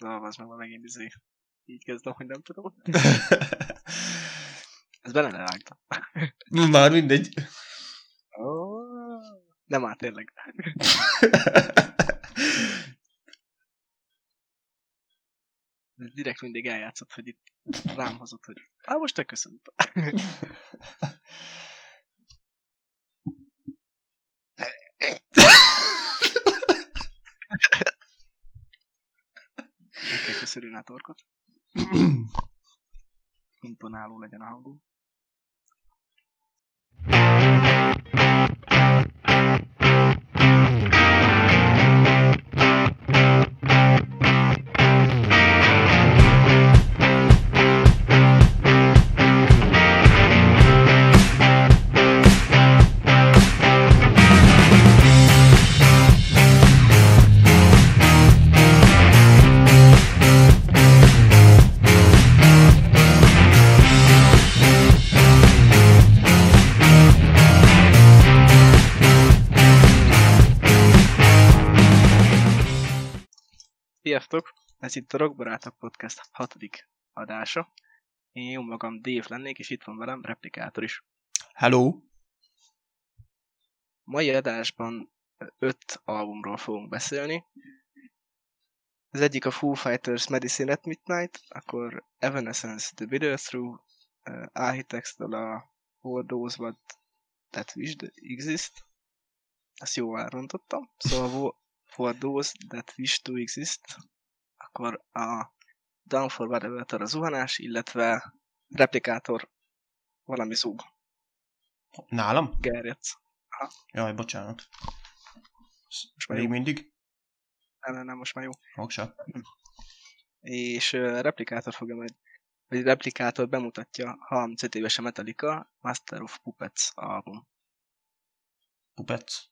Na, az meg már megint izé. Így kezdem, hogy nem tudom. Ez bele ne rágtam. Már mindegy. Oh, nem már tényleg. Direkt mindig eljátszott, hogy itt rám hozott, hogy á, most te köszönöm. Köszönni a torkot. Imponáló legyen a hangunk. Sziasztok! Ez itt a Rockbarátok Podcast hatodik adása. Én jó magam Dave lennék, és itt van velem Replikátor is. Hello. Mai adásban öt albumról fogunk beszélni. Az egyik a Foo Fighters Medicine at Midnight, akkor Evanescence The Video Through, uh, Architects-től a Those What That Wish Exist. Ezt jól elrontottam. Szóval For Those That Wish to Exist, akkor a Down for Whatever a zuhanás, illetve replikátor valami zúg. Nálam? Gerjec. Jaj, bocsánat. Most már Még jó. mindig? Nem, nem, nem, most már jó. Oksa. És uh, replikátor fogja majd, vagy replikátor bemutatja 35 éves a Metallica Master of Puppets album. Pupec?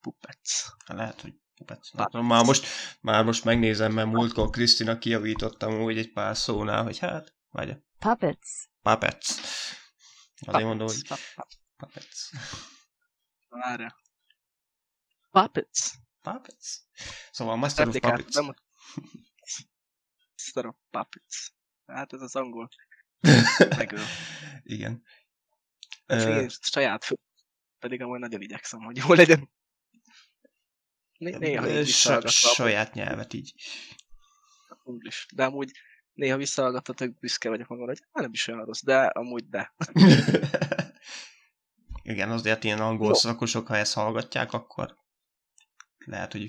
Puppets. Lehet, hogy Puppets. tudom, már most, már most megnézem, mert múltkor Krisztina kijavítottam úgy egy pár szónál, hogy hát, várja, Puppets. Puppets. Azért mondom, hogy Puppets. Pup- Puppets. Várja. Puppets. Puppets. Szóval Master of Puppets. Master of Puppets. Hát ez az angol. Megöl. Igen. Ez én saját fő. Pedig amúgy nagyon igyekszem, hogy jó legyen. Né- Néha így saját nyelvet így. English. De amúgy néha visszahallgatva tök büszke vagyok magamra, hogy hát nem is olyan rossz, de amúgy de. Igen, azért ilyen angol No. szakosok, ha ezt hallgatják, akkor lehet, hogy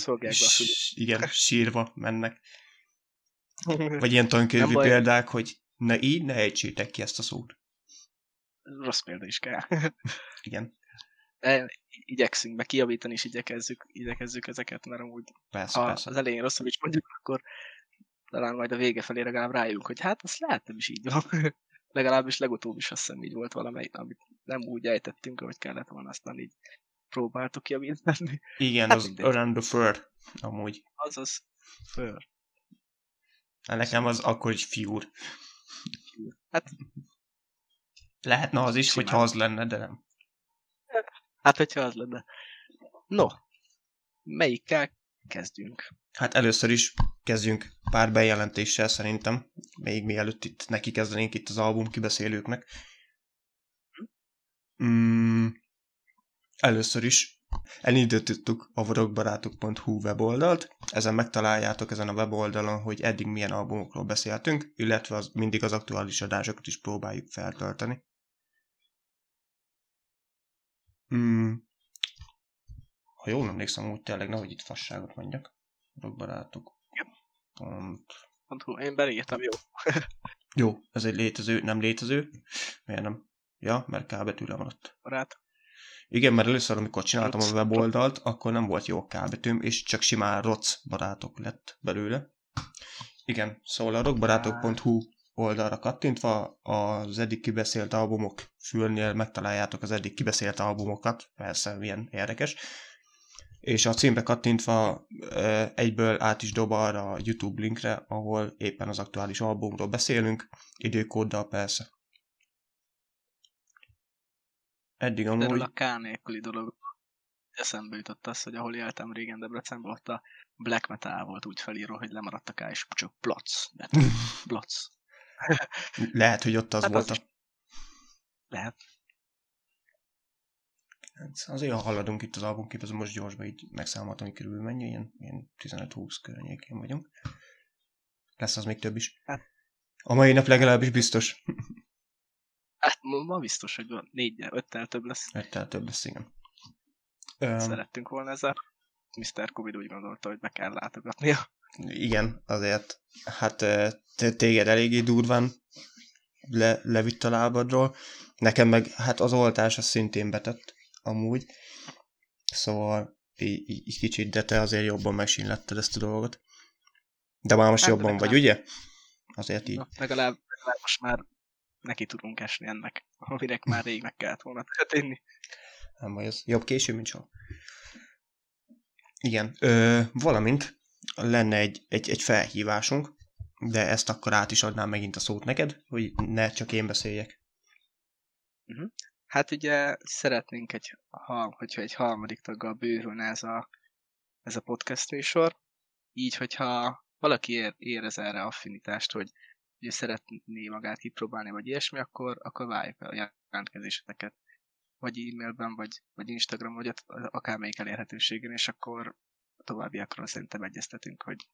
igen, sírva mennek. Vagy ilyen tankönyvi példák, hogy ne így, ne ejtsétek ki ezt a szót. Rossz példa is kell. Igen, igyekszünk, meg kijavítani is igyekezzük, igyekezzük ezeket, mert amúgy persze, ha persze. az elején rosszul is mondjuk, akkor talán majd a vége felé legalább rájövünk, hogy hát az lehet nem is így van. Legalábbis legutóbb is azt hiszem így volt valamely, amit nem úgy ejtettünk, ahogy kellett volna, aztán így próbáltuk javítani. Igen, hát az mindegy. Around the Fur, amúgy. Azaz, föl. Hát Nekem az akkor egy fiúr. Hát, Lehetne az is, Simán. hogyha az lenne, de nem. Hát hogyha az lenne. No, melyikkel kezdjünk? Hát először is kezdjünk pár bejelentéssel szerintem, még mielőtt itt neki kezdenénk itt az album kibeszélőknek. Mm, először is elindítottuk a varokbarátok.hu weboldalt, ezen megtaláljátok ezen a weboldalon, hogy eddig milyen albumokról beszéltünk, illetve az, mindig az aktuális adásokat is próbáljuk feltölteni. Mm, ha jól emlékszem, úgy tényleg nehogy itt fasságot mondjak. Rockbarátok. Pont. Pont Én beírtam, jó. Jó, ez egy létező, nem létező. Miért nem? Ja, mert K betűre van ott. Barát. Igen, mert először, amikor csináltam a Roc. weboldalt, akkor nem volt jó K betűm, és csak simán roc barátok lett belőle. Igen, szóval a rockbarátok.hu oldalra kattintva az eddig kibeszélt albumok fülnél megtaláljátok az eddig kibeszélt albumokat, persze milyen érdekes, és a címre kattintva egyből át is dob arra a YouTube linkre, ahol éppen az aktuális albumról beszélünk, időkóddal persze. Eddig Erről amúgy... a K nélküli dolog. eszembe jutott az, hogy ahol éltem régen Debrecenben, ott a black metal volt úgy felírva, hogy lemaradt a és csak plac. Plac. Lehet, hogy ott az Hát az volt a... Lehet. Hát azért ha haladunk itt az albumkép, az most gyorsban így megszámoltam, hogy körülbelül mennyi, ilyen, ilyen 15-20 környékén vagyunk. Lesz az még több is. Hát. A mai nap legalábbis biztos. Hát ma biztos, hogy van négy, öttel több lesz. Öttel több lesz, igen. Szerettünk volna ezzel. Mr. Covid úgy gondolta, hogy be kell látogatnia. Igen, azért, hát téged eléggé durván le, levitt a lábadról. Nekem meg, hát az oltás az szintén betett, amúgy. Szóval így, így, kicsit, de te azért jobban megsínletted ezt a dolgot. De már most Hát, jobban vagy, legalább. ugye? Azért így. Na, legalább, legalább most már neki tudunk esni ennek, aminek már rég meg kellett volna történni. Nem baj, ez jobb késő, mint soha. Igen, ö, valamint lenne egy, egy, egy felhívásunk, de ezt akkor át is adnám megint a szót neked, hogy ne csak én beszéljek. Hát ugye szeretnénk, egy, ha, hogyha egy harmadik taggal bővülne ez a, ez a podcast műsor, így, hogyha valaki ér, érez erre affinitást, hogy ugye szeretné magát kipróbálni, vagy ilyesmi, akkor, akkor várjuk a jelentkezéseteket. Vagy e-mailben, vagy, vagy Instagram, vagy akármelyik elérhetőségen, és akkor a továbbiakról szerintem egyeztetünk, hogy,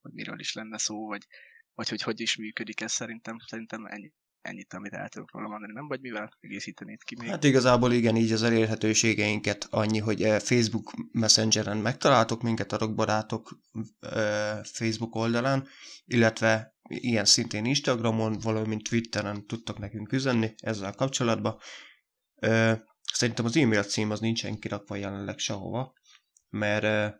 hogy miről is lenne szó, vagy, vagy hogy hogy is működik ez szerintem. Szerintem ennyi, ennyit, amit el tudok róla mondani, nem? Vagy mivel egészítenéd ki még? Hát igazából igen, így az elérhetőségeinket annyi, hogy eh, Facebook Messengeren megtaláltok minket a rockbarátok eh, Facebook oldalán, illetve ilyen szintén Instagramon, valamint Twitteren tudtok nekünk üzenni ezzel kapcsolatban. Eh, Szerintem az e-mail cím az nincsen kirakva jelenleg sehova, mert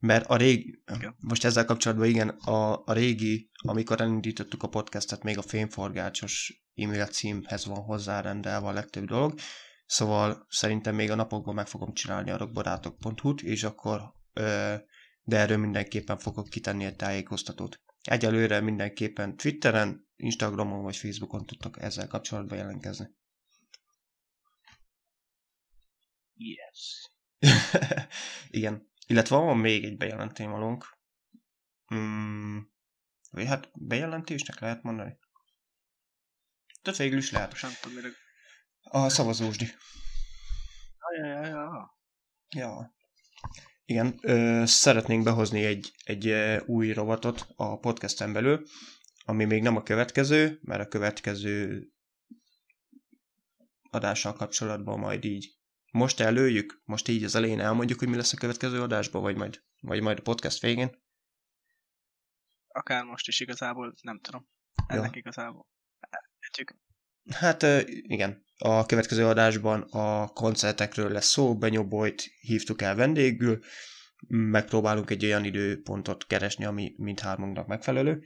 mert a régi, most ezzel kapcsolatban igen, a, a régi, amikor elindítottuk a podcastet, még a fényforgácsos e-mail címhez van hozzárendelve a legtöbb dolog, szóval szerintem még a napokban meg fogom csinálni a rockbarátok.hu-t, és akkor, de erről mindenképpen fogok kitenni egy tájékoztatót. Egyelőre mindenképpen Twitteren, Instagramon vagy Facebookon tudtok ezzel kapcsolatban jelentkezni. yes. Igen. Illetve van még egy bejelentén valónk. Mm, vagy hát bejelentésnek lehet mondani? Tehát végül is lehet. Nem tudom, mire... A szavazósdi. Ja, ja, ja, ja. Igen, ö, szeretnénk behozni egy, egy új rovatot a podcasten belül, ami még nem a következő, mert a következő adással kapcsolatban majd így most előjük, most így az elején elmondjuk, hogy mi lesz a következő adásban, vagy majd, vagy majd a podcast végén. Akár most is igazából, nem tudom. Ennek igazából. Elhetjük. Hát igen, a következő adásban a koncertekről lesz szó, Benyóbolyt hívtuk el vendégül, megpróbálunk egy olyan időpontot keresni, ami mindhármunknak megfelelő.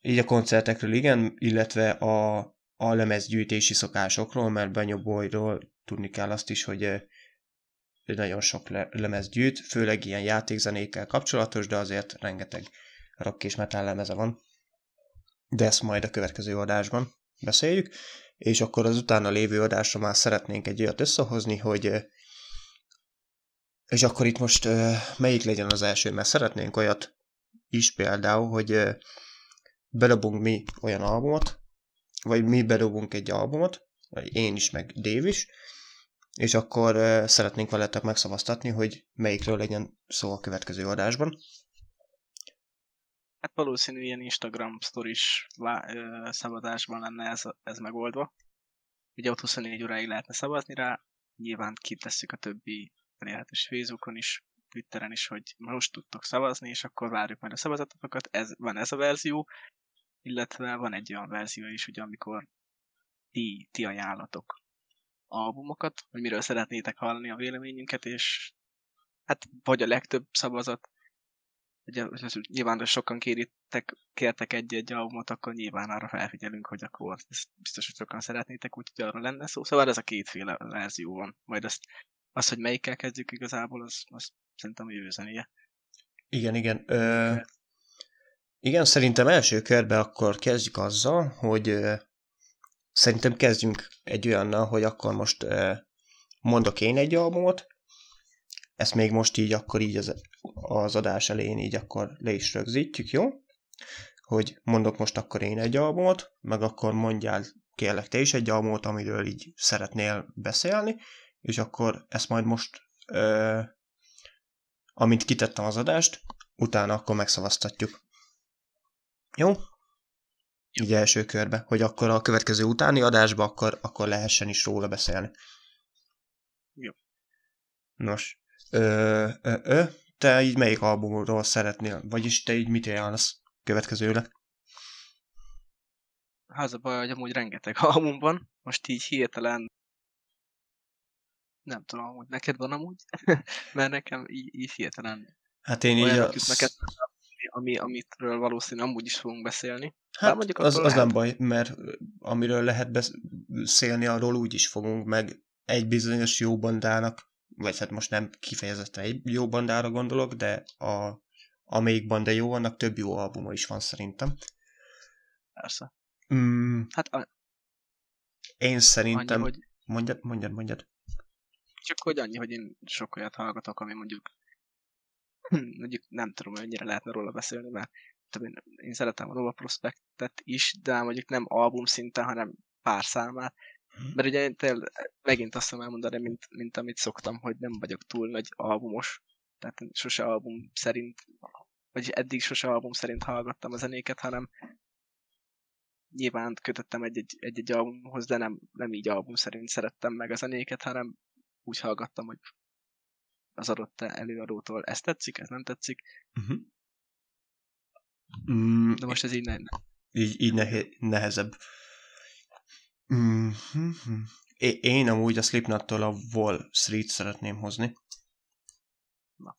Így a koncertekről igen, illetve a, a lemezgyűjtési szokásokról, mert Benyóbolyról tudni kell azt is, hogy ő nagyon sok le, lemez gyűjt, főleg ilyen játékzenékkel kapcsolatos, de azért rengeteg rock és metal lemeze van. De ezt majd a következő adásban beszéljük, és akkor az utána lévő adásra már szeretnénk egy olyat összehozni, hogy és akkor itt most melyik legyen az első, mert szeretnénk olyat is például, hogy bedobunk mi olyan albumot, vagy mi bedobunk egy albumot, vagy én is, meg Dave is, és akkor szeretnénk veletek megszavaztatni, hogy melyikről legyen szó a következő adásban. Hát valószínű ilyen Instagram ö, szavazásban lenne ez, ez megoldva. Ugye ott 24 óráig lehetne szavazni rá, nyilván kitesszük a többi elérhetős Facebookon is, Twitteren is, hogy most tudtok szavazni, és akkor várjuk majd a szavazatokat. Ez, van ez a verzió, illetve van egy olyan verzió is, ugye, amikor ti, ti ajánlatok albumokat, hogy miről szeretnétek hallani a véleményünket, és hát vagy a legtöbb szavazat, ugye, hogy nyilván, ha sokan kéritek, kértek egy-egy albumot, akkor nyilván arra felfigyelünk, hogy akkor ezt biztos, hogy sokan szeretnétek, úgyhogy arra lenne szó. Szóval ez a kétféle verzió van. Majd azt, az, hogy melyikkel kezdjük igazából, az, az szerintem a jövő zenéje. Igen, igen. Ö, igen, szerintem első körbe akkor kezdjük azzal, hogy szerintem kezdjünk egy olyannal, hogy akkor most mondok én egy albumot, ezt még most így akkor így az, az adás elején így akkor le is rögzítjük, jó? Hogy mondok most akkor én egy albumot, meg akkor mondjál kérlek te is egy albumot, amiről így szeretnél beszélni, és akkor ezt majd most, ö, amint kitettem az adást, utána akkor megszavaztatjuk. Jó? Így első körbe, hogy akkor a következő utáni adásba akkor, akkor lehessen is róla beszélni. Jó. Nos, ö, ö, ö, te így melyik albumról szeretnél, vagyis te így mit ajánlasz következőre? Hát az a baj, hogy amúgy rengeteg album van, most így hirtelen nem tudom, hogy neked van amúgy, mert nekem így, így hirtelen Hát én így az... ami, amitről valószínűleg amúgy is fogunk beszélni. Hát mondjuk az, az nem lehet. baj, mert amiről lehet beszélni, arról úgy is fogunk, meg egy bizonyos jó bandának, vagy hát most nem kifejezetten egy jó bandára gondolok, de a, amelyik banda jó, annak több jó albuma is van szerintem. Persze. Mm, Hát a- én szerintem... annyi, hogy, Mondjad, mondjad, mondjad. csak hogy annyi, hogy én sok olyat hallgatok, ami mondjuk mondjuk nem tudom, hogy mennyire lehetne róla beszélni, mert tudom, én, én szeretem a Nova Prospectet is, de mondjuk nem album szinten, hanem pár számát. Mhm. Mert ugye én tényleg megint azt tudom elmondani, mint, mint amit szoktam, hogy nem vagyok túl nagy albumos. Tehát sose album szerint, vagyis eddig sose album szerint hallgattam a zenéket, hanem nyilván kötöttem egy-egy, egy-egy albumhoz, de nem, nem így album szerint szerettem meg a zenéket, hanem úgy hallgattam, hogy az adott előadótól ez tetszik, ez nem tetszik, Uh-huh. Mm, de most ez így nem. így, így nehe, nehezebb. Mm-hmm. É- Én amúgy a Slipknottól a Wall Street szeretném hozni. Na.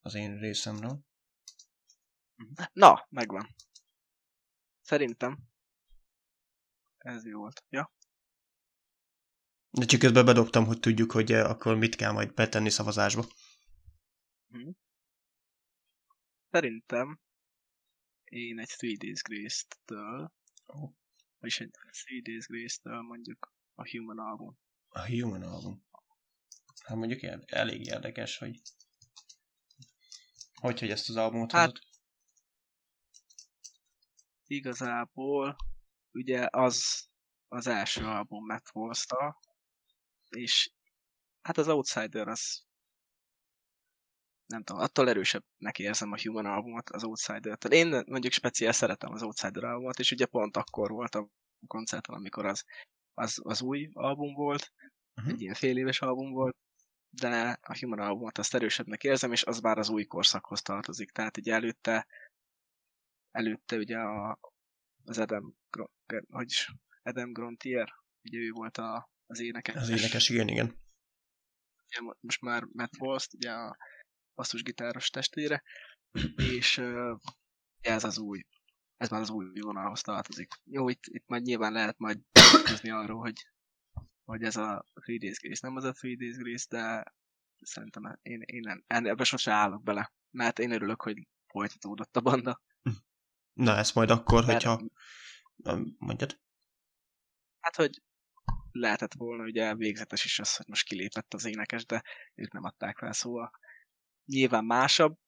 Az én részemről. Na, megvan. Szerintem ez jó volt. Ja, De csak közben bedobtam, hogy tudjuk, hogy eh, akkor mit kell majd betenni szavazásba. szerintem én egy Three Days Grace-től, Ó. vagyis egy Three Days Grace-től mondjuk a Human album. A Human album. Hát mondjuk ér- elég érdekes, hogy hogy, hogy ezt az albumot Hát, hozod. Igazából ugye az az első album walsh és hát az Outsider az nem tudom, attól erősebbnek érzem a Human albumot az Outsider-től. Én mondjuk speciál szeretem az Outsider albumot, és ugye pont akkor volt a koncerten, amikor az, az, az új album volt, Uh-huh. egy ilyen fél éves album volt, de a Human albumot azt erősebbnek érzem, és az már az új korszakhoz tartozik. Tehát ugye előtte, előtte ugye a, az Adam, Gro- hogy is, Adam Grontier, ugye ő volt a, az énekes. Az énekes, igen, igen. Ugye mo- most már Matt Walsh, ugye a basszusgitáros testvére, és uh, ez az új, ez már az új vonalhoz tartozik. Jó, itt, itt majd nyilván lehet majd tudni arról, hogy, hogy ez a Three Days Grace nem az a Three Days Grace, de szerintem én, én nem, ebbe sose állok bele, mert én örülök, hogy folytatódott a banda. Na, ezt majd akkor, Mert- hogyha... Mondjad? Hát, hogy lehetett volna, ugye végzetes is az, hogy most kilépett az énekes, de ők nem adták fel, szóval nyilván másabb,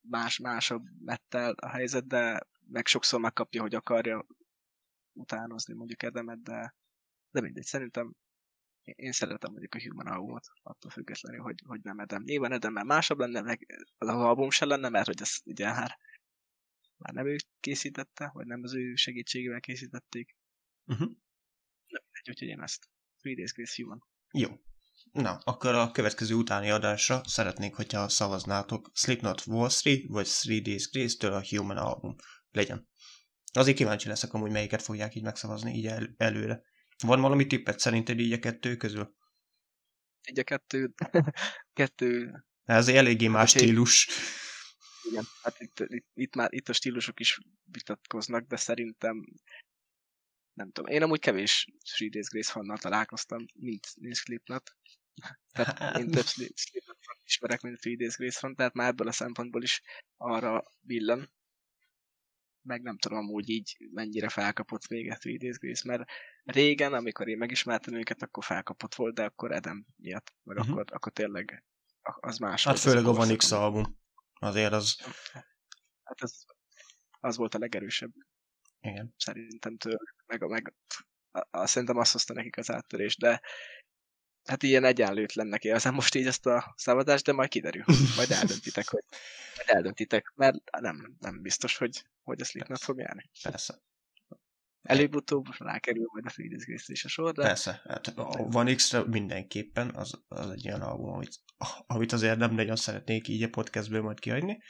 más, másabb lett el a helyzet, de meg sokszor megkapja, hogy akarja utánozni mondjuk Edemet, de, de mindegy, szerintem én- szeretem mondjuk a Human albumot, attól függetlenül, hogy, hogy nem Edem. Nyilván Edemmel másabb lenne, meg az album se lenne, mert hogy ezt ugye már, már nem ő készítette, vagy nem az ő segítségével készítették. Uh-huh. Egy, úgyhogy én ezt. Three Days Grace Human. Jó. Na, akkor a következő utáni adásra szeretnék, hogyha szavaznátok Slipknot Wall Street, vagy Three Days Grace-től a Human album legyen. Azért kíváncsi leszek amúgy, melyiket fogják így megszavazni így el, előre. Van valami tippet szerinted így a kettő közül? Egy a kettő, kettő, Ez eléggé más Oké. stílus. igen, hát itt, itt, itt, már itt a stílusok is vitatkoznak, de szerintem nem tudom. Én amúgy kevés Three Days Grace fannal találkoztam, mint, mint Slipknot. Tehát én több Sli- Slipknot fan ismerek, mint Three Days Grace fan, tehát már ebből a szempontból is arra villan. meg nem tudom amúgy így mennyire felkapott véget Three Grace, mert régen, amikor én megismertem őket, akkor felkapott volt, de akkor Edem miatt, meg uh-huh. akkor, akkor tényleg az más Hát főleg a Van X album. Azért az... Hát az, az volt a legerősebb. Igen. Szerintem tőle, meg, meg a, a, szerintem azt hozta nekik az áttörés, de hát ilyen egyenlőtlennek érzem most így ezt a szavazást, de majd kiderül. Majd eldöntitek, hogy majd eldöntitek, mert nem, nem biztos, hogy, hogy a Slipknot fog járni. Persze. Előbb-utóbb rákerül majd a Freedis Grace is a sor, de... Persze, hát a One x mindenképpen, az, az egy olyan album, amit, amit azért nem nagyon szeretnék így a podcastből majd kiadni.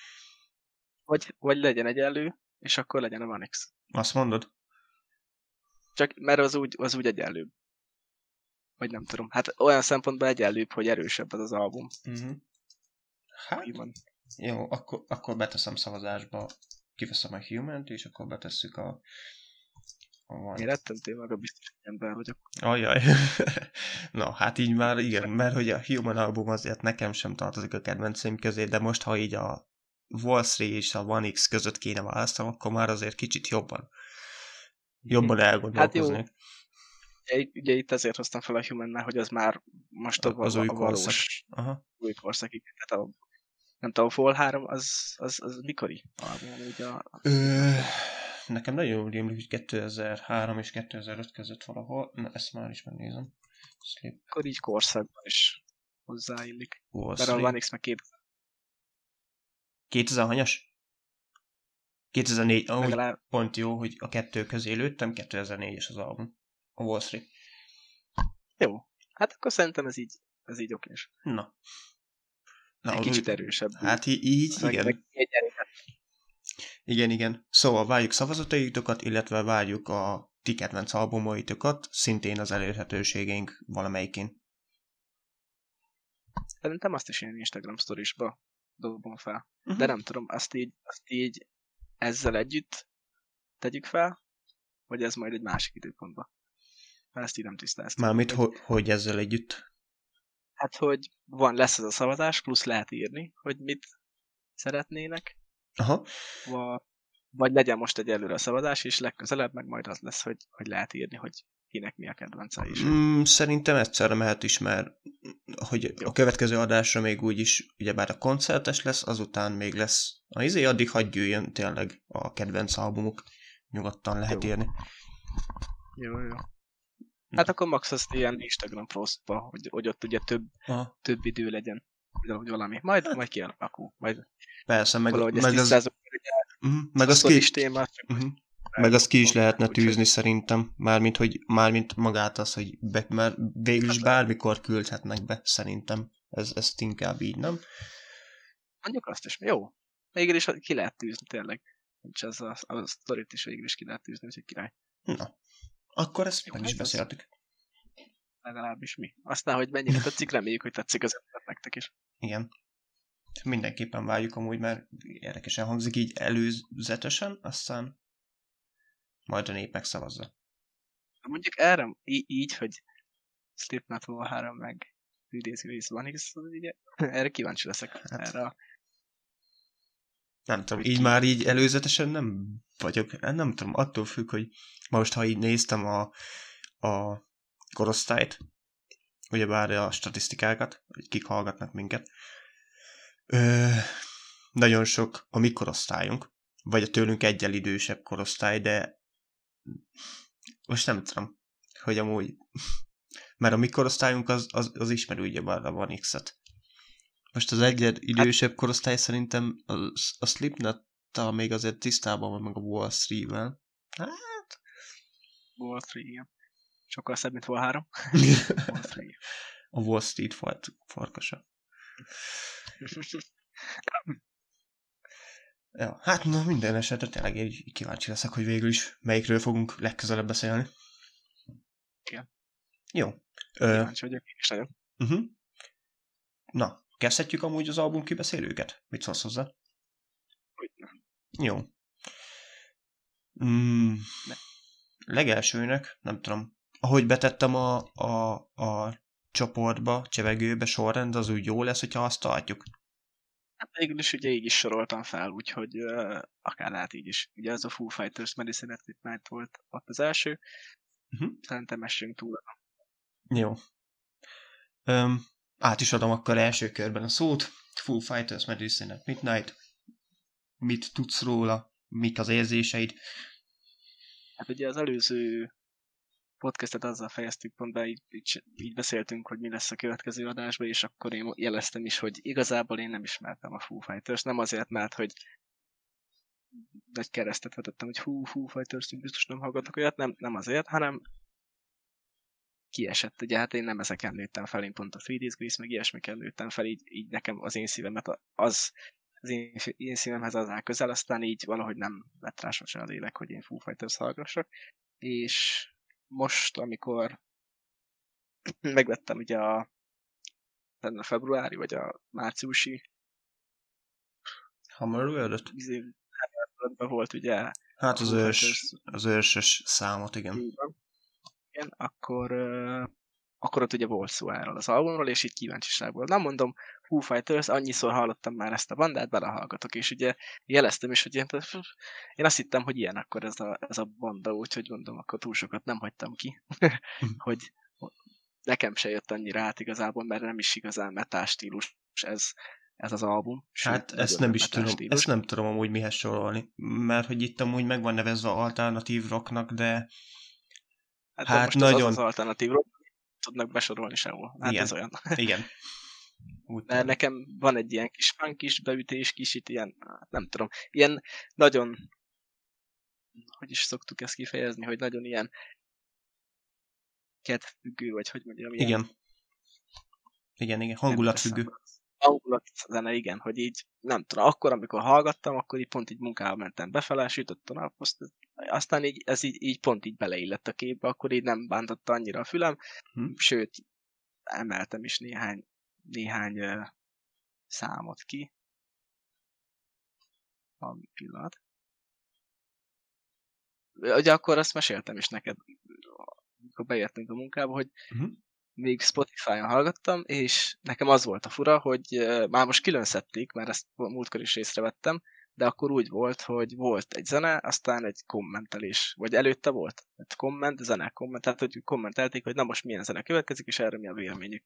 Vagy, vagy legyen egy elő, és akkor legyen a One X. Azt mondod? Csak mert az úgy, az úgy egyenlőbb. Vagy nem tudom. Hát olyan szempontból egyenlőbb, hogy erősebb az az album. Uh-huh. Hát, van. jó, akkor, akkor beteszem szavazásba, kiveszem a Human-t, és akkor betesszük a van. Én rettentő meg a biztos ember vagyok. Ajaj. Na, hát így már igen, mert hogy a Human album azért nekem sem tartozik a kedvenceim közé, de most, ha így a Wall Street és a One X között kéne választanom, akkor már azért kicsit jobban jobban elgondolkozni. Hát jó. Ugye, ugye itt azért hoztam fel a human hogy az már most a, az a, új a valós Aha. új korszak. Tehát a, nem tudom, a Fall 3 az, az, az mikori? Ugye a... Ö, nekem nagyon jól rémlik, hogy 2003 és 2005 között valahol. Na, ezt már is megnézem. Sleep. Akkor így korszakban is hozzáillik. Wall Mert a One X meg 2000. 2000 hanyas? 2004, ahogy Legalább... pont jó, hogy a kettő közé lőttem, 2004-es az album. A Wall Street. Jó. Hát akkor szerintem ez így, ez így okés. Na. Na Egy kicsit erősebb. Hát így, így igen. Meg igen, igen. Szóval várjuk szavazataitokat, illetve várjuk a ti kedvenc albumaitokat, szintén az elérhetőségeink valamelyikén. Szerintem azt is én Instagram sztorisba dobom fel. Uh-huh. De nem tudom, azt így, azt így ezzel együtt tegyük fel, vagy ez majd egy másik időpontban. Mert ezt így nem tisztáztam. Mármit, hogy, hogy ezzel együtt? Hát, hogy van, lesz ez a szavazás, plusz lehet írni, hogy mit szeretnének. Aha. Va, vagy legyen most egy előre a szavazás, és legközelebb meg majd az lesz, hogy, hogy lehet írni, hogy kinek mi a kedvence is. Mm, szerintem egyszerre mehet is, mert hogy Jó. a következő adásra még úgyis, ugyebár a koncertes lesz, azután még lesz. A izé addig hagyj jöjjön tényleg a kedvenc albumuk. Nyugodtan lehet jó. írni. Jó, jó. Hát akkor max azt ilyen Instagram postba, hogy, hogy ott ugye több, Aha. több idő legyen. Vagy valami. Majd, hát. majd kialakul. Majd Persze, meg, meg az... uh-huh, meg az ki... Témát, uh-huh. Meg azt ki is lehetne tűzni szerintem, mármint, hogy, mármint magát az, hogy be, mert végül is hát- bármikor küldhetnek be, szerintem. Ez, ezt inkább így, nem? Mondjuk azt is, jó. Végül is ki lehet tűzni, tényleg. Nincs az a, a sztorit is végül is ki lehet tűzni, úgyhogy király. Na, akkor ezt jó, meg is hát beszéltük. Legalábbis mi. Aztán, hogy mennyire tetszik, reméljük, hogy tetszik az nektek is. Igen. Mindenképpen várjuk amúgy, mert érdekesen hangzik így előzetesen, aztán majd a nép megszavazza. Mondjuk erre í- így, hogy Slipknot Wall 3 meg idéző van, ugye, erre kíváncsi leszek. Hát. Erre a... Nem tudom, így már így előzetesen nem vagyok, nem tudom, attól függ, hogy most, ha így néztem a, a korosztályt, ugyebár a statisztikákat, hogy kik hallgatnak minket, ö, nagyon sok a mi korosztályunk, vagy a tőlünk egyel idősebb korosztály, de most nem tudom, hogy amúgy, mert a mi korosztályunk az, az, az ismerő ugyebár a One X-et. Most az egyed idősebb korosztály szerintem a, a slipknot még azért tisztában van meg a Wall Street-vel. Hát... Wall Street, igen. Sokkal szebb, mint Wall 3. Wall Street. A Wall Street fart, farkasa. Ja, hát na minden esetre tényleg így kíváncsi leszek, hogy végül is melyikről fogunk legközelebb beszélni. Igen. Jó. Kíváncsi vagyok, én is nagyon. Uh-huh. Na, kezdhetjük amúgy az album kibeszélőket? Mit szólsz hozzá? Hogy nem. Jó. Mm, legelsőnek, nem tudom, ahogy betettem a, a, a csoportba, csevegőbe sorrend, az úgy jó lesz, hogyha azt tartjuk. Hát végül is ugye így is soroltam fel, úgyhogy uh, akár lehet így is. Ugye az a Foo Fighters Medicine at Midnight volt ott az első. Uh-huh. Szerintem messünk túl. Jó. Um, át is adom akkor első körben a szót. Foo Fighters Medicine at Midnight. Mit tudsz róla? Mik az érzéseid? Hát ugye az előző podcastet azzal fejeztük pont be, így, így, így beszéltünk, hogy mi lesz a következő adásban, és akkor én jeleztem is, hogy igazából én nem ismertem a Foo Fighters, nem azért, mert hogy nagy keresztet vetettem, hogy hú, Foo Fighters, biztos nem hallgatok olyat, nem, nem azért, hanem kiesett, ugye hát én nem ezeken nőttem fel, én pont a 3 Days Grace, meg ilyesmiken nőttem fel, így, így nekem az én szívemet az, az én, én szívemhez az áll közel, aztán így valahogy nem lett rá sosem a lélek, hogy én Foo Fighters hallgassak, és most, amikor megvettem ugye a, a februári, vagy a márciusi Hammer world izé, volt ugye. Hát az, ős, az ősös számot, igen. Igen, akkor, uh, akkor ott ugye volt szó erről az albumról, és így kíváncsiságból. Nem mondom, Foo Fighters, annyiszor hallottam már ezt a bandát, belehallgatok, és ugye jeleztem is, hogy én, én azt hittem, hogy ilyen akkor ez a, ez a banda, úgyhogy mondom, akkor túl sokat nem hagytam ki, hogy nekem se jött annyira át igazából, mert nem is igazán metás stílus ez, ez az album. Sőt, hát ezt nem is tudom, stílus. ezt nem tudom amúgy mihez sorolni, mert hogy itt amúgy meg van nevezve alternatív rocknak, de Hát, hát most nagyon... az, az alternatív rock, tudnak besorolni sehol. Hát Igen. ez olyan. Igen. Úgy Mert nekem van egy ilyen kis funk kis beütés, kis itt ilyen, hát nem tudom, ilyen nagyon, hogy is szoktuk ezt kifejezni, hogy nagyon ilyen kedvfüggő, vagy hogy mondjam, ilyen... Igen. Igen, igen, hangulatfüggő zene, igen, hogy így nem tudom, akkor, amikor hallgattam, akkor így pont így munkába mentem befele, sütött a nap, azt, aztán így, ez így, így pont így beleillett a képbe, akkor így nem bántotta annyira a fülem, hm. sőt, emeltem is néhány, néhány uh, számot ki. A pillanat. Ugye akkor azt meséltem is neked, amikor beértünk a munkába, hogy uh-huh még Spotify-on hallgattam, és nekem az volt a fura, hogy már most külön szedték, mert ezt múltkor is észrevettem, de akkor úgy volt, hogy volt egy zene, aztán egy kommentelés, vagy előtte volt? Egy komment, zene, komment, tehát hogy kommentelték, hogy na most milyen zene következik, és erre mi a véleményük.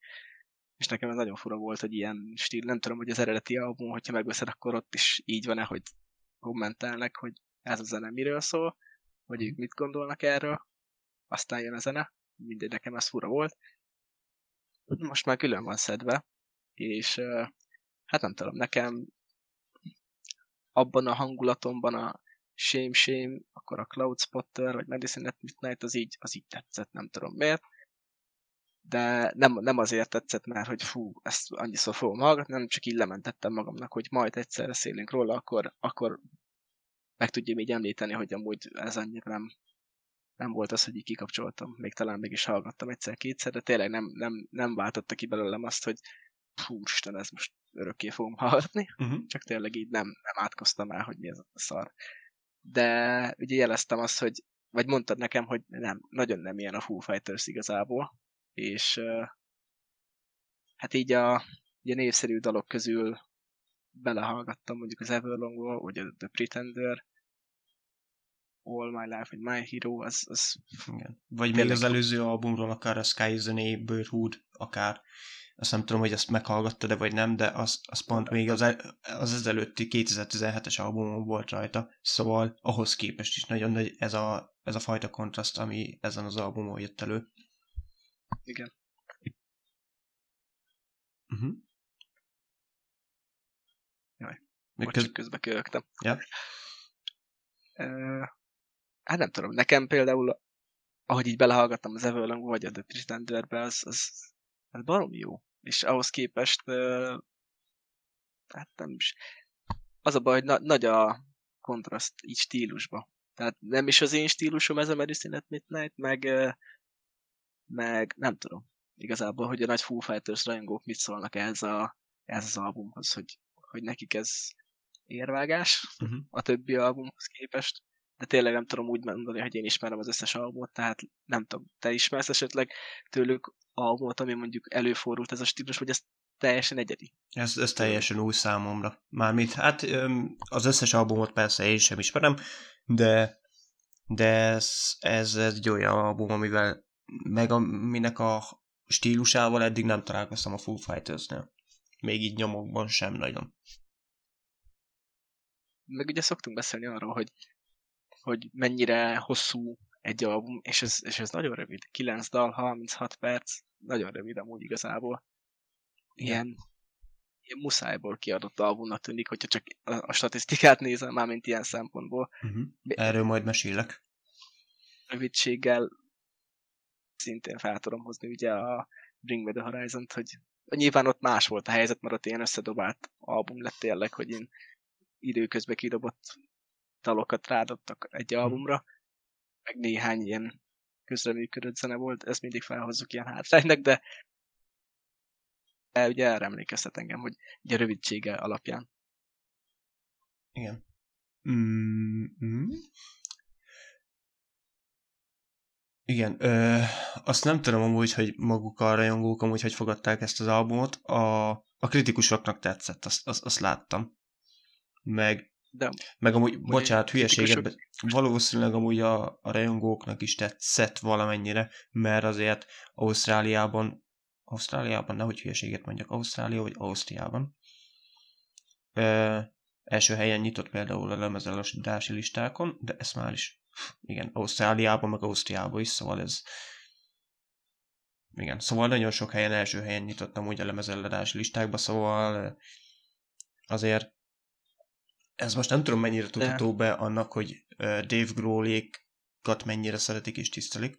És nekem ez nagyon fura volt, hogy ilyen stíl, nem tudom, hogy az eredeti album, hogyha megveszed, akkor ott is így van-e, hogy kommentelnek, hogy ez a zene miről szól, vagy ők mit gondolnak erről, aztán jön a zene, mindegy, nekem ez fura volt, most már külön van szedve, és hát nem tudom, nekem abban a hangulatomban a Shame Shame, akkor a Cloud Spotter, vagy Medicine at Midnight, az így, az így tetszett, nem tudom miért. De nem, nem azért tetszett, mert hogy fú, ezt annyiszor fogom hallgatni, nem csak így lementettem magamnak, hogy majd egyszer beszélünk róla, akkor, akkor meg tudjam így említeni, hogy amúgy ez annyira nem, nem volt az, hogy így kikapcsoltam. Még talán meg is hallgattam egyszer-kétszer, de tényleg nem, nem, nem váltotta ki belőlem azt, hogy fú, Isten, ez most örökké fogom hallgatni. Uh-huh. Csak tényleg így nem, nem átkoztam el, hogy mi ez a szar. De ugye jeleztem azt, hogy vagy mondtad nekem, hogy nem, nagyon nem ilyen a Foo Fighters igazából, és hát így a ugye népszerű dalok közül belehallgattam mondjuk az Everlong-ból, vagy a The Pretender, All My Life, vagy My Hero, az... az Igen. Vagy még az előző albumról, akár a Sky is the Neighborhood, akár azt nem tudom, hogy ezt meghallgatta de vagy nem, de az, az pont még az, el, az ezelőtti 2017-es albumon volt rajta, szóval ahhoz képest is nagyon nagy ez a, ez a fajta kontraszt, ami ezen az albumon jött elő. Igen. Uh-huh. Jaj, Még köz... közbe kölögtem. Ja. Uh, hát nem tudom, nekem például, ahogy így belehallgattam az Everlong vagy a The Pretenderbe, az, az, az barom jó. És ahhoz képest, hát nem is, az a baj, hogy na, nagy a kontraszt így stílusba. Tehát nem is az én stílusom ez a Medicine at Midnight, meg, meg nem tudom igazából, hogy a nagy Foo Fighters rajongók mit szólnak ez, a, ez az albumhoz, hogy, hogy nekik ez érvágás uh-huh. a többi albumhoz képest de tényleg nem tudom úgy mondani, hogy én ismerem az összes albumot, tehát nem tudom, te ismersz esetleg tőlük albumot, ami mondjuk előfordult ez a stílus, vagy ezt teljesen egyedi. Ez, ez teljesen új számomra. Mármint, hát az összes albumot persze én sem ismerem, de, de ez, ez, ez egy olyan album, amivel meg aminek a stílusával eddig nem találkoztam a Foo Fighters-nél. Még így nyomokban sem nagyon. Meg ugye szoktunk beszélni arról, hogy, hogy mennyire hosszú egy album, és ez, és ez nagyon rövid. 9 dal, 36 perc, nagyon rövid amúgy igazából. Ilyen, ilyen muszájból kiadott albumnak tűnik, hogyha csak a, statisztikát nézem, már mint ilyen szempontból. Uh-huh. Erről majd mesélek. Rövidséggel szintén fel tudom hozni ugye a Bring Me The Horizon-t, hogy nyilván ott más volt a helyzet, mert ott ilyen összedobált album lett tényleg, hogy én időközben kidobott dalokat rádobtak egy mhm. albumra, meg néhány ilyen közreműködött zene volt, ezt mindig felhozzuk ilyen hátránynak, de de ugye erre emlékeztet engem, hogy ugye rövidsége alapján. Igen. Mm-hmm. Igen, ö, azt nem tudom amúgy, hogy maguk a rajongók amúgy hogy fogadták ezt az albumot. A, a kritikusoknak tetszett, azt, azt, azt láttam. Meg, De, meg amúgy, bocsánat, hülyeséget, valószínűleg amúgy a, a rajongóknak is tetszett valamennyire, mert azért Ausztráliában, Ausztráliában, nehogy hülyeséget mondjak, Ausztrália vagy Ausztriában, ö, első helyen nyitott például a lemezelasítási listákon, de ezt már is igen, Ausztráliában, meg Ausztriában is, szóval ez igen, szóval nagyon sok helyen első helyen nyitottam úgy a lemezeladási listákba, szóval azért ez most nem tudom mennyire tudható be annak, hogy Dave Grohl-ékat mennyire szeretik és tisztelik,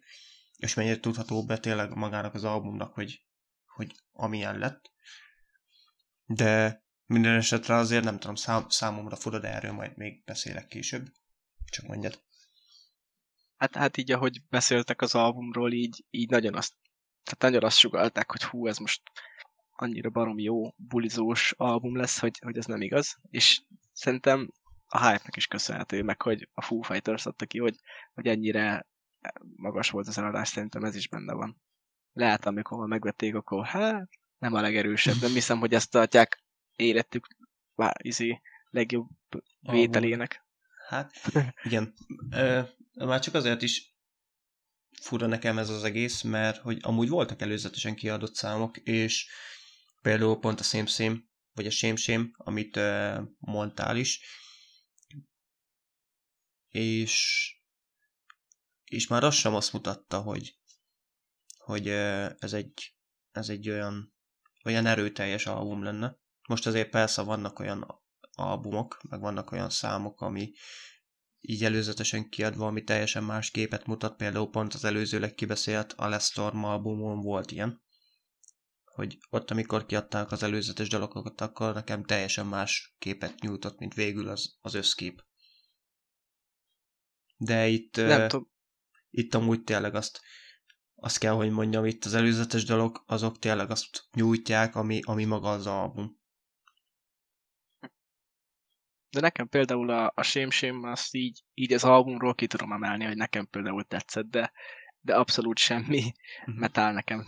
és mennyire tudható be tényleg magának az albumnak, hogy, hogy amilyen lett. De minden esetre azért nem tudom, szám, számomra fura, de erről majd még beszélek később. Csak mondjad. Hát, hát így, ahogy beszéltek az albumról, így, így nagyon azt, tehát nagyon azt sugalták, hogy hú, ez most annyira barom jó, bulizós album lesz, hogy, hogy ez nem igaz, és szerintem a hype-nek is köszönhető, meg hogy a Foo Fighters adta ki, hogy, hogy ennyire magas volt az eladás, szerintem ez is benne van. Lehet, amikor megvették, akkor hát nem a legerősebb, de hiszem, hogy ezt tartják életük vá, izé, legjobb vételének. Hát, igen. Ö, már csak azért is fura nekem ez az egész, mert hogy amúgy voltak előzetesen kiadott számok, és például pont a Same Same, vagy a Shame, amit ö, mondtál is, és és már az sem azt mutatta, hogy, hogy ez egy, ez egy olyan, olyan erőteljes album lenne. Most azért persze vannak olyan albumok, meg vannak olyan számok, ami így előzetesen kiadva, ami teljesen más képet mutat, például pont az előzőleg kibeszélt Alestorm albumon volt ilyen, hogy ott, amikor kiadták az előzetes dalokat, akkor nekem teljesen más képet nyújtott, mint végül az, az összkép. De itt, Nem uh, itt amúgy tényleg azt, azt kell, hogy mondjam, itt az előzetes dalok, azok tényleg azt nyújtják, ami, ami maga az album. De nekem például a, a Shame Shame azt így, így az albumról ki tudom emelni, hogy nekem például tetszett, de, de abszolút semmi uh-huh. metal nekem.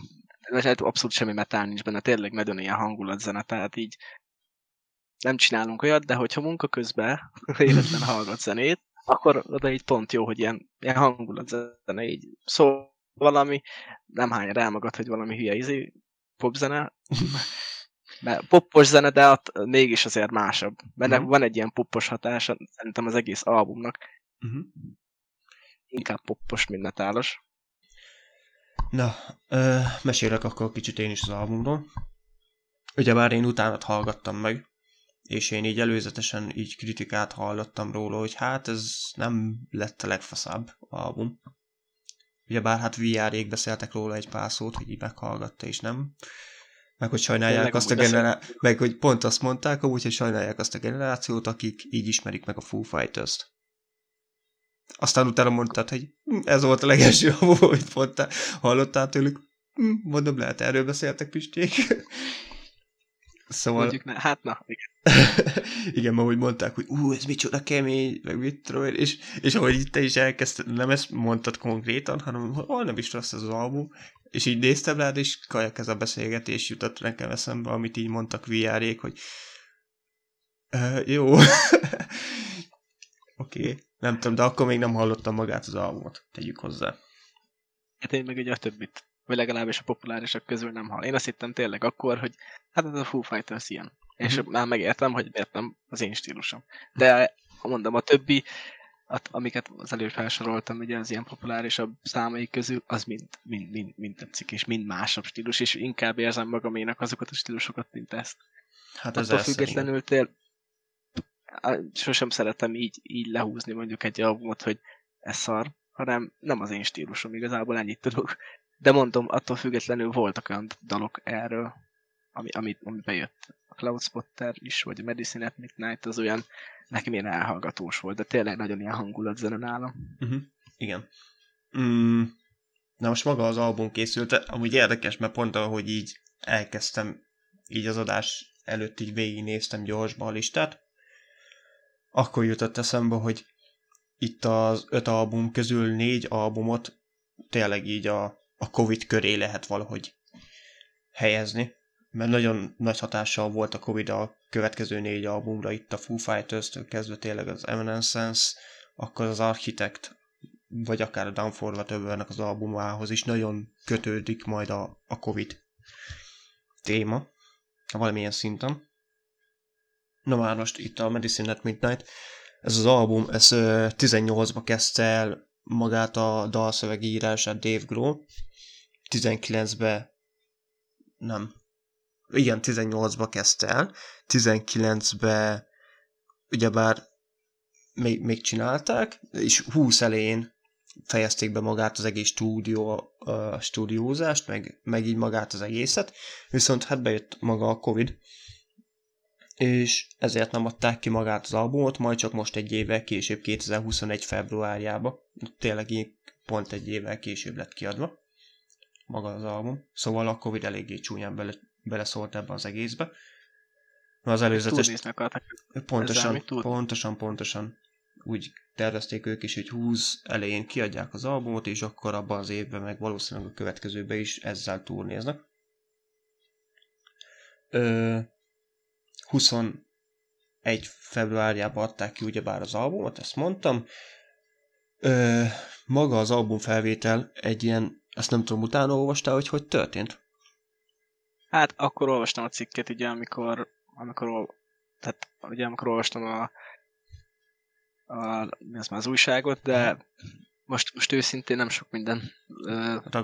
Vagy hát abszolút semmi metal nincs benne, tényleg nagyon ilyen hangulatzene, tehát így nem csinálunk olyat, de hogyha munka közben életlen hallgat zenét, akkor oda így pont jó, hogy ilyen, ilyen hangulatzene így szól valami, nem hány rámagad, hogy valami hülye izé, popzene, mert poppos zene, de ott mégis azért másabb. Benne uh-huh. van egy ilyen poppos hatása, szerintem az egész albumnak. Uh-huh. Inkább poppos, mint metálos. Na, ö, mesélek akkor kicsit én is az albumról. Ugye már én utána hallgattam meg, és én így előzetesen így kritikát hallottam róla, hogy hát ez nem lett a legfaszább album. Ugye bár hát VR-ék beszéltek róla egy pár szót, hogy így meghallgatta, és nem meg hogy sajnálják azt a generációt, meg hogy pont azt mondták, amúgy, hogy sajnálják azt a generációt, akik így ismerik meg a Foo Fighters-t. Aztán utána mondtad, hogy hm, ez volt a legelső amit mondtál, hallottál tőlük. Hm, mondom, lehet erről beszéltek Pisték. szóval... Mondjuk ne, hát na, igen. Igen, ahogy mondták, hogy ú, ez micsoda kemény, meg mit tudom én, és, és ahogy itt te is elkezdted, nem ezt mondtad konkrétan, hanem hol nem is rossz ez az album, és így néztem rád, és kajak ez a beszélgetés jutott nekem eszembe, amit így mondtak vr hogy uh, jó, oké, okay. Nem tudom, de akkor még nem hallottam magát az albumot, tegyük hozzá. Hát én meg ugye a többit, vagy legalábbis a populárisak közül nem hall. Én azt hittem tényleg akkor, hogy hát ez a Foo Fighters ilyen. Mm-hmm. És mhm. már megértem, hogy miért nem az én stílusom. De mondom, a többi, amiket az előbb felsoroltam, ugye az ilyen populárisabb számai közül, az mind, mind, mind, mind tetszik, és mind másabb stílus, és inkább érzem magaménak azokat a stílusokat, mint ezt. Hát Attól függetlenül tél, sosem szeretem így, így lehúzni mondjuk egy albumot, hogy ez szar, hanem nem az én stílusom, igazából ennyit tudok. De mondom, attól függetlenül voltak olyan dalok erről, ami, ami, ami bejött. A Cloud Spotter is, vagy a Medicine at Midnight, az olyan nekem ilyen elhallgatós volt, de tényleg nagyon ilyen hangulat zene nálam. Uh-huh. Igen. Mm. Na most maga az album készült, amúgy érdekes, mert pont ahogy így elkezdtem, így az adás előtt így végignéztem gyorsban a listát, akkor jutott eszembe, hogy itt az öt album közül négy albumot tényleg így a, a Covid köré lehet valahogy helyezni, mert nagyon nagy hatással volt a Covid a következő négy albumra, itt a Foo Fighters-től kezdve tényleg az Evanescence, akkor az Architect, vagy akár a Downfall Whatever-nek az albumához is nagyon kötődik majd a, a Covid téma, valamilyen szinten. Na már most itt a Medicine at Midnight, ez az album, ez 18-ba kezdte el magát a dalszövegírását Dave Grohl, 19-be nem, igen, 18-ba kezdte el, 19-be ugyebár még, még csinálták, és 20 elején fejezték be magát az egész stúdió, a stúdiózást, meg, meg így magát az egészet, viszont hát bejött maga a Covid, és ezért nem adták ki magát az albumot, majd csak most egy évvel később, 2021 februárjába, tényleg így pont egy évvel később lett kiadva maga az album, szóval a Covid eléggé csúnyán bele, beleszólt ebbe az egészbe. Az előzetes... Pontosan, pontosan, pontosan. Úgy tervezték ők is, hogy 20 elején kiadják az albumot, és akkor abban az évben, meg valószínűleg a következőben is ezzel túlnéznek. Ö, 21 februárjában adták ki ugyebár az albumot, ezt mondtam. Ö, maga az album felvétel egy ilyen, azt nem tudom, utána olvastál, hogy hogy történt? Hát akkor olvastam a cikket, ugye, amikor, amikor tehát ugye, amikor olvastam a, a, mi az már az újságot, de most, most őszintén nem sok minden.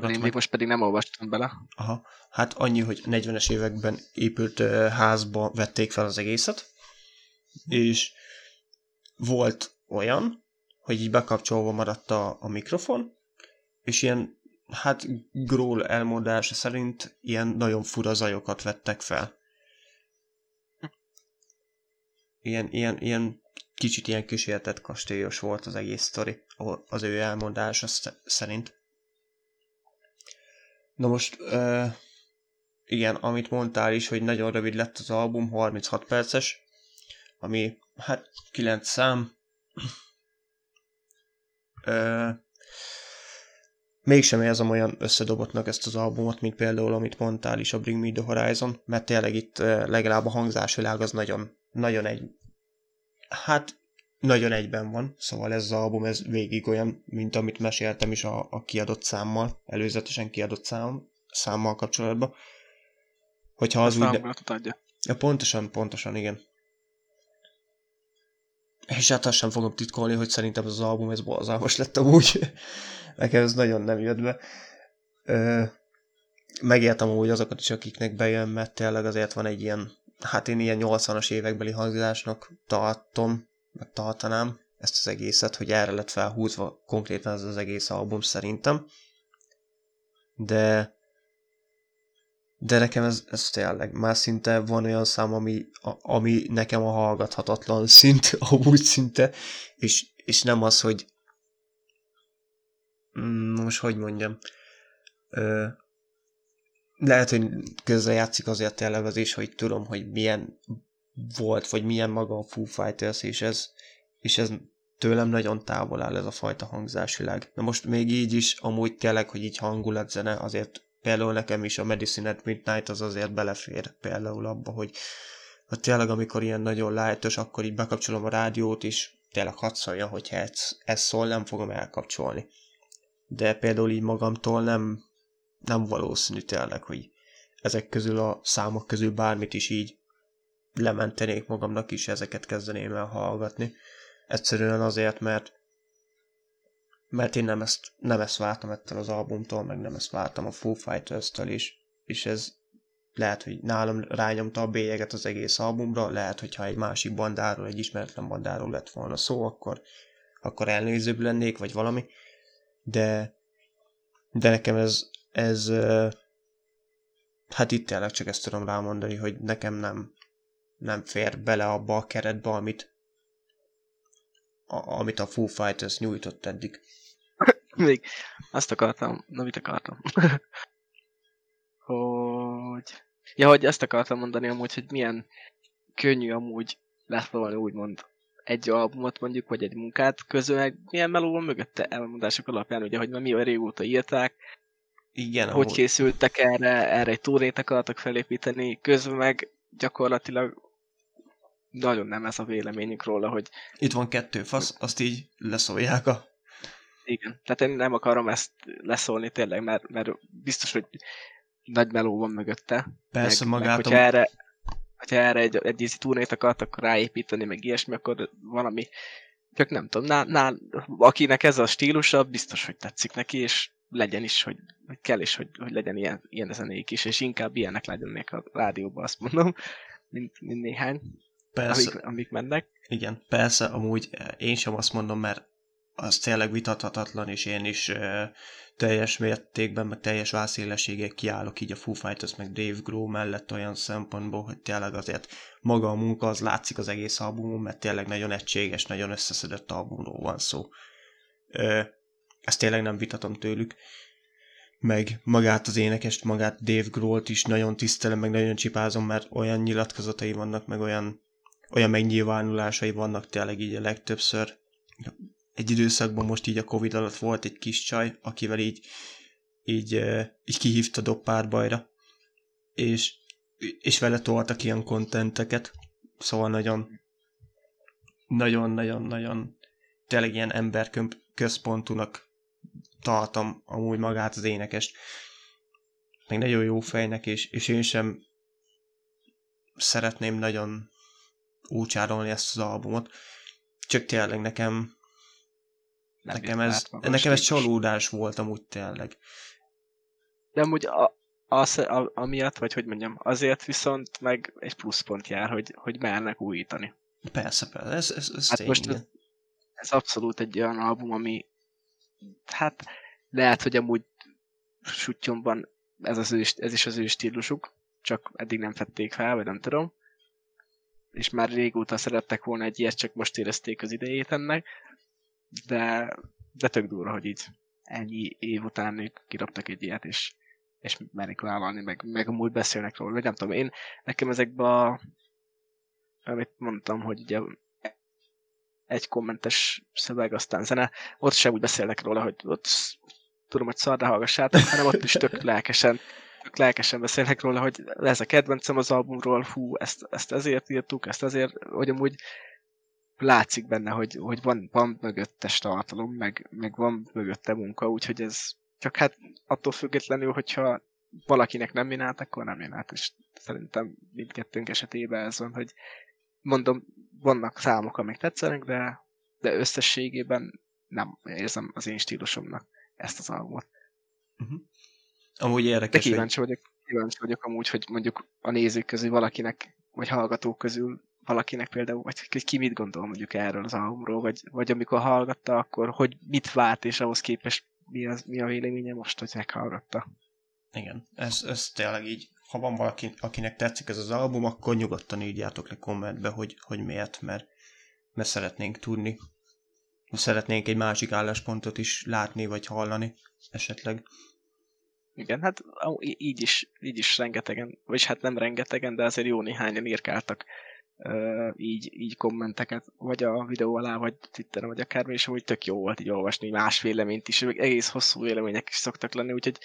Én még most pedig nem olvastam bele. Aha. Hát annyi, hogy 40-es években épült házba vették fel az egészet, és volt olyan, hogy így bekapcsolva maradt a, a mikrofon, és ilyen, hát Gról elmondása szerint ilyen nagyon fura zajokat vettek fel. Ilyen, ilyen, ilyen kicsit ilyen kísértett kastélyos volt az egész sztori, az ő elmondása szerint. Na most, igen, amit mondtál is, hogy nagyon rövid lett az album, 36 perces, ami hát 9 szám. Uh, mégsem érzem olyan összedobottnak ezt az albumot, mint például, amit mondtál is a Bring Me The Horizon, mert tényleg itt legalább a hangzásvilág az nagyon, nagyon egy hát nagyon egyben van, szóval ez az album ez végig olyan, mint amit meséltem is a, a kiadott számmal, előzetesen kiadott szám, számmal kapcsolatban. Hogyha az úgy... adja. Ja, pontosan, pontosan, igen. És hát azt sem fogom titkolni, hogy szerintem az album, ez borzalmas lett amúgy. Nekem ez nagyon nem jött be. Ö, megértem úgy azokat is, akiknek bejön, mert tényleg azért van egy ilyen hát én ilyen 80-as évekbeli hangzásnak tartom, meg tartanám ezt az egészet, hogy erre lett felhúzva konkrétan ez az egész album szerintem. De de nekem ez, ez tényleg már szinte van olyan szám, ami, a, ami nekem a hallgathatatlan szint, amúgy szinte, és, és nem az, hogy mm, most hogy mondjam, ö, lehet, hogy közre játszik azért ellevezés, hogy tudom, hogy milyen volt, vagy milyen maga a Foo Fighters, és ez, és ez tőlem nagyon távol áll ez a fajta hangzásvilág. Na most még így is, amúgy tényleg, hogy így hangulat-zene, azért például nekem is a Medicine at Midnight az azért belefér például abba, hogy ha tényleg amikor ilyen nagyon lájtos, akkor így bekapcsolom a rádiót, és tényleg hadd szólja, hogyha ez, ez szól, nem fogom elkapcsolni. De például így magamtól nem, nem valószínű tényleg, hogy ezek közül a számok közül bármit is így lementenék magamnak is, ezeket kezdeném el hallgatni. Egyszerűen azért, mert mert én nem ezt, nem ezt vártam ettől az albumtól, meg nem ezt vártam a Foo Fighters-től is, és ez lehet, hogy nálam rányomta a bélyeget az egész albumra, lehet, hogyha egy másik bandáról, egy ismeretlen bandáról lett volna szó, akkor, akkor elnézőbb lennék, vagy valami, de, de nekem ez, ez hát itt tényleg csak ezt tudom rámondani, hogy nekem nem, nem fér bele abba a keretbe, amit, a, amit a Foo Fighters nyújtott eddig. Még azt akartam, na mit akartam? hogy... Ja, hogy ezt akartam mondani amúgy, hogy milyen könnyű amúgy leszólni úgymond egy albumot mondjuk, vagy egy munkát, közül milyen meló van mögötte elmondások alapján, ugye, hogy már mi régóta írták, igen, hogy amúgy. készültek erre, erre egy túrét akartak felépíteni, közben meg gyakorlatilag nagyon nem ez a véleményük róla, hogy... Itt van kettő fasz, azt így leszólják a... Igen, tehát én nem akarom ezt leszólni tényleg, mert, mert biztos, hogy nagy meló van mögötte. Persze meg, magát... Meg, hogyha erre, hogyha erre egy, egy ízi turnét akartak ráépíteni, meg ilyesmi, akkor valami, csak nem tudom, nál, nál, akinek ez a stílusa, biztos, hogy tetszik neki, és legyen is, hogy, hogy kell is, hogy, hogy legyen ilyen, ilyen zenék is, és inkább ilyenek legyenek a rádióban, azt mondom, mint, mint néhány, persze, amik, amik mennek. Igen, persze, amúgy én sem azt mondom, mert az tényleg vitathatatlan, és én is uh, teljes mértékben, meg teljes vászélességgel kiállok így a Foo Fighters, meg Dave Grohl mellett olyan szempontból, hogy tényleg azért maga a munka az látszik az egész albumon, mert tényleg nagyon egységes, nagyon összeszedett albumról van szó. Uh, ezt tényleg nem vitatom tőlük, meg magát az énekest, magát Dave Grohl-t is nagyon tisztelem, meg nagyon csipázom, mert olyan nyilatkozatai vannak, meg olyan, olyan megnyilvánulásai vannak tényleg így a legtöbbször. Egy időszakban most így a Covid alatt volt egy kis csaj, akivel így, így, így kihívta doppárbajra, és, és vele toltak ilyen kontenteket, szóval nagyon nagyon-nagyon-nagyon tényleg ilyen emberközpontúnak tartom amúgy magát az énekest. Meg nagyon jó fejnek, és, és én sem szeretném nagyon úcsárolni ezt az albumot. Csak tényleg nekem nem nekem ez, nekem ez csalódás volt amúgy tényleg. De amúgy a, az, a, amiatt, vagy hogy mondjam, azért viszont meg egy pluszpont jár, hogy, hogy mernek újítani. Persze, persze, ez, ez, ez hát most ez, ez abszolút egy olyan album, ami hát lehet, hogy amúgy sutyomban ez, az ő, ez is az ő stílusuk, csak eddig nem fették fel, vagy nem tudom. És már régóta szerettek volna egy ilyet, csak most érezték az idejét ennek. De, de tök durva, hogy így ennyi év után ők kiraptak egy ilyet, és, és merik vállalni, meg, meg amúgy beszélnek róla, vagy nem tudom, én nekem ezekben a amit mondtam, hogy ugye egy kommentes szöveg, aztán zene. Ott sem úgy beszélnek róla, hogy ott tudom, hogy szar, de hallgassátok, hanem ott is tök lelkesen, tök lelkesen beszélnek róla, hogy ez a kedvencem az albumról, hú, ezt, ezt ezért írtuk, ezt ezért, hogy amúgy látszik benne, hogy, hogy van, van mögöttes tartalom, meg, meg van mögötte munka, úgyhogy ez csak hát attól függetlenül, hogyha valakinek nem jön akkor nem jön és szerintem mindkettőnk esetében ez van, hogy mondom, vannak számok, amik tetszenek, de, de összességében nem érzem az én stílusomnak ezt az albumot. Uh-huh. Amúgy érdekes. De kíváncsi vagyok, kíváncsi vagyok amúgy, hogy mondjuk a nézők közül valakinek, vagy hallgatók közül valakinek például, vagy ki mit gondol mondjuk erről az albumról, vagy, vagy amikor hallgatta, akkor hogy mit vált, és ahhoz képest mi, az, mi a véleménye most, hogy meghallgatta. Igen, ez, ez tényleg így ha van valaki, akinek tetszik ez az album, akkor nyugodtan írjátok le kommentbe, hogy, hogy miért, mert, mert szeretnénk tudni. Szeretnénk egy másik álláspontot is látni, vagy hallani esetleg. Igen, hát így is, így is rengetegen, vagy hát nem rengetegen, de azért jó néhányan írkáltak uh, így, így kommenteket, vagy a videó alá, vagy Twitteren, vagy akármi, és úgy tök jó volt így olvasni más véleményt is, meg egész hosszú vélemények is szoktak lenni, úgyhogy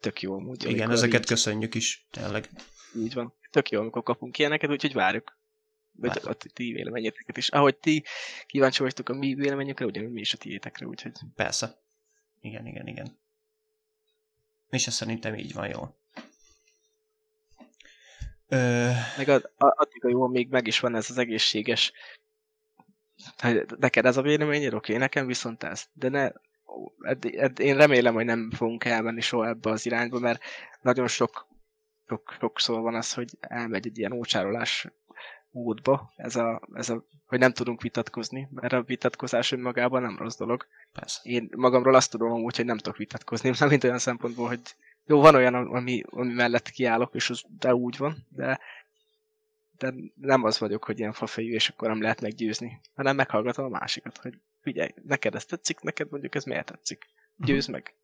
tök jó amúgy. Igen, ezeket így, köszönjük is, tényleg. Így van. Tök jó, amikor kapunk ilyeneket, úgyhogy várjuk. Vagy a ti véleményeteket is. Ahogy ti kíváncsi vagytok a mi véleményekre, ugyanúgy mi is a tiétekre, úgyhogy... Persze. Igen, igen, igen. És ez szerintem így van jól. Ö... Meg ad, addig a jó, még meg is van ez az egészséges neked ez a véleményed, oké, okay, nekem viszont ez. De ne, én remélem, hogy nem fogunk elmenni soha ebbe az irányba, mert nagyon sok, sok sokszor van az, hogy elmegy egy ilyen ócsárolás módba, ez a, ez a, hogy nem tudunk vitatkozni, mert a vitatkozás önmagában nem rossz dolog. Persze. Én magamról azt tudom amúgy, hogy nem tudok vitatkozni, nem mint olyan szempontból, hogy jó, van olyan, ami, ami mellett kiállok, és az, de úgy van, de, de nem az vagyok, hogy ilyen fafejű, és akkor nem lehet meggyőzni, hanem meghallgatom a másikat, hogy figyelj, neked ez tetszik, neked mondjuk ez miért tetszik. Győzd meg.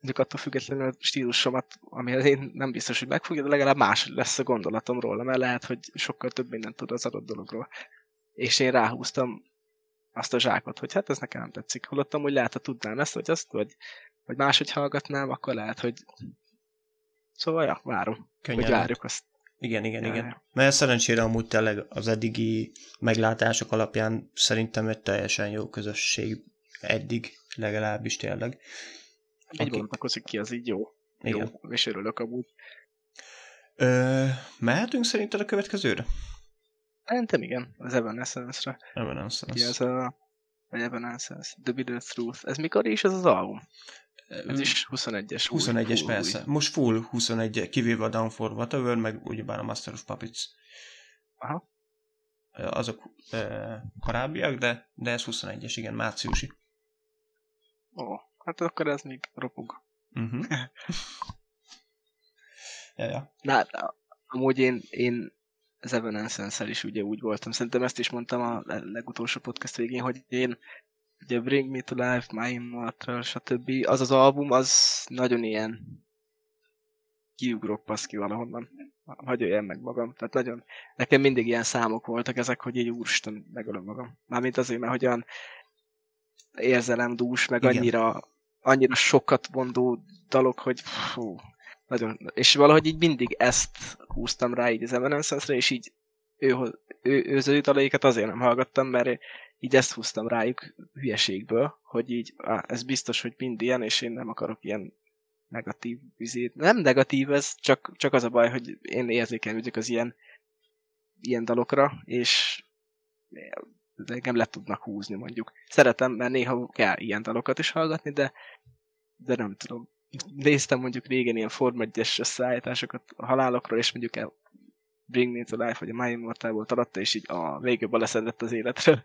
Mondjuk attól függetlenül a stílusomat, ami én nem biztos, hogy megfogja, de legalább más lesz a gondolatom róla, mert lehet, hogy sokkal több mindent tud az adott dologról. És én ráhúztam azt a zsákot, hogy hát ez nekem nem tetszik. Hallottam, hogy lehet, ha tudnám ezt, vagy azt, vagy, vagy máshogy hallgatnám, akkor lehet, hogy Szóval, ja, várom. Könnyen hogy várjuk azt. Igen, igen, ja, igen. Mert szerencsére amúgy tényleg az eddigi meglátások alapján szerintem egy teljesen jó közösség eddig legalábbis tényleg. Egy bontakozik ki, az így jó. Igen. Jó, és örülök amúgy. Ö, mehetünk szerinted a következőre? Szerintem igen, az Evanescence-re. Evanescence. ez a vagy Evanescence, The Bitter Truth. Ez mikor is ez az album? Ez is 21-es. 21-es, persze. Új. Most full 21, kivéve a Down for Whatever, meg ugyebár a Master of Puppets. Aha. Azok e, korábbiak, de, de ez 21-es, igen, márciusi. Ó, hát akkor ez még ropog. Uh-huh. ja, ja. Na, amúgy én, én az Evanescence-el is ugye úgy voltam. Szerintem ezt is mondtam a legutolsó podcast végén, hogy én ugye Bring Me to Life, My Immortal, stb. Az az album, az nagyon ilyen kiugrok ki valahonnan. Hagy olyan meg magam. Tehát nagyon, nekem mindig ilyen számok voltak ezek, hogy egy úristen, megölöm magam. Mármint azért, mert hogyan érzelemdús, meg Igen. annyira, annyira sokat mondó dalok, hogy fú, nagyon, és valahogy így mindig ezt húztam rá így az Evanescence-re, és így ő, ő, ő, ő dalaikat azért nem hallgattam, mert így ezt húztam rájuk hülyeségből, hogy így á, ez biztos, hogy mind ilyen, és én nem akarok ilyen negatív vizét. Nem negatív ez, csak, csak az a baj, hogy én érzékenyügyek az ilyen, ilyen dalokra, és engem le tudnak húzni mondjuk. Szeretem, mert néha kell ilyen dalokat is hallgatni, de, de nem tudom. Néztem mondjuk régen ilyen Form 1-es összeállításokat a halálokról, és mondjuk el Bring Me to Life, vagy a My Immortal volt alatta, és így a végül leszedett az életről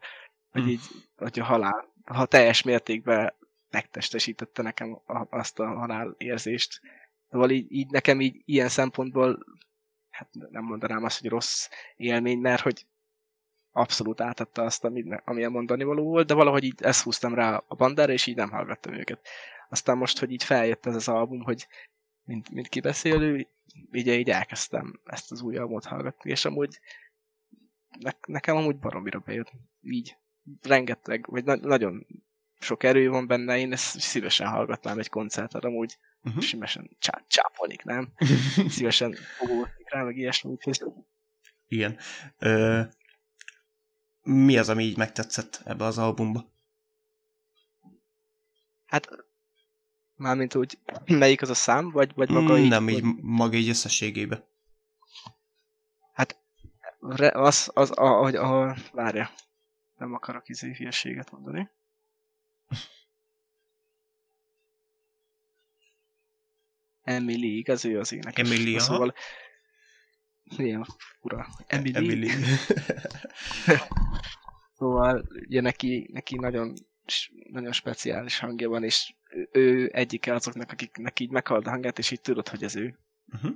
hogy hm. így, hogy a halál, ha teljes mértékben megtestesítette nekem azt a halál érzést. Szóval így, így nekem így ilyen szempontból, hát nem mondanám azt, hogy rossz élmény, mert hogy abszolút átadta azt, amilyen mondani való volt, de valahogy így ezt húztam rá a bandára, és így nem hallgattam őket. Aztán most, hogy így feljött ez az album, hogy mint, mint kibeszélő, így, így elkezdtem ezt az új albumot hallgatni, és amúgy ne, nekem amúgy baromira bejött. Így rengeteg, vagy na- nagyon sok erő van benne, én ezt szívesen hallgatnám egy koncerten, amúgy uh-huh. szívesen csá- csápolnék, nem? szívesen fogolnék rá, meg ilyesmi. Igen. Ö, mi az, ami így megtetszett ebbe az albumba? Hát, mármint úgy, melyik az a szám, vagy, vagy maga mm, így? Nem, így maga így összességébe. Hát, az, az, ahogy, a, várja, nem akarok izé hülyeséget mondani. Emily, igaz, ő az énekes. Emily, aha. Szóval, ilyen fura. Emily. Emily. szóval, ugye neki, neki nagyon, nagyon speciális hangja van, és ő egyike azoknak, akiknek így meghalt a hangját, és így tudod, hogy ez ő. Uh-huh.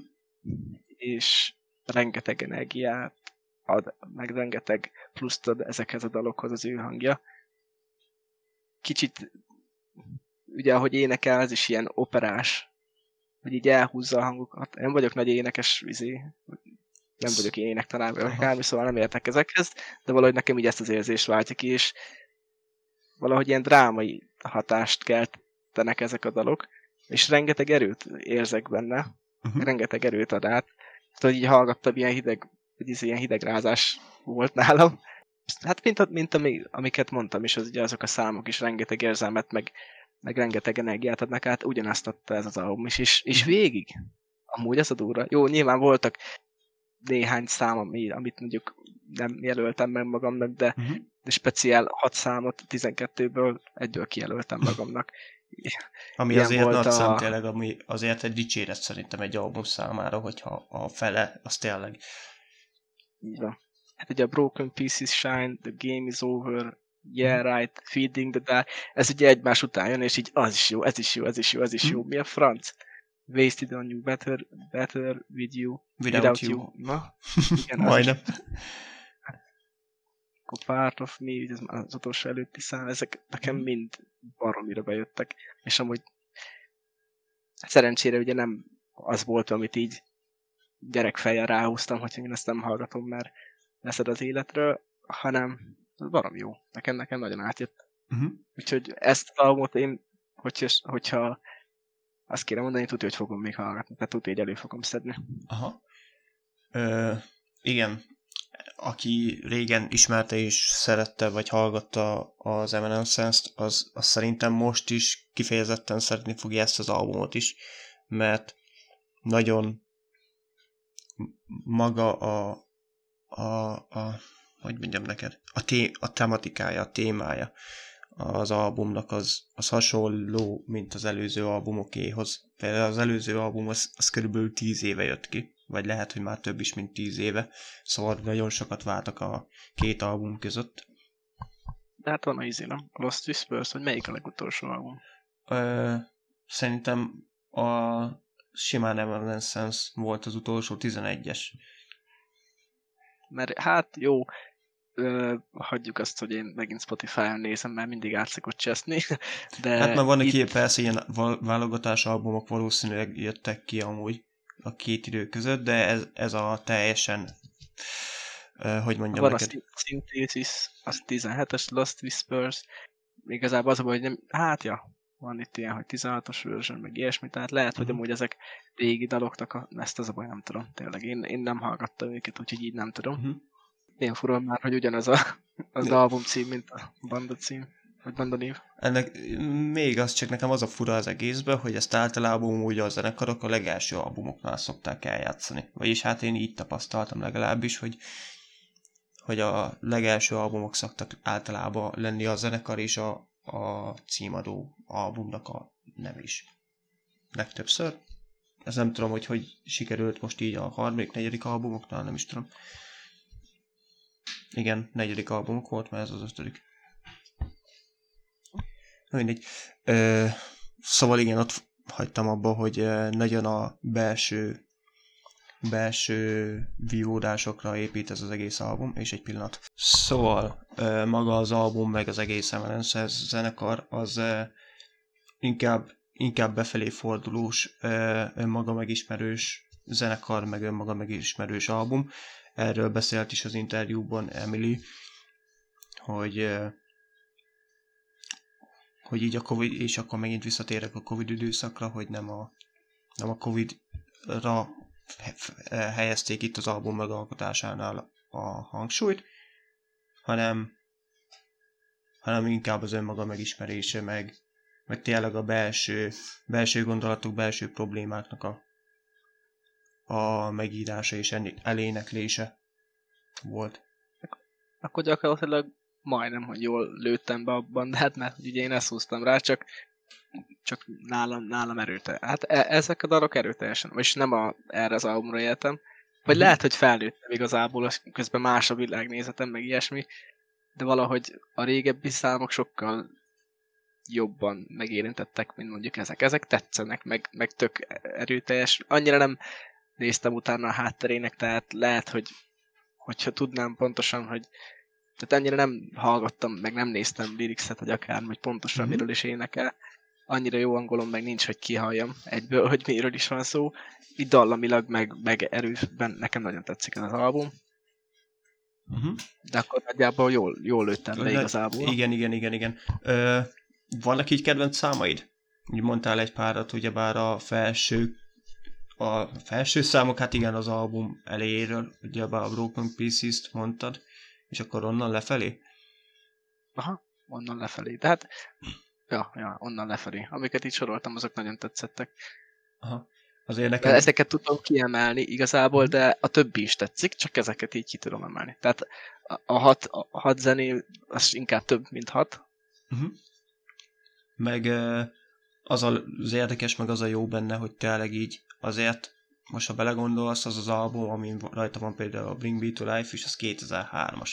És rengeteg energiát ad, meg rengeteg pluszt ad ezekhez a dalokhoz az ő hangja. Kicsit, ugye ahogy énekel, az is ilyen operás, hogy így elhúzza a hangokat. Én vagyok nagy énekes, izé, nem vagyok én énektanár, vagy akármi, szóval nem értek ezekhez, de valahogy nekem így ezt az érzést váltja ki, és valahogy ilyen drámai hatást keltenek ezek a dalok, és rengeteg erőt érzek benne, uh-huh. rengeteg erőt ad át. Tehát, így hallgattam, ilyen hideg, hogy ez ilyen hidegrázás volt nálam. Hát mint, mint ami, amiket mondtam is, az ugye azok a számok is rengeteg érzelmet, meg, meg rengeteg energiát adnak át, ugyanezt adta ez az album is, és, és mhm. végig. Amúgy ez a durva. Jó, nyilván voltak néhány szám, ami, amit mondjuk nem jelöltem meg magamnak, de, uh-huh. de speciál hat számot 12-ből egyből kijelöltem magamnak. Ami Ilyen azért nagy a... szám tényleg, ami azért egy dicséret szerintem egy album számára, hogyha a fele, az tényleg. Igen. Hát ugye a Broken Pieces Shine, The Game is Over, Yeah mhm. Right, Feeding the Dark, ez ugye egymás után jön, és így az is jó, ez is jó, ez is jó, ez is jó. Mhm. Mi a franc? Wasted on you, better, better with you, without, without you. you. Na? Igen, Majdnem. Akkor Part of Me, ugye az utolsó előtti szám, ezek nekem mhm. mind baromira bejöttek, és amúgy szerencsére ugye nem az volt, amit így gyerekfejjel ráhúztam, hogy én ezt nem hallgatom, mert leszed az életről, hanem barom jó. Nekem, nekem nagyon átjött. Uh-huh. Úgyhogy ezt a albumot én, hogyha, hogyha azt kéne mondani, tudja, hogy fogom még hallgatni, tehát tudja, hogy elő fogom szedni. Aha. Ö, igen, aki régen ismerte és szerette, vagy hallgatta az Eminence-t, az, az szerintem most is kifejezetten szeretni fogja ezt az albumot is, mert nagyon maga a, a, a hogy mondjam neked, a, té, a tematikája, a témája az albumnak az, az hasonló, mint az előző albumokéhoz. Például az előző album az, az körülbelül 10 éve jött ki, vagy lehet, hogy már több is, mint 10 éve, szóval nagyon sokat váltak a két album között. De hát van a izé, nem? Lost Whispers, hogy melyik a legutolsó album? Ö, szerintem a simán Evanescence volt az utolsó 11-es. Mert hát jó, ö, hagyjuk azt, hogy én megint Spotify-on nézem, mert mindig át szokott cseszni. De hát már vannak itt... ilyen persze ilyen válogatás albumok valószínűleg jöttek ki amúgy a két idő között, de ez, ez a teljesen hogy mondjam Van neked? a Synthesis, az 17-es Lost Whispers, igazából az a hogy nem, hát ja, van itt ilyen, hogy 16-os version, meg ilyesmi, tehát lehet, hogy mhm. amúgy ezek régi daloknak, a, ezt az a baj nem tudom, tényleg, én, én nem hallgattam őket, úgyhogy így nem tudom. Uh-huh. Én fura már, hogy ugyanaz a, az De... album cím, mint a banda cím, vagy banda név. Ennek még az csak nekem az a fura az egészben, hogy ezt általában úgy a zenekarok a legelső albumoknál szokták eljátszani. Vagyis hát én így tapasztaltam legalábbis, hogy hogy a legelső albumok szoktak általában lenni a zenekar és a, a címadó albumnak a nem is. Legtöbbször. Ez nem tudom, hogy hogy sikerült most így a harmadik, negyedik albumoknál, nem is tudom. Igen, negyedik albumok volt, mert ez az ötödik. Mindegy. Ö, szóval igen, ott hagytam abba, hogy nagyon a belső belső vívódásokra épít ez az egész album, és egy pillanat. Szóval maga az album, meg az egész Eminence zenekar, az inkább, inkább befelé fordulós, önmaga megismerős zenekar, meg önmaga megismerős album. Erről beszélt is az interjúban Emily, hogy hogy így a Covid, és akkor megint visszatérek a Covid időszakra, hogy nem a, nem a Covid-ra helyezték itt az album megalkotásánál a hangsúlyt, hanem, hanem inkább az önmaga megismerése, meg, meg tényleg a belső, belső gondolatok, belső problémáknak a, a megírása és eléneklése volt. Akkor gyakorlatilag majdnem, hogy jól lőttem be abban, de hát mert ugye én ezt húztam rá, csak csak nálam, nálam erőte. Hát e, ezek a dalok erőteljesen, és nem a, erre az albumra éltem. Vagy lehet, hogy felnőttem igazából, közben más a világnézetem, meg ilyesmi, de valahogy a régebbi számok sokkal jobban megérintettek, mint mondjuk ezek. Ezek tetszenek, meg, meg tök erőteljes. Annyira nem néztem utána a hátterének, tehát lehet, hogy hogyha tudnám pontosan, hogy tehát ennyire nem hallgattam, meg nem néztem lirixet, hogy akár, hogy pontosan mm-hmm. miről is énekel, annyira jó angolom meg nincs, hogy kihalljam egyből, hogy miről is van szó. Így dallamilag, meg, meg erősben nekem nagyon tetszik ez az album. Uh-huh. De akkor nagyjából jól, jól lőttem le igazából. Igen, igen, igen, igen. Ö, vannak így kedvenc számaid? Úgy mondtál egy párat, ugyebár a felső a felső számok, hát igen, az album elejéről, ugyebár a Broken Pieces-t mondtad, és akkor onnan lefelé? Aha, onnan lefelé. De hát, ja, ja, onnan lefelé. Amiket itt soroltam, azok nagyon tetszettek. Aha. Azért nekem... De ezeket tudom kiemelni igazából, de a többi is tetszik, csak ezeket így ki tudom emelni. Tehát a hat, a hat zené, az inkább több, mint hat. Uh-huh. Meg az az érdekes, meg az a jó benne, hogy tényleg így azért, most ha belegondolsz, az az album, ami rajta van például a Bring Me to Life, és az 2003-as.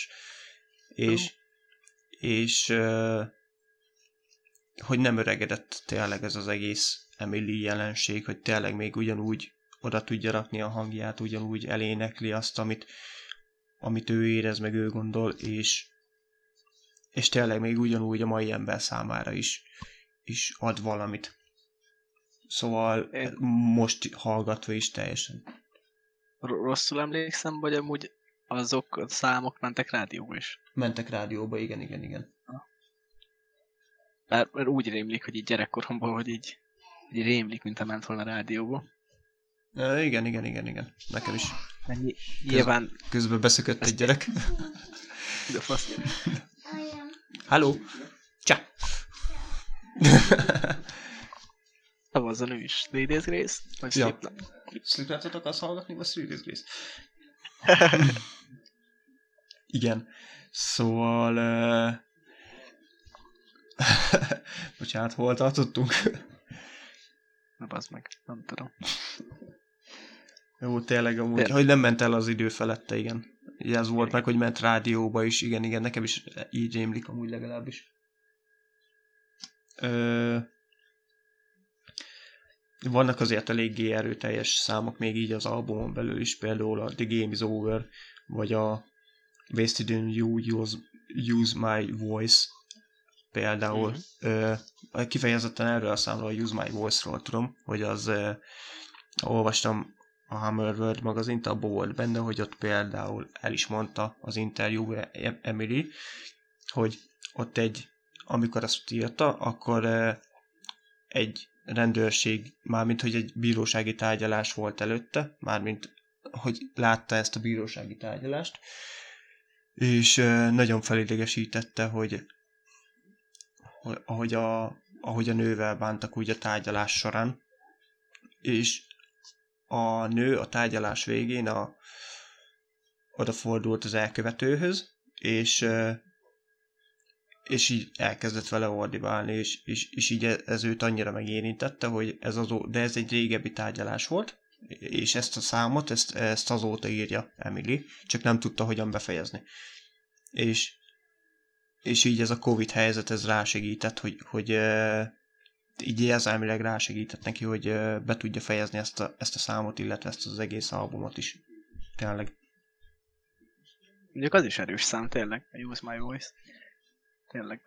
És, uh. és hogy nem öregedett tényleg ez az egész Emily jelenség, hogy tényleg még ugyanúgy oda tudja rakni a hangját, ugyanúgy elénekli azt, amit, amit ő érez, meg ő gondol, és, és tényleg még ugyanúgy a mai ember számára is, is ad valamit. Szóval Én... most hallgatva is teljesen. Rosszul emlékszem, vagy amúgy azok a számok mentek rádióba is? Mentek rádióba, igen, igen, igen. Mert, mert úgy rémlik, hogy így gyerekkoromból, hogy így, így rémlik, mint a ment volna rádióba. E, igen, igen, igen, igen. Nekem is. Ny- nyilván... Köz, közben beszökött egy gyerek. De fasz. Halló! Csá! Szavazzon ő is. Three Days Grace? Vagy ja. Slipknot? Slipknotot akarsz hallgatni, vagy Three Days Grace? Igen. Szóval... Uh... Bocsánat, hol tartottunk? Na bazd meg, nem tudom. Jó, tényleg amúgy, De... hogy nem ment el az idő felette, igen. Ugye ez volt meg, hogy ment rádióba is, igen, igen, nekem is így rémlik amúgy legalábbis. Ö... Vannak azért eléggé erőteljes számok még így az albumon belül is, például a The Game is Over, vagy a Wasted in You Use, use My Voice, például. Mm-hmm. Ö, kifejezetten erről a számról, a Use My Voice-ról tudom, hogy az ö, olvastam a Hammer World magazint, abból volt benne, hogy ott például el is mondta az interjú Emily, hogy ott egy, amikor azt írta, akkor egy rendőrség, mármint hogy egy bírósági tárgyalás volt előtte, mármint hogy látta ezt a bírósági tárgyalást, és nagyon felidegesítette, hogy ahogy a, ahogy a nővel bántak úgy a tárgyalás során, és a nő a tárgyalás végén a, odafordult az elkövetőhöz, és és így elkezdett vele ordibálni, és, és, és így ez őt annyira megérintette, hogy ez az, de ez egy régebbi tárgyalás volt, és ezt a számot, ezt, ezt azóta írja Emily, csak nem tudta hogyan befejezni. És, és így ez a Covid helyzet, ez rásegített, hogy, hogy így érzelmileg rásegített neki, hogy be tudja fejezni ezt a, ezt a számot, illetve ezt az egész albumot is. Tényleg. Mondjuk az is erős szám, tényleg, a Use My Voice tényleg.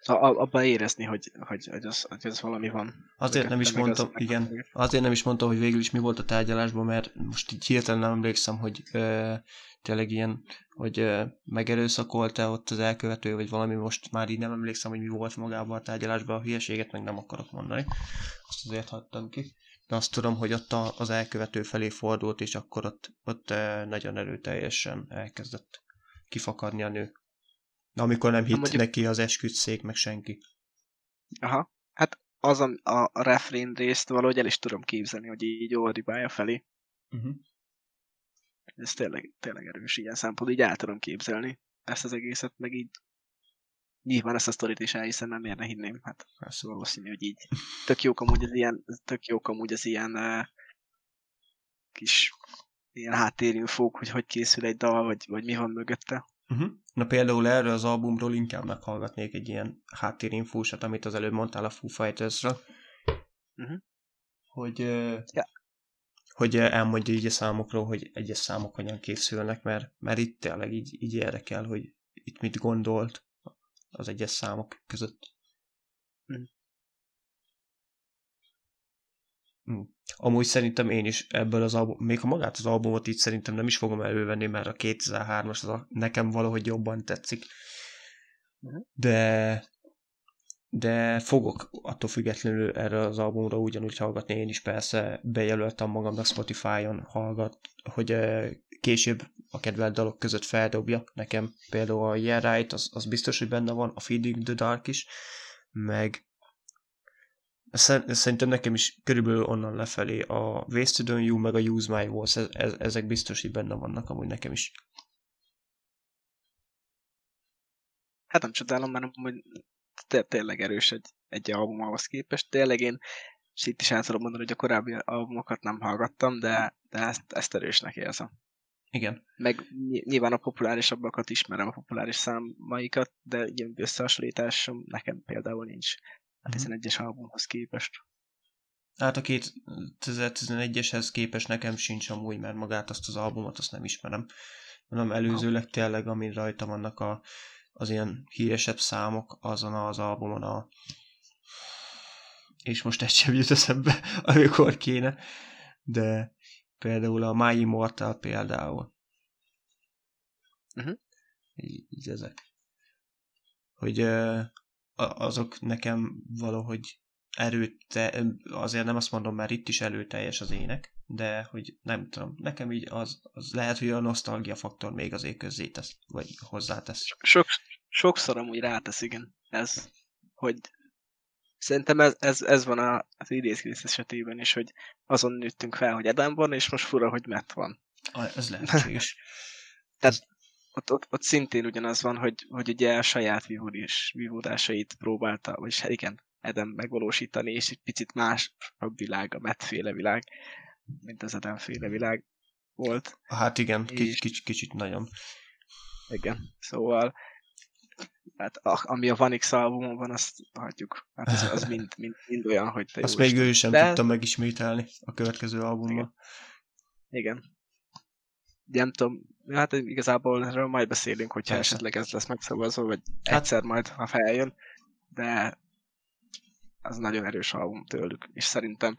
Szóval abban érezni, hogy, hogy, hogy, az, hogy az valami van. Azért nem is mondtam, igen, azért nem is mondtam, hogy végül is mi volt a tárgyalásban, mert most így hirtelen nem emlékszem, hogy ö, tényleg ilyen, hogy megerőszakolta ott az elkövető, vagy valami, most már így nem emlékszem, hogy mi volt magában a tárgyalásban, a hülyeséget meg nem akarok mondani. Azt azért hagytam ki. De azt tudom, hogy ott az elkövető felé fordult, és akkor ott, ott nagyon erőteljesen elkezdett kifakadni a nő. Amikor nem hitt mondjuk... neki az esküdszék, meg senki. Aha. Hát az a, a, refrén részt valahogy el is tudom képzelni, hogy így ordibálja felé. Uh-huh. Ez tényleg, tényleg erős ilyen szempont, így el tudom képzelni ezt az egészet, meg így nyilván ezt a sztorit is elhiszem, mert miért ne hinném, hát Persze. valószínű, hogy így tök jók amúgy az ilyen, tök jók amúgy az ilyen uh, kis ilyen háttérinfók, hogy hogy készül egy dal, vagy, vagy mi van mögötte. Uh-huh. Na például erről az albumról inkább meghallgatnék egy ilyen háttérinfósat, amit az előbb mondtál a Foo Fighters-ra. Uh-huh. Hogy, yeah. Hogy elmondja így a számokról, hogy egyes számok hogyan készülnek, mert, mert itt tényleg így, így érdekel, hogy itt mit gondolt az egyes számok között. Mm. Mm. Amúgy szerintem én is ebből az album, még ha magát az albumot így szerintem nem is fogom elővenni, mert a 2003-as az a, nekem valahogy jobban tetszik. Mhm. De de fogok attól függetlenül erre az albumra ugyanúgy hallgatni, én is persze bejelöltem magamnak Spotify-on hallgat, hogy később a kedvelt dalok között feldobja nekem például a Yeah Right, az, az biztos, hogy benne van, a Feeding the Dark is, meg Szerintem nekem is körülbelül onnan lefelé a Wasted on You, meg a Use My Voice, ez, ez, ezek biztos, hogy benne vannak amúgy nekem is. Hát nem csodálom, mert hogy tényleg erős egy, egy album ahhoz képest. Tényleg én és itt is el tudom mondani, hogy a korábbi albumokat nem hallgattam, de, de ezt, ezt erősnek érzem. Igen. Meg nyilván a populárisabbakat ismerem, a populáris számaikat, de ilyen összehasonlításom nekem például nincs a 11-es mhm. albumhoz képest. Hát a 2011-eshez képest nekem sincs amúgy, mert magát azt az albumot azt nem ismerem. Hanem előzőleg tényleg, amin rajta vannak a, az ilyen híresebb számok azon az albumon a és most egy sem jut eszembe, amikor kéne, de például a My Immortal például. Uh-huh. Így, így ezek. Hogy azok nekem valahogy erőte, azért nem azt mondom, mert itt is előteljes az ének, de hogy nem tudom, nekem így az, az lehet, hogy a nosztalgia faktor még azért közzé tesz, vagy hozzátesz. Sok, sokszor amúgy rátesz, igen, ez, hogy szerintem ez, ez, ez van a, az idézkész esetében is, hogy azon nőttünk fel, hogy Edem van, és most fura, hogy Matt van. Ez lehetséges. Tehát ott, ott, ott szintén ugyanaz van, hogy, hogy ugye a saját vívódás, vívódásait próbálta, vagy hát igen, Edem megvalósítani, és egy picit más a világ, a Matt-féle világ, mint az Edem féle világ volt. Hát igen, és... kicsit, kicsit nagyon. Igen, szóval hát ami a Vanix albumon van, azt hagyjuk. Hát az, az mind, mind, mind olyan, hogy te Azt még ő sem De... tudta megismételni a következő albumban. Igen. Igen. Nem tudom, hát igazából erről majd beszélünk, hogyha Persze. esetleg ez lesz megszavazva, vagy hát... egyszer majd, ha feljön, de az nagyon erős album tőlük, és szerintem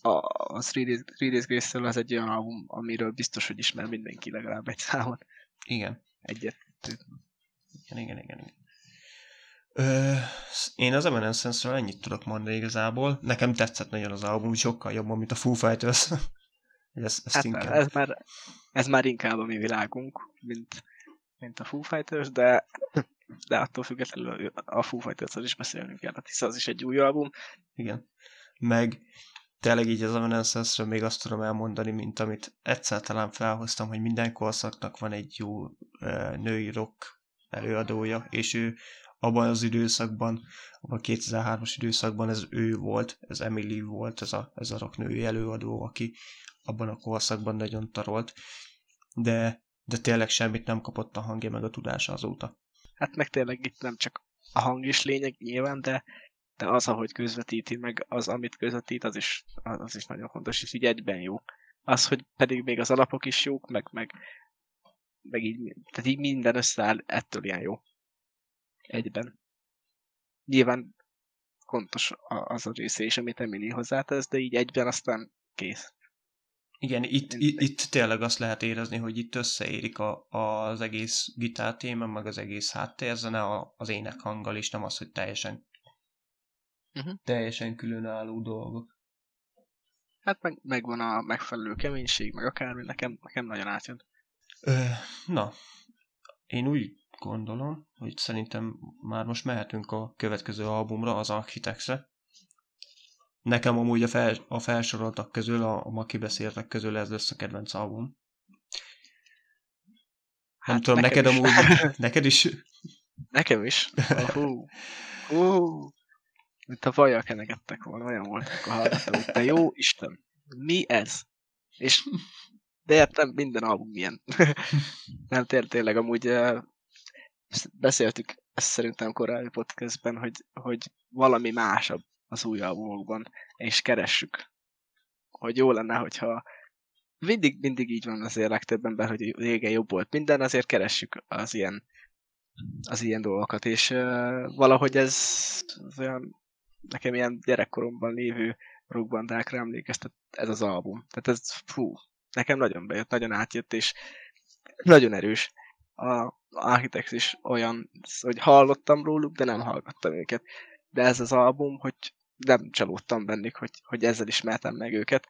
a, Three Days, Three Days Grace-től az egy olyan album, amiről biztos, hogy ismer mindenki legalább egy számot. Igen. Egyet. Igen, igen, igen. igen. Ö, én az Evanescence-ről ennyit tudok mondani igazából. Nekem tetszett nagyon az album, sokkal jobban, mint a Foo Fighters. ez, ezt hát inkább... ez, már, ez már inkább a mi világunk, mint, mint a Foo Fighters, de, de attól függetlenül a Foo fighters is beszélnünk kell, hiszen az is egy új album. Igen. Meg tényleg így az evanescence még azt tudom elmondani, mint amit egyszer talán felhoztam, hogy minden korszaknak van egy jó uh, női rock előadója, és ő abban az időszakban, abban a 2003-as időszakban ez ő volt, ez Emily volt, ez a, ez a rocknői előadó, aki abban a korszakban nagyon tarolt, de, de tényleg semmit nem kapott a hangja meg a tudása azóta. Hát meg tényleg itt nem csak a hang is lényeg nyilván, de, de az, ahogy közvetíti, meg az, amit közvetít, az is, az is nagyon fontos, és így egyben jó. Az, hogy pedig még az alapok is jók, meg, meg meg így, tehát így minden összeáll, ettől ilyen jó. Egyben. Nyilván fontos az a része is, amit Emily hozzátesz, de így egyben aztán kész. Igen, itt, itt, itt tényleg azt lehet érezni, hogy itt összeérik a, az egész gitártéma, meg az egész háttérzene az énekhanggal, és nem az, hogy teljesen uh-huh. teljesen különálló dolgok. Hát meg, megvan a megfelelő keménység, meg akármi, nekem, nekem nagyon átjön. Ö, na, én úgy gondolom, hogy szerintem már most mehetünk a következő albumra, az Architects-re. Nekem amúgy a, fel, a felsoroltak közül, a, a ma kibeszéltek közül ez lesz a kedvenc album. Hát Nem tudom, neked is. amúgy, neked is? Nekem is. Hú. Hú. Mint a vajjal kenegettek volna, olyan volt, akkor hallgattam, hogy te jó Isten, mi ez? És de értem, minden album ilyen. nem, tényleg amúgy beszéltük ezt szerintem korábbi podcastben, hogy, hogy valami másabb az új albumokban, és keressük. Hogy jó lenne, hogyha mindig, mindig így van azért legtöbb ember, hogy régen jobb volt minden, azért keressük az ilyen az ilyen dolgokat, és uh, valahogy ez olyan, nekem ilyen gyerekkoromban lévő rockbandákra emlékeztet ez az album. Tehát ez, fú, nekem nagyon bejött, nagyon átjött, és nagyon erős. A Architects is olyan, hogy hallottam róluk, de nem hallgattam őket. De ez az album, hogy nem csalódtam bennük, hogy, hogy ezzel ismertem meg őket.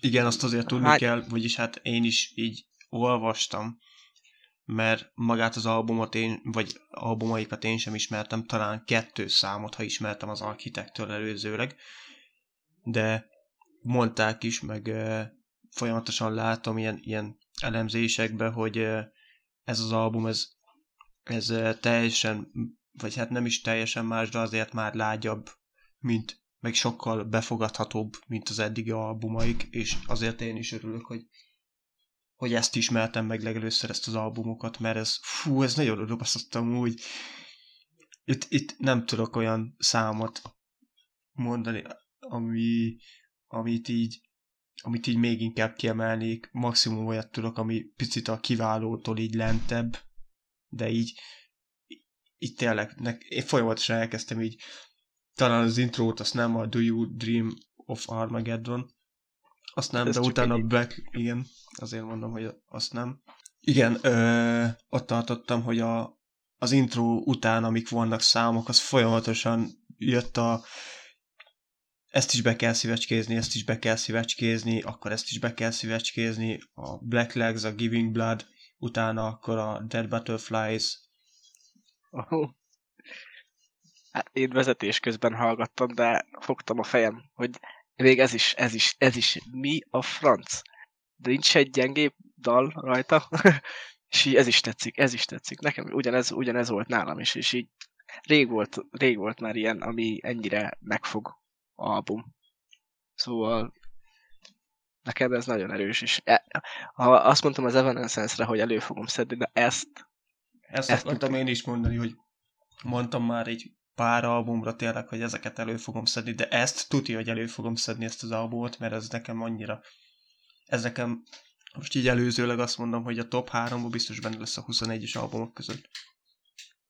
Igen, azt azért tudni hát... kell, vagyis hát én is így olvastam, mert magát az albumot én, vagy albumaikat én sem ismertem, talán kettő számot, ha ismertem az Architektől előzőleg, de mondták is, meg folyamatosan látom ilyen, ilyen elemzésekbe, hogy ez az album, ez, ez teljesen, vagy hát nem is teljesen más, de azért már lágyabb, mint meg sokkal befogadhatóbb, mint az eddigi albumaik, és azért én is örülök, hogy hogy ezt ismertem meg legelőször ezt az albumokat, mert ez, fú, ez nagyon röbasztottam úgy. Itt, itt nem tudok olyan számot mondani, ami, amit így amit így még inkább kiemelnék, maximum olyat tudok, ami picit a kiválótól így lentebb, de így így tényleg, ne, én folyamatosan elkezdtem így, talán az intrót, azt nem a Do You Dream of Armageddon, azt nem, Ez de utána egy... Black, igen, azért mondom, hogy azt nem. Igen, ö, ott tartottam, hogy a, az intro után, amik vannak számok, az folyamatosan jött a ezt is be kell szívecskézni, ezt is be kell szívecskézni, akkor ezt is be kell szívecskézni, a Black Legs, a Giving Blood, utána akkor a Dead Butterflies. Oh. Hát én vezetés közben hallgattam, de fogtam a fejem, hogy még ez is, ez is, ez is, mi a franc? De nincs egy gyengébb dal rajta, és így ez is tetszik, ez is tetszik. Nekem ugyanez, ugyanez volt nálam is, és így rég volt, rég volt már ilyen, ami ennyire megfog album. Szóval nekem ez nagyon erős, és e, ha azt mondtam az Evanescence-re, hogy elő fogom szedni, de ezt... Ezt, ezt akartam én is mondani, hogy mondtam már egy pár albumra tényleg, hogy ezeket elő fogom szedni, de ezt tudja, hogy elő fogom szedni ezt az albumot, mert ez nekem annyira... Ez nekem most így előzőleg azt mondom, hogy a top 3 biztos benne lesz a 21-es albumok között.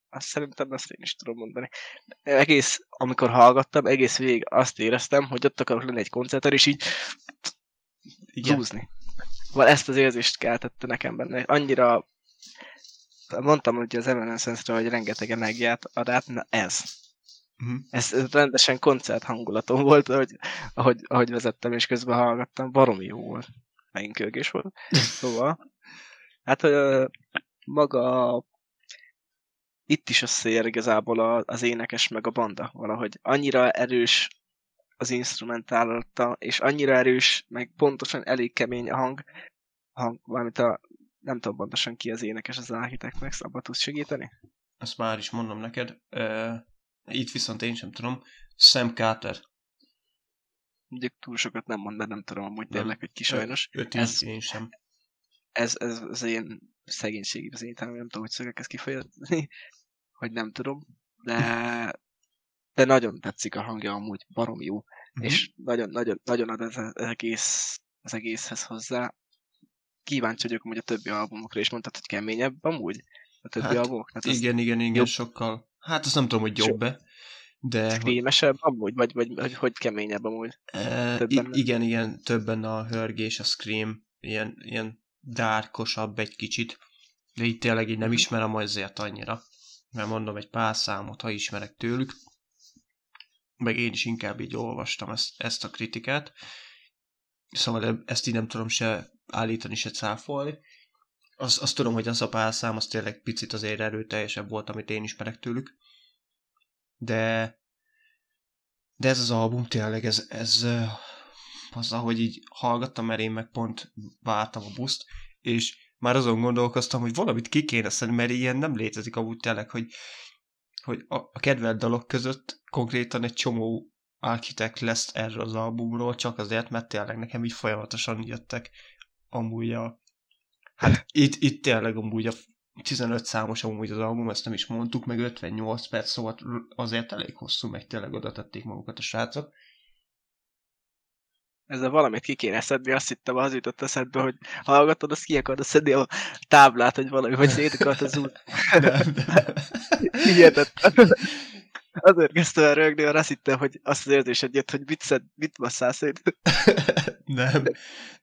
Azt szerintem ezt én is tudom mondani. Egész, amikor hallgattam, egész végig azt éreztem, hogy ott akarok lenni egy koncerten, és így Igen. zúzni. Val ezt az érzést keltette nekem benne. Annyira mondtam hogy az Evanescence-re, hogy rengeteg energiát ad át, na ez. Uh-huh. Ez, rendesen koncert hangulatom volt, hogy, ahogy, ahogy vezettem és közben hallgattam, baromi jó volt. Megint kölgés volt. Szóval, hát maga itt is összeér igazából az énekes meg a banda valahogy. Annyira erős az instrumentálata, és annyira erős, meg pontosan elég kemény a hang, a hang valamint a, nem tudom pontosan ki az énekes az meg, abba tudsz segíteni? Azt már is mondom neked. Uh, itt viszont én sem tudom. Sam Carter. Mondjuk túl sokat nem mond, de nem tudom amúgy nem. tényleg, hogy ki sajnos. Öt ez, én sem. Ez, ez az én szegénységi az én nem tudom, hogy szögek ezt kifejezni, hogy nem tudom, de, de nagyon tetszik a hangja amúgy, barom jó, mm-hmm. és nagyon, nagyon, nagyon ad ez az egész, az egészhez hozzá. Kíváncsi vagyok hogy a többi albumokra, és mondtad, hogy keményebb amúgy a többi hát, albumok. Hát igen, igen, igen, jobb. sokkal. Hát azt nem tudom, hogy jobb-e. De... Screamesebb amúgy, vagy, vagy, vagy hogy keményebb amúgy? E, igen, igen, többen a hörgés, a scream, ilyen, ilyen dárkosabb egy kicsit. De itt tényleg így nem mhm. ismerem azért annyira mert mondom egy pár számot, ha ismerek tőlük, meg én is inkább így olvastam ezt, ezt a kritikát, szóval ezt így nem tudom se állítani, se cáfolni. Azt, azt tudom, hogy az a pár szám az tényleg picit azért erőteljesebb volt, amit én ismerek tőlük, de de ez az album tényleg, ez, ez az, ahogy így hallgattam, mert én meg pont vártam a buszt, és már azon gondolkoztam, hogy valamit ki kéne szedni, mert ilyen nem létezik amúgy tényleg, hogy, hogy a, a kedvelt dalok között konkrétan egy csomó architekt lesz erről az albumról, csak azért, mert tényleg nekem így folyamatosan jöttek amúgy a... Hát itt, itt tényleg amúgy a 15 számos amúgy az album, ezt nem is mondtuk, meg 58 perc, szóval azért elég hosszú, meg tényleg oda tették magukat a srácok. ezzel valamit ki kéne szedni, azt hittem, az jutott eszedbe, hogy hallgatod, azt ki akarod szedni a táblát, hogy valami, hogy szét akart az út. Hihetetlen. Azért kezdtem el rögni, mert azt hittem, hogy azt az érzésed jött, hogy mit, szed, mit basszál szét. Nem,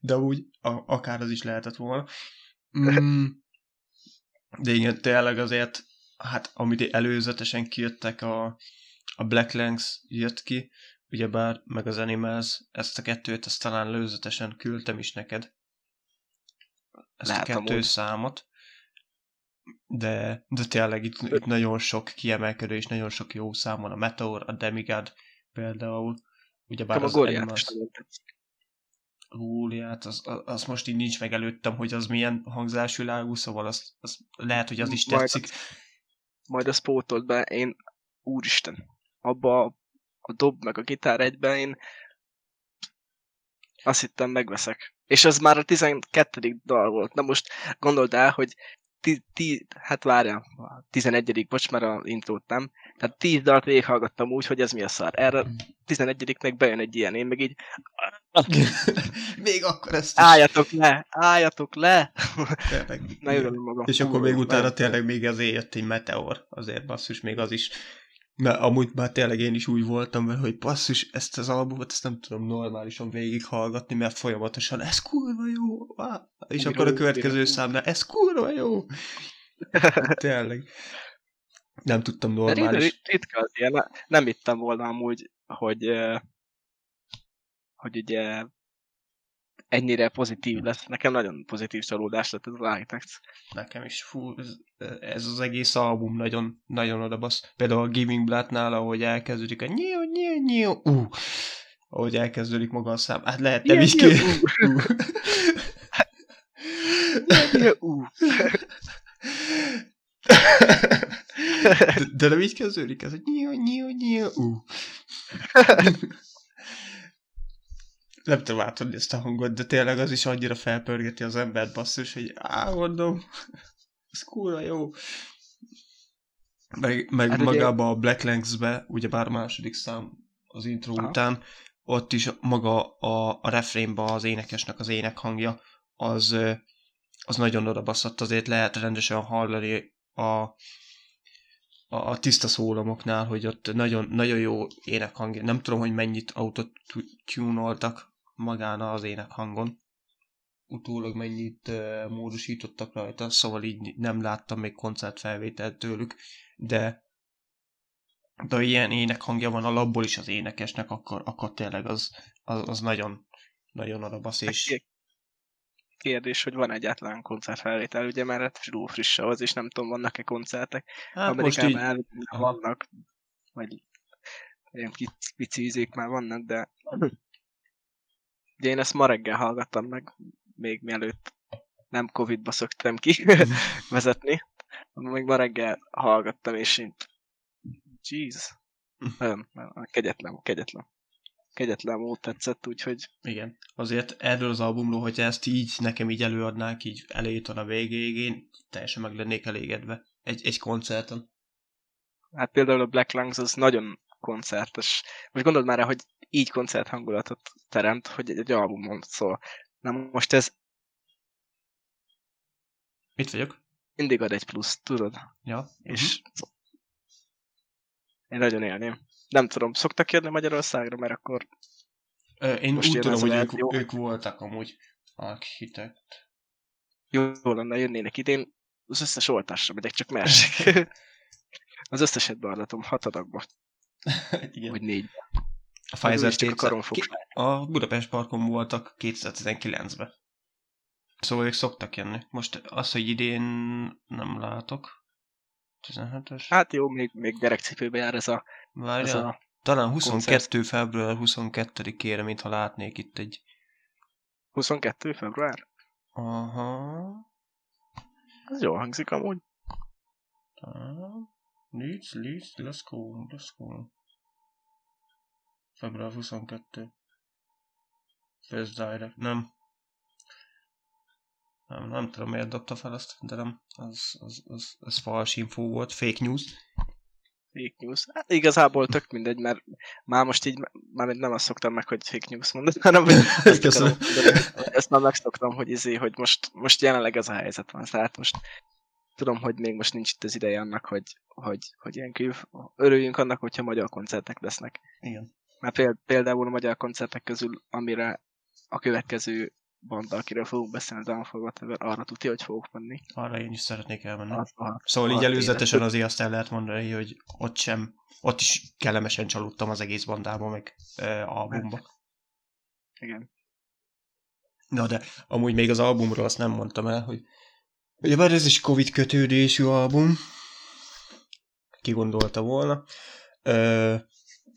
de úgy a, akár az is lehetett volna. Mm, de igen, tényleg azért, hát amit előzetesen kijöttek, a, a Black Langs jött ki, ugyebár meg az Animals, ezt a kettőt, ezt talán előzetesen küldtem is neked. Ezt Lehet, a kettő amúgy. számot. De, de tényleg itt, itt nagyon sok kiemelkedő és nagyon sok jó szám van. A Meteor, a Demigod például. Ugyebár az Animals... Góliát, az, az, most így nincs meg előttem, hogy az milyen hangzásvilágú, szóval az, az lehet, hogy az is tetszik. Majd, majd azt pótolt be, én úristen, abba a dob meg a gitár egyben én azt hittem megveszek. És az már a 12. dal volt. Na most gondold el, hogy ti, ti, hát várjál, a 11. bocs, mert a intrót nem. Tehát 10 dalt végighallgattam úgy, hogy ez mi a szar. Erre 11-nek bejön egy ilyen, én meg így... még akkor ezt is. Álljatok le, álljatok le! Tényleg. Na, magam. És akkor még utána tényleg még azért jött egy meteor, azért basszus, még az is mert amúgy már tényleg én is úgy voltam vele, hogy basszus, ezt az albumot, ezt nem tudom normálisan végighallgatni, mert folyamatosan ez kurva jó, és akkor a következő számnál ez kurva jó. tényleg. Nem tudtam normális. Ritka az ilyen, nem hittem volna amúgy, hogy hogy ugye ennyire pozitív lesz. Nekem nagyon pozitív csalódás lett ez az Architects. Nekem is, fú, ez, ez az egész album nagyon, nagyon odabasz. Például a Giving Blood-nál, ahogy elkezdődik a nyiu, nyiu, nyiu, uh, ahogy elkezdődik maga a szám. Hát lehet nem is kér. de, de nem így kezdődik ez, hogy nyiu, nyiu, nyiu, uh nem tudom átadni ezt a hangot, de tényleg az is annyira felpörgeti az embert basszus, hogy á, mondom, ez kurva jó. Meg, meg hát magába a Black Lanks-be, ugye bár a második szám az intro Aha. után, ott is maga a, a refrénba az énekesnek az énekhangja, az, az nagyon odabaszott, azért lehet rendesen hallani a, a, a tiszta szólomoknál, hogy ott nagyon, nagyon jó énekhangja. Nem tudom, hogy mennyit autotunoltak magán az énekhangon. Utólag mennyit módosítottak rajta, szóval így nem láttam még koncertfelvételt tőlük, de de ha ilyen énekhangja van a labból is az énekesnek, akkor, akkor tényleg az, az, az nagyon, nagyon arabasz, és... Kérdés, hogy van egyáltalán koncertfelvétel, ugye mert hát friss az, és nem tudom, vannak-e koncertek. Hát Amerikában most így... vannak, vagy ilyen pici izék már vannak, de Ugye én ezt ma reggel hallgattam meg, még mielőtt nem Covid-ba szoktam ki vezetni. Még ma reggel hallgattam, és én... Jeez. Nagyon, kegyetlen, kegyetlen. Kegyetlen volt tetszett, úgyhogy... Igen. Azért erről az albumról, hogyha ezt így nekem így előadnák, így elejétől a végéig, én teljesen meg lennék elégedve. Egy, egy koncerten. Hát például a Black Lungs az nagyon koncertes. Most gondold már rá, hogy így koncert hangulatot teremt, hogy egy, egy albumon szól. Na most ez... Mit vagyok? Mindig ad egy plusz, tudod? Ja. És uh-huh. én nagyon élném. Nem tudom, szoktak jönni Magyarországra, mert akkor... Ö, én most úgy tudom, hogy ők, ők voltak amúgy architekt. Jó lenne, jönnének idén. Az összes oltásra megyek, csak mersek. az összeset beadatom hat adagba. Igen. Vagy négy. A Pfizer a, a Budapest Parkon voltak 2019-ben. Szóval ők szoktak jönni. Most az, hogy idén nem látok. 17-es. Hát jó, még, még gyerekcipőbe jár ez a... Várja, ez a talán 22 koncert. február 22-ére, mintha látnék itt egy... 22 február? Aha. Ez jól hangzik amúgy. Leeds, Leeds, let's go, let's go. Február 22. First Direct, nem. Nem, nem tudom miért dobta fel ezt, de nem, az, az, az, az fals info volt, fake news. Fake news. Hát igazából tök mindegy, mert már most így, már nem azt szoktam meg, hogy fake news mondani, hanem hogy ezt, Köszönöm. akarom ezt már megszoktam, hogy izé, hogy most, most jelenleg ez a helyzet van. Tehát most tudom, hogy még most nincs itt az ideje annak, hogy, hogy, hogy ilyen külv... örüljünk annak, hogyha magyar koncertek lesznek. Igen. Mert péld- például a magyar koncertek közül, amire a következő banda, akiről fogunk beszélni, for Whatever, arra tudja, hogy fogok menni. Arra én is szeretnék elmenni. Az a, Szóval így előzetesen azért azt el lehet mondani, hogy ott sem, ott is kellemesen csalódtam az egész bandába, meg e, albumba. igen. Na de amúgy még az albumról azt nem mondtam el, hogy ugye bár ez is Covid kötődésű album, ki gondolta volna, ö,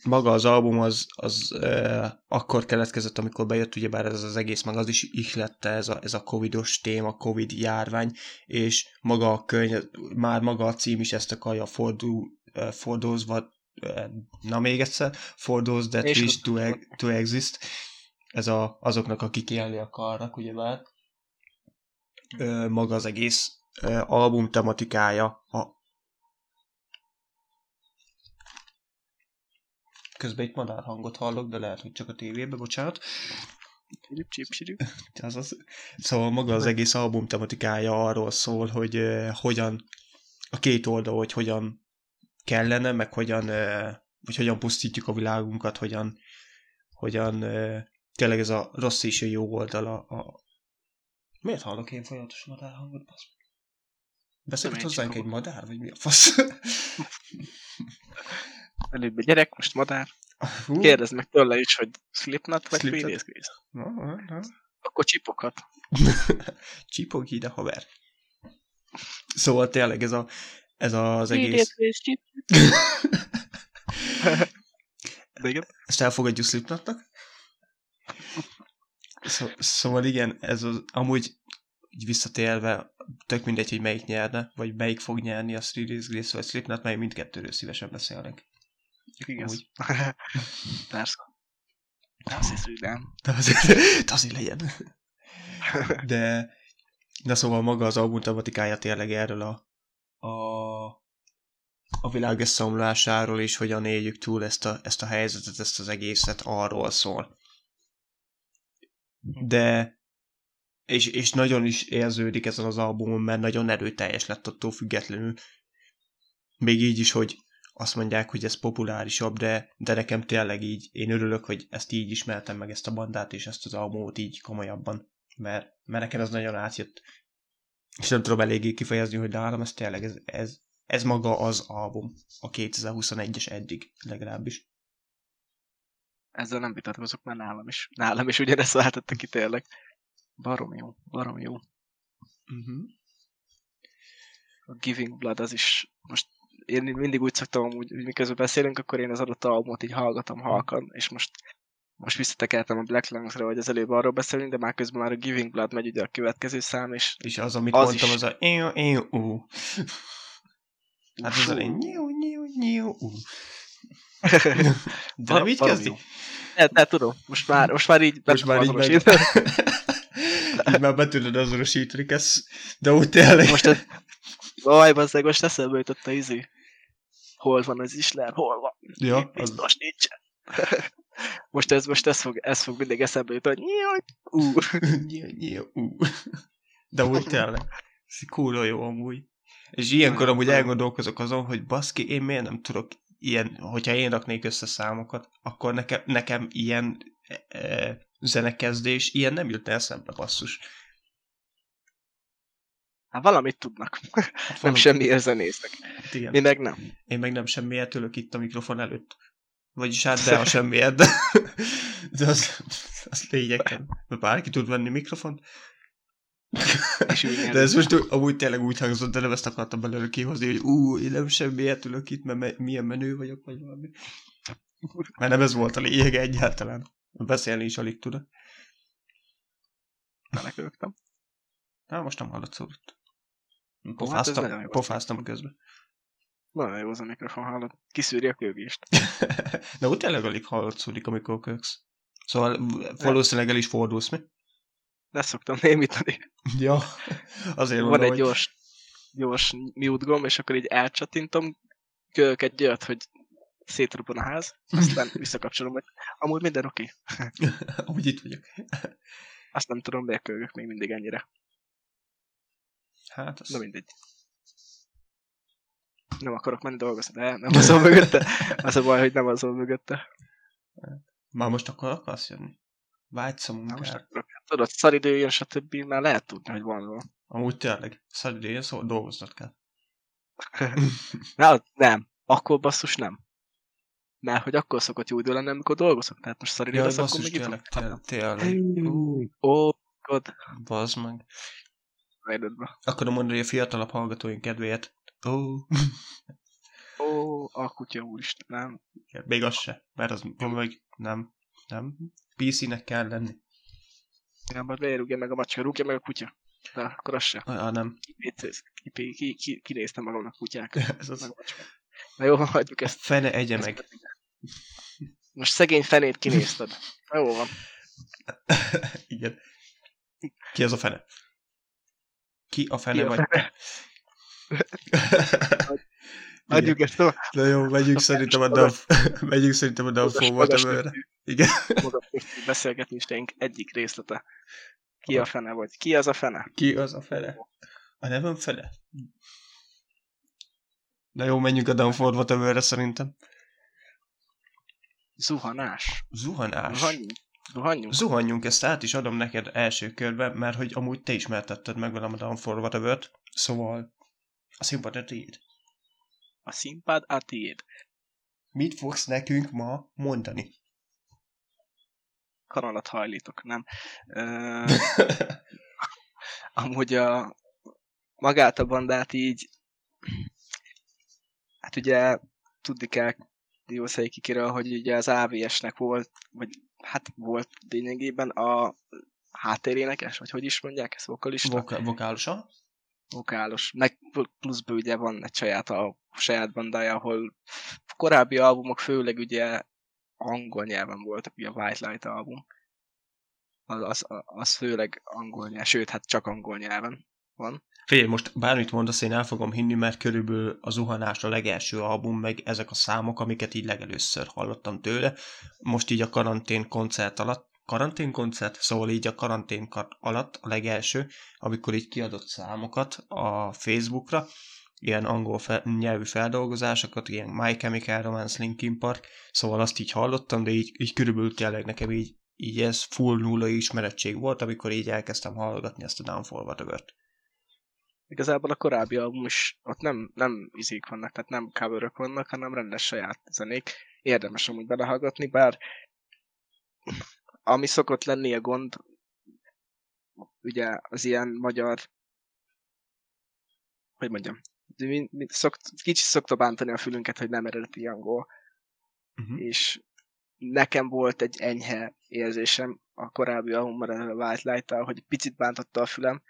maga az album az, az ö, akkor keletkezett, amikor bejött, ugyebár ez az egész, meg az is ihlette ez a, ez a covidos téma, covid járvány, és maga a könyv, már maga a cím is ezt akarja fordul, uh, fordulzva, uh, na még egyszer, for those that És wish to, to exist, ez a, azoknak, akik élni akarnak, ugyebár. Ö, maga az egész album tematikája a Közben egy madár hangot hallok, de lehet, hogy csak a tévébe, bocsánat. Azaz. Szóval maga az egész album tematikája arról szól, hogy uh, hogyan a két oldal, hogy hogyan kellene, meg hogyan, uh, vagy hogyan pusztítjuk a világunkat, hogyan, hogyan uh, tényleg ez a rossz és a jó oldala. A... Miért hallok én folyamatos madár hangot? basz meg? Beszélt hozzánk egy madár, vagy mi a fasz? Előbb egy gyerek, most madár. Hú. Kérdezd meg tőle is, hogy Slipknot vagy Grace. Na, na, na. Akkor csipokat. Csipog ide, haver. Szóval tényleg ez, a, ez az egész... De igen. Ezt elfogadjuk Slipknotnak. Szó, szóval igen, ez az, amúgy így visszatérve, tök mindegy, hogy melyik nyerne, vagy melyik fog nyerni a Three Days Grace vagy Slipknot, mert mindkettőről szívesen beszélnek. Igaz. Persze. Az is nem. De azért, de azért legyen. De, de szóval maga az album tematikája tényleg erről a, a, a világ összeomlásáról is, hogyan éljük túl ezt a, ezt a helyzetet, ezt az egészet, arról szól. De és, és nagyon is érződik ezen az albumon, mert nagyon erőteljes lett attól függetlenül. Még így is, hogy azt mondják, hogy ez populárisabb, de, de nekem tényleg így, én örülök, hogy ezt így ismertem meg ezt a bandát, és ezt az albumot így komolyabban, mert, mert nekem ez nagyon átjött. És nem tudom eléggé kifejezni, hogy nálam ez tényleg, ez, ez, ez maga az album, a 2021-es eddig legalábbis. Ezzel nem vitatkozok, mert nálam is. Nálam is ugyanezt váltotta ki tényleg. Barom jó, barom jó. Uh-huh. A Giving Blood az is, most én mindig úgy szoktam, hogy miközben beszélünk, akkor én az adott albumot így hallgatom halkan, és most most visszatekertem a Black Lungs-ra, vagy az előbb arról beszélünk, de már közben már a Giving Blood megy ugye a következő szám, és És az, amit Az mondtam, is. az a éu, éu, ú. Hát az elején nyiu, nyiu, nyiu, ú. De nem így kezdi? De, de tudom, most már, most már így Most már így meg... így már be tudod azonosítani ezt, de úgy tényleg. Most ez... Vaj, bazzeg, most eszembe jutott a izé. Hol van az Isler? Hol van? ja, Itt az, biztos nincsen. most ez, most ez fog, ez fog mindig eszembe jutni, hogy jaj, ú. nyiu, ú. De úgy tényleg. Ez kurva jó amúgy. És ilyenkor amúgy elgondolkozok azon, hogy baszki, én miért nem tudok ilyen, hogyha én raknék össze számokat, akkor nekem, nekem ilyen e, e, zenekezdés, ilyen nem jutna eszembe, basszus. Hát valamit tudnak. Hát Nem valami- semmiért zenésznek. Hát igen. Mi meg nem. Én meg nem semmiért ülök itt a mikrofon előtt. Vagyis hát de a semmiért, de, de az, az lényegtelen. Mert bárki tud venni mikrofont. De ez most úgy- amúgy tényleg úgy hangzott, de nem ezt akartam belőle kihozni, hogy ú, én nem semmiért ülök itt, mert me- milyen menő vagyok, vagy valami. Mert nem ez volt a lényege egyáltalán. Beszélni is alig tudok. belekölögtem. Na, most nem hallott szót. hát Pofáztam, pofáztam közben. Nagyon jó az a mikrofon hallod. Kiszűri a kőgést. De ott tényleg alig hallott szólik, amikor köksz. Szóval valószínűleg el is fordulsz, mi? De szoktam némítani. Ja, azért Van mondom, egy hogy... gyors, gyors mute gomb, és akkor így elcsatintom, kölök egy olyat, hogy szétrobban a ház, aztán visszakapcsolom, hogy amúgy minden oké. Amúgy itt vagyok. Azt nem tudom, kölgök még mindig ennyire. Hát, az... Na mindegy. Nem akarok menni dolgozni, de nem azon mögötte. Az a baj, hogy nem azon mögötte. Már most akkor akarsz jönni? Vágysz a Na, most munkára? akarok. Tudod, szaridő jön, stb. már lehet tudni, hogy van van. Amúgy tényleg, szedél, szóval dolgoznod kell. Na, nem. Akkor basszus nem. Mert hogy akkor szokott jó idő lenni, amikor dolgozok. Tehát most szaridő Jaj, lesz, akkor még itt tényleg, tényleg, Ó, god. Bazd meg. Rajdodba. Akarom mondani a fiatalabb hallgatóink kedvéért. Ó, Ó, a kutya úristen, nem. még az se, mert az meg nem, nem. PC-nek kell lenni. Nem, majd beérúgja meg a macska, rúgja meg a kutya. De akkor az se. Ah, nem. Kinéztem ki, ki, ki, magamnak kutyák. Ez Meg az a macska. Na jó, hagyjuk ezt. fene egye meg. Most szegény fenét kinézted. Na jó van. Igen. Ki az a fene? Ki a fene Ki a vagy? fene? Igen. Adjuk ezt tovább. Na jó, megyünk szerintem a DAF, megyünk szerintem a magas emelre. Igen. beszélgetéseink egyik részlete. Ki a fene vagy? Ki az a fene? Ki az a fele? A nevem fele? Na jó, menjünk a Down for Whatever-re szerintem. Zuhanás. Zuhanás. Zuhanjunk. Zuhanjunk. Zuhanjunk, ezt át is adom neked első körben, mert hogy amúgy te ismertetted meg velem a Down for Whatever-t, szóval a színpad a tiéd. A színpad a tiéd. Mit fogsz nekünk ma mondani? Kanalat hajlítok, nem? Ö, amúgy a magát a bandát így hát ugye tudni kell Diószai Kikiről, hogy ugye az AVS-nek volt, vagy hát volt lényegében a háttérénekes, vagy hogy is mondják ezt, vokalista? Vok- vokálosa? vokálos. Meg pluszban ugye van egy saját, a saját bandája, ahol korábbi albumok főleg ugye angol nyelven voltak, ugye a White Light album. Az, az, az főleg angol nyelven, sőt, hát csak angol nyelven van. Figyelj, most bármit mondasz, én el fogom hinni, mert körülbelül a zuhanás a legelső album, meg ezek a számok, amiket így legelőször hallottam tőle. Most így a karantén koncert alatt, karantén koncert, szóval így a karantén kar- alatt a legelső, amikor így kiadott számokat a Facebookra, ilyen angol fe- nyelvű feldolgozásokat, ilyen My Chemical Romance, Linkin Park, szóval azt így hallottam, de így, így körülbelül tényleg nekem így, így ez full nulla ismerettség volt, amikor így elkezdtem hallgatni ezt a Down for Whatever-t. Igazából a korábbi album is, ott nem, nem izék vannak, tehát nem coverök vannak, hanem rendes saját zenék. Érdemes amúgy belehallgatni, bár ami szokott lenni a gond, ugye az ilyen magyar, hogy mondjam, mi, mi szokt, kicsit szokta bántani a fülünket, hogy nem eredeti angol, Uh-huh. és nekem volt egy enyhe érzésem a korábbi albumban a White light hogy picit bántotta a fülem,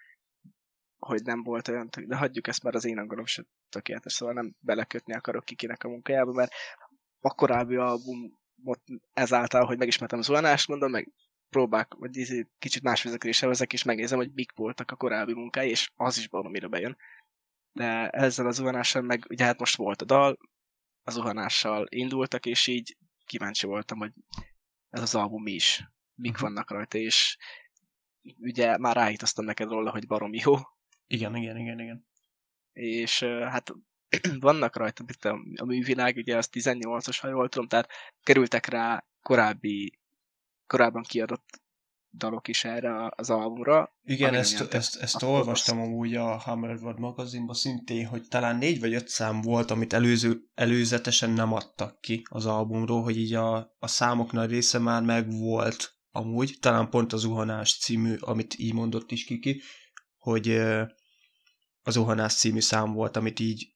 hogy nem volt olyan, de hagyjuk ezt, mert az én angolom se tökéletes, szóval nem belekötni akarok kikinek a munkájába, mert a korábbi albumot ezáltal, hogy megismertem az zuhanást, mondom, meg próbák, vagy izé kicsit más vezetésre vezek, és megnézem, hogy mik voltak a korábbi munkái, és az is valamire bejön. De ezzel a zuhanással meg, ugye hát most volt a dal, a zuhanással indultak, és így kíváncsi voltam, hogy ez az album mi is, mik Mhm. vannak rajta, és ugye már ráhítoztam neked róla, hogy baromi jó, Igen, igen, igen, igen. és hát vannak rajta itt a, a művilág, ugye az 18-as, ha jól tudom, tehát kerültek rá korábbi, korábban kiadott dalok is erre a- az albumra. Igen, ezt, ezt, ezt olvastam amúgy a Hammerword magazinban szintén, hogy talán négy vagy öt szám volt, amit előző, előzetesen nem adtak ki az albumról, hogy így a, a számok nagy része már megvolt amúgy, talán pont a Zuhanás című, amit így mondott is Kiki, hogy ö, a Zuhanás című szám volt, amit így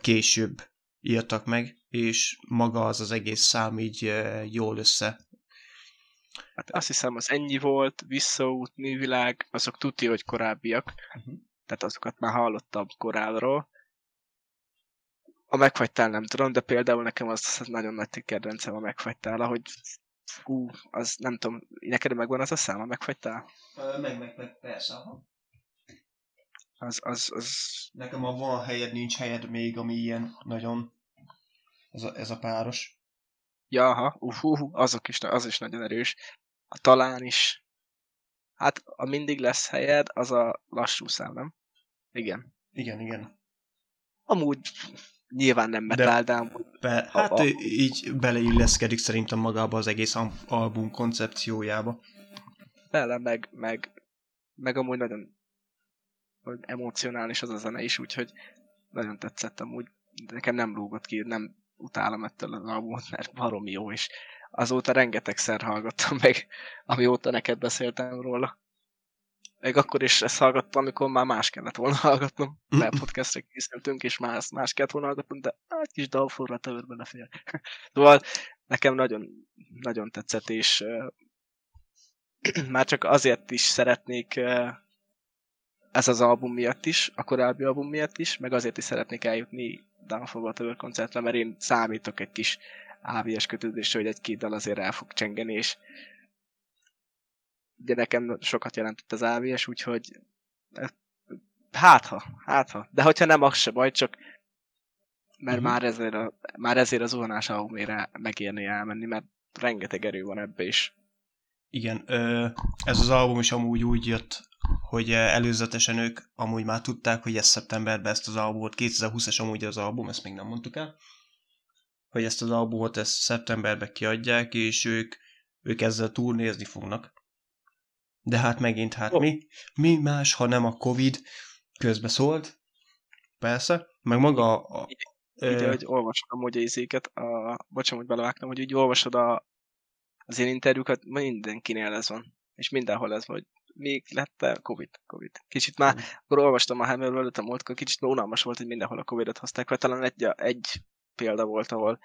később írtak meg, és maga az az egész szám így jól össze Hát azt hiszem, az ennyi volt, visszaút, művilág, azok tuti, hogy korábbiak. Mhm. Tehát azokat már hallottam korábbról. A megfagytál nem tudom, de például nekem az nagyon nagy kedvencem a megfagytál, ahogy hú, az nem tudom, neked megvan az a szám, a megfagytál? Meg, meg, meg, persze, aha. Az, az, az, Nekem a van helyed, nincs helyed még, ami ilyen nagyon ez a, ez a páros. Ja, ha, uh, uh, uh, azok is, az is nagyon erős. A talán is. Hát, a mindig lesz helyed, az a lassú szám, nem? Igen. Igen, igen. Amúgy nyilván nem metal, de, de amúgy... Be, hát a, a... így beleilleszkedik szerintem magába az egész album koncepciójába. Bele, meg, meg, meg amúgy nagyon emocionális az a zene is, úgyhogy nagyon tetszett amúgy. De nekem nem rúgott ki, nem utálom ettől az albumot, mert baromi jó, és azóta rengetegszer hallgattam meg, amióta neked beszéltem róla. Még akkor is ezt hallgattam, amikor már más kellett volna hallgatnom, mert podcastre készültünk, és más, más kellett volna hallgatnom, de egy kis dalforra tevőr belefér. szóval nekem nagyon, nagyon tetszett, és uh, már csak azért is szeretnék uh, ez az album miatt is, a korábbi album miatt is, meg azért is szeretnék eljutni Downfall Whatever koncertre, mert én számítok egy kis AVS kötődésre, hogy egy-két dal azért el fog csengeni, és ugye nekem sokat jelentett az AVS, úgyhogy hát ha, hát ha. De hogyha nem, az se baj, csak mert uh-huh. már, ezért a, már ezért az zuhanás albumére megérni elmenni, mert rengeteg erő van ebbe is. Igen, ez az album is amúgy úgy jött, hogy előzetesen ők amúgy már tudták, hogy ez szeptemberben ezt az albumot, 2020-es amúgy az album, ezt még nem mondtuk el, hogy ezt az albumot ezt szeptemberben kiadják, és ők, ők ezzel turnézni fognak. De hát megint, hát oh. mi, mi más, ha nem a Covid közbe szólt, persze, meg maga a... Így, így hogy olvasod amúgy a izéket, a, bocsánat, hogy belevágtam, hogy úgy olvasod a, az én interjúkat, mindenkinél ez van. És mindenhol ez van, hogy még lett -e Covid, Covid. Kicsit már, mm. akkor olvastam a Hammerről előtt a múltkor, kicsit unalmas volt, hogy mindenhol a Covidot hozták, vagy talán egy, egy példa volt, ahol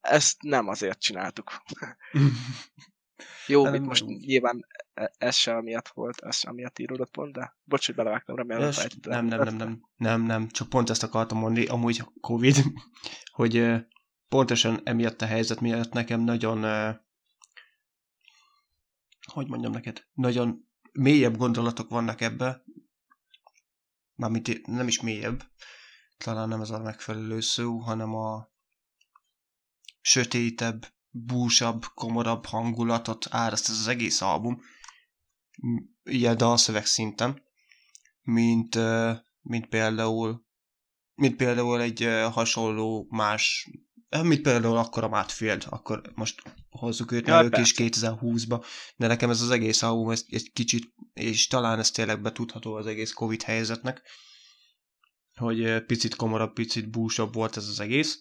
ezt nem azért csináltuk. Jó, nem, most nyilván e, ez se amiatt volt, ez se amiatt íródott pont, de bocs, hogy belevágtam, remélem, hogy nem, nem, nem, nem, nem, nem, csak pont ezt akartam mondani, amúgy Covid, hogy pontosan emiatt a helyzet miatt nekem nagyon hogy mondjam neked, nagyon mélyebb gondolatok vannak ebbe, mármint nem is mélyebb, talán nem ez a megfelelő szó, hanem a sötétebb, búsabb, komorabb hangulatot árast ez az egész album, ilyen dalszöveg szinten, mint, mint például mint például egy hasonló más mint például akkor a Matt Field, akkor most hozzuk őt, ja, ők is 2020-ba, de nekem ez az egész album ez egy kicsit, és talán ez tényleg betudható az egész Covid helyzetnek, hogy picit komorabb, picit búsabb volt ez az egész.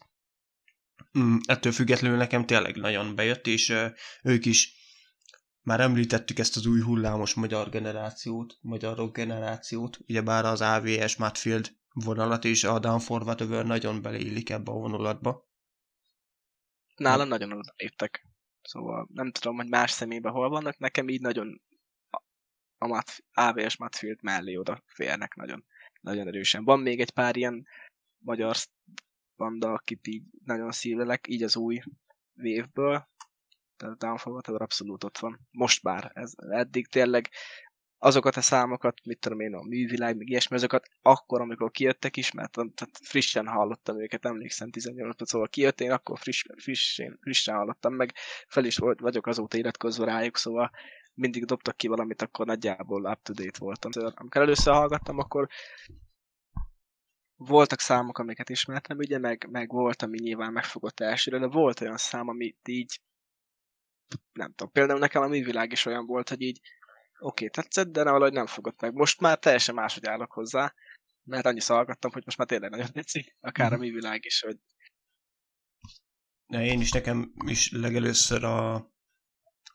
Mm, ettől függetlenül nekem tényleg nagyon bejött, és ők is már említettük ezt az új hullámos magyar generációt, magyar rock generációt, ugyebár az AVS Matfield vonalat és a Down for Whatever nagyon beleillik ebbe a vonulatba. Nálam nagyon oda léptek. Szóval nem tudom, hogy más személyben hol vannak, nekem így nagyon a Mat, AVS Matfield mellé oda férnek nagyon, nagyon erősen. Van még egy pár ilyen magyar banda, akit így nagyon szívlelek, így az új vévből, tehát Downfall abszolút ott van. Most bár. Ez eddig tényleg azokat a számokat, mit tudom én, a művilág, meg ilyesmi, azokat akkor, amikor kijöttek is, mert tehát frissen hallottam őket, emlékszem 18 szóval kijött, én akkor friss, frissen, frissen hallottam, meg fel is volt, vagyok azóta iratkozva rájuk, szóval mindig dobtak ki valamit, akkor nagyjából up-to-date voltam. Szóval, amikor először hallgattam, akkor voltak számok, amiket ismertem, ugye, meg, meg volt, ami nyilván megfogott elsőre, de volt olyan szám, amit így nem tudom, például nekem a művilág is olyan volt, hogy így oké, okay, tetszett, de valahogy nem fogott meg. Most már teljesen máshogy állok hozzá, mert annyi szalgattam, hogy most már tényleg nagyon tetszik, akár a mhm. mi világ is, hogy... Ja, én is nekem is legelőször a...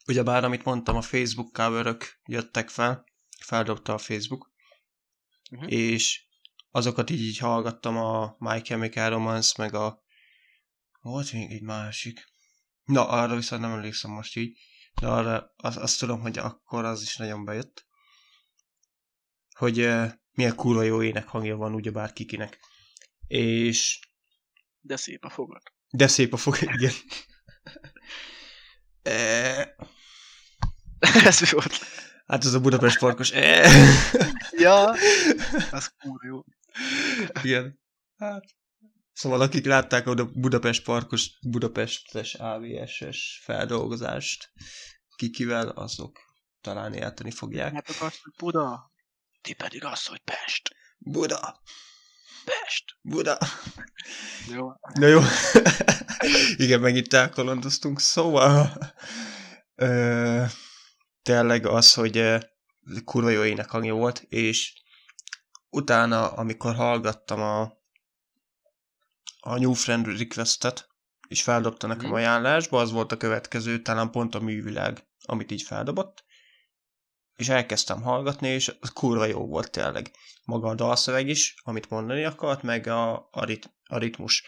Ugyebár, amit mondtam, a Facebook cover jöttek fel, feldobta a Facebook, uh-huh. és azokat így, így hallgattam a My Chemical Romance, meg a... Volt még egy másik. Na, arra viszont nem emlékszem most így de arra azt, azt tudom, hogy akkor az is nagyon bejött, hogy uh, milyen kurva jó énekhangja van ugyebár kikinek. És... De szép a fogad. De szép a fogad, igen. e... Ez mi volt? Hát az a Budapest parkos. E... ja, az kurva jó. Igen. Hát, Szóval akik látták a Budapest Parkos, Budapestes AVS-es feldolgozást kikivel, azok talán érteni fogják. Hát azt, hogy Buda, ti pedig az, hogy Pest. Buda! Pest. Buda! Jó. Na jó. Igen, megint elkalandoztunk. Szóval ö, tényleg az, hogy ö, kurva jó énekhangja volt, és utána, amikor hallgattam a, a New Friend Request-et, és feldobta nekem Mhm. ajánlásba, az volt a következő, talán pont a művilág, amit így feldobott, és elkezdtem hallgatni, és az kurva jó volt tényleg. Maga a dalszöveg is, amit mondani akart, meg a, a, rit, a ritmus.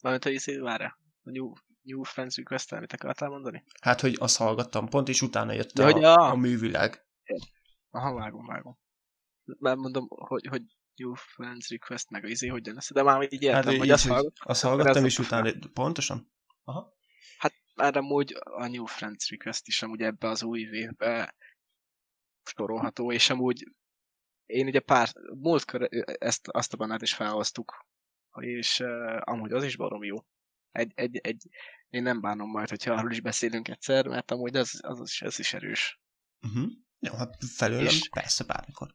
Valamint, hogy izé. A New, New Friends request amit akartál mondani? Hát, hogy azt hallgattam pont, és utána jött Ja, a, a- a művilág. Aha, vágom, vágom. Már mondom, hogy, hogy New Friends request, meg izé, hogyan lesz. De már így értem, Hát, hogy így, azt hogy hallgat. azt hallgattam, és utána... Pontosan? Aha. Már amúgy a New Friends request is amúgy ebbe az új évbe sorolható, és amúgy én ugye pár, múltkor ezt, azt a banát is felhoztuk, és uh, amúgy az is barom jó. Egy, egy, egy, én nem bánom majd, hogyha arról is beszélünk egyszer, mert amúgy az, az, is, ez is erős. Uh-huh. Jó, hát felőlem És- persze bármikor.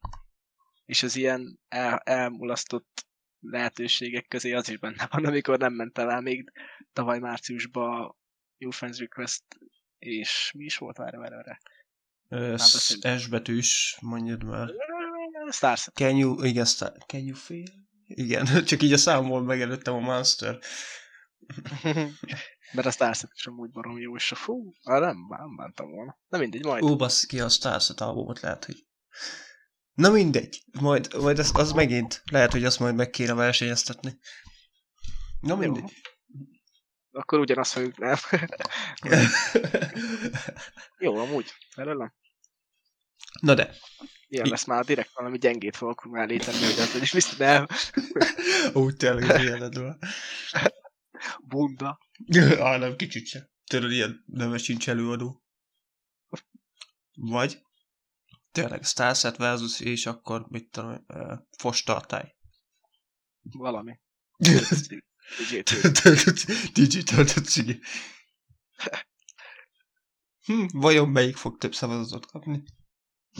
És az ilyen el, elmulasztott lehetőségek közé az is benne van, amikor nem ment el még tavaly márciusban New Friends Request, és mi is volt Már beszélünk. S betűs, mondjad már. Stars. Can you, igen, sta- can you feel? Igen, csak így a számból megelőttem a Monster. Mert a Starset is amúgy barom jó, és a fú, nem, nem bántam volna. Na mindegy, majd. Ó, bassz ki a Starset albumot lehet, hogy... Na mindegy, majd, majd az, az megint, lehet, hogy azt majd meg kéne versenyeztetni. Na mindegy. Akkor ugyanazt fogjuk, nem? jó, amúgy. Felelem. Na de, Ilyen lesz már direkt valami gyengét fogok mellé tenni, hogy az is viszont nem. úgy tényleg az életben. Bunda. ah, nem, kicsit sem. Tőled ilyen neve sincs előadó. Vagy tényleg Starset versus, és akkor mit tudom, uh, Fos tartály. Valami. Digital Tucci. Hm, vajon melyik fog több szavazatot kapni?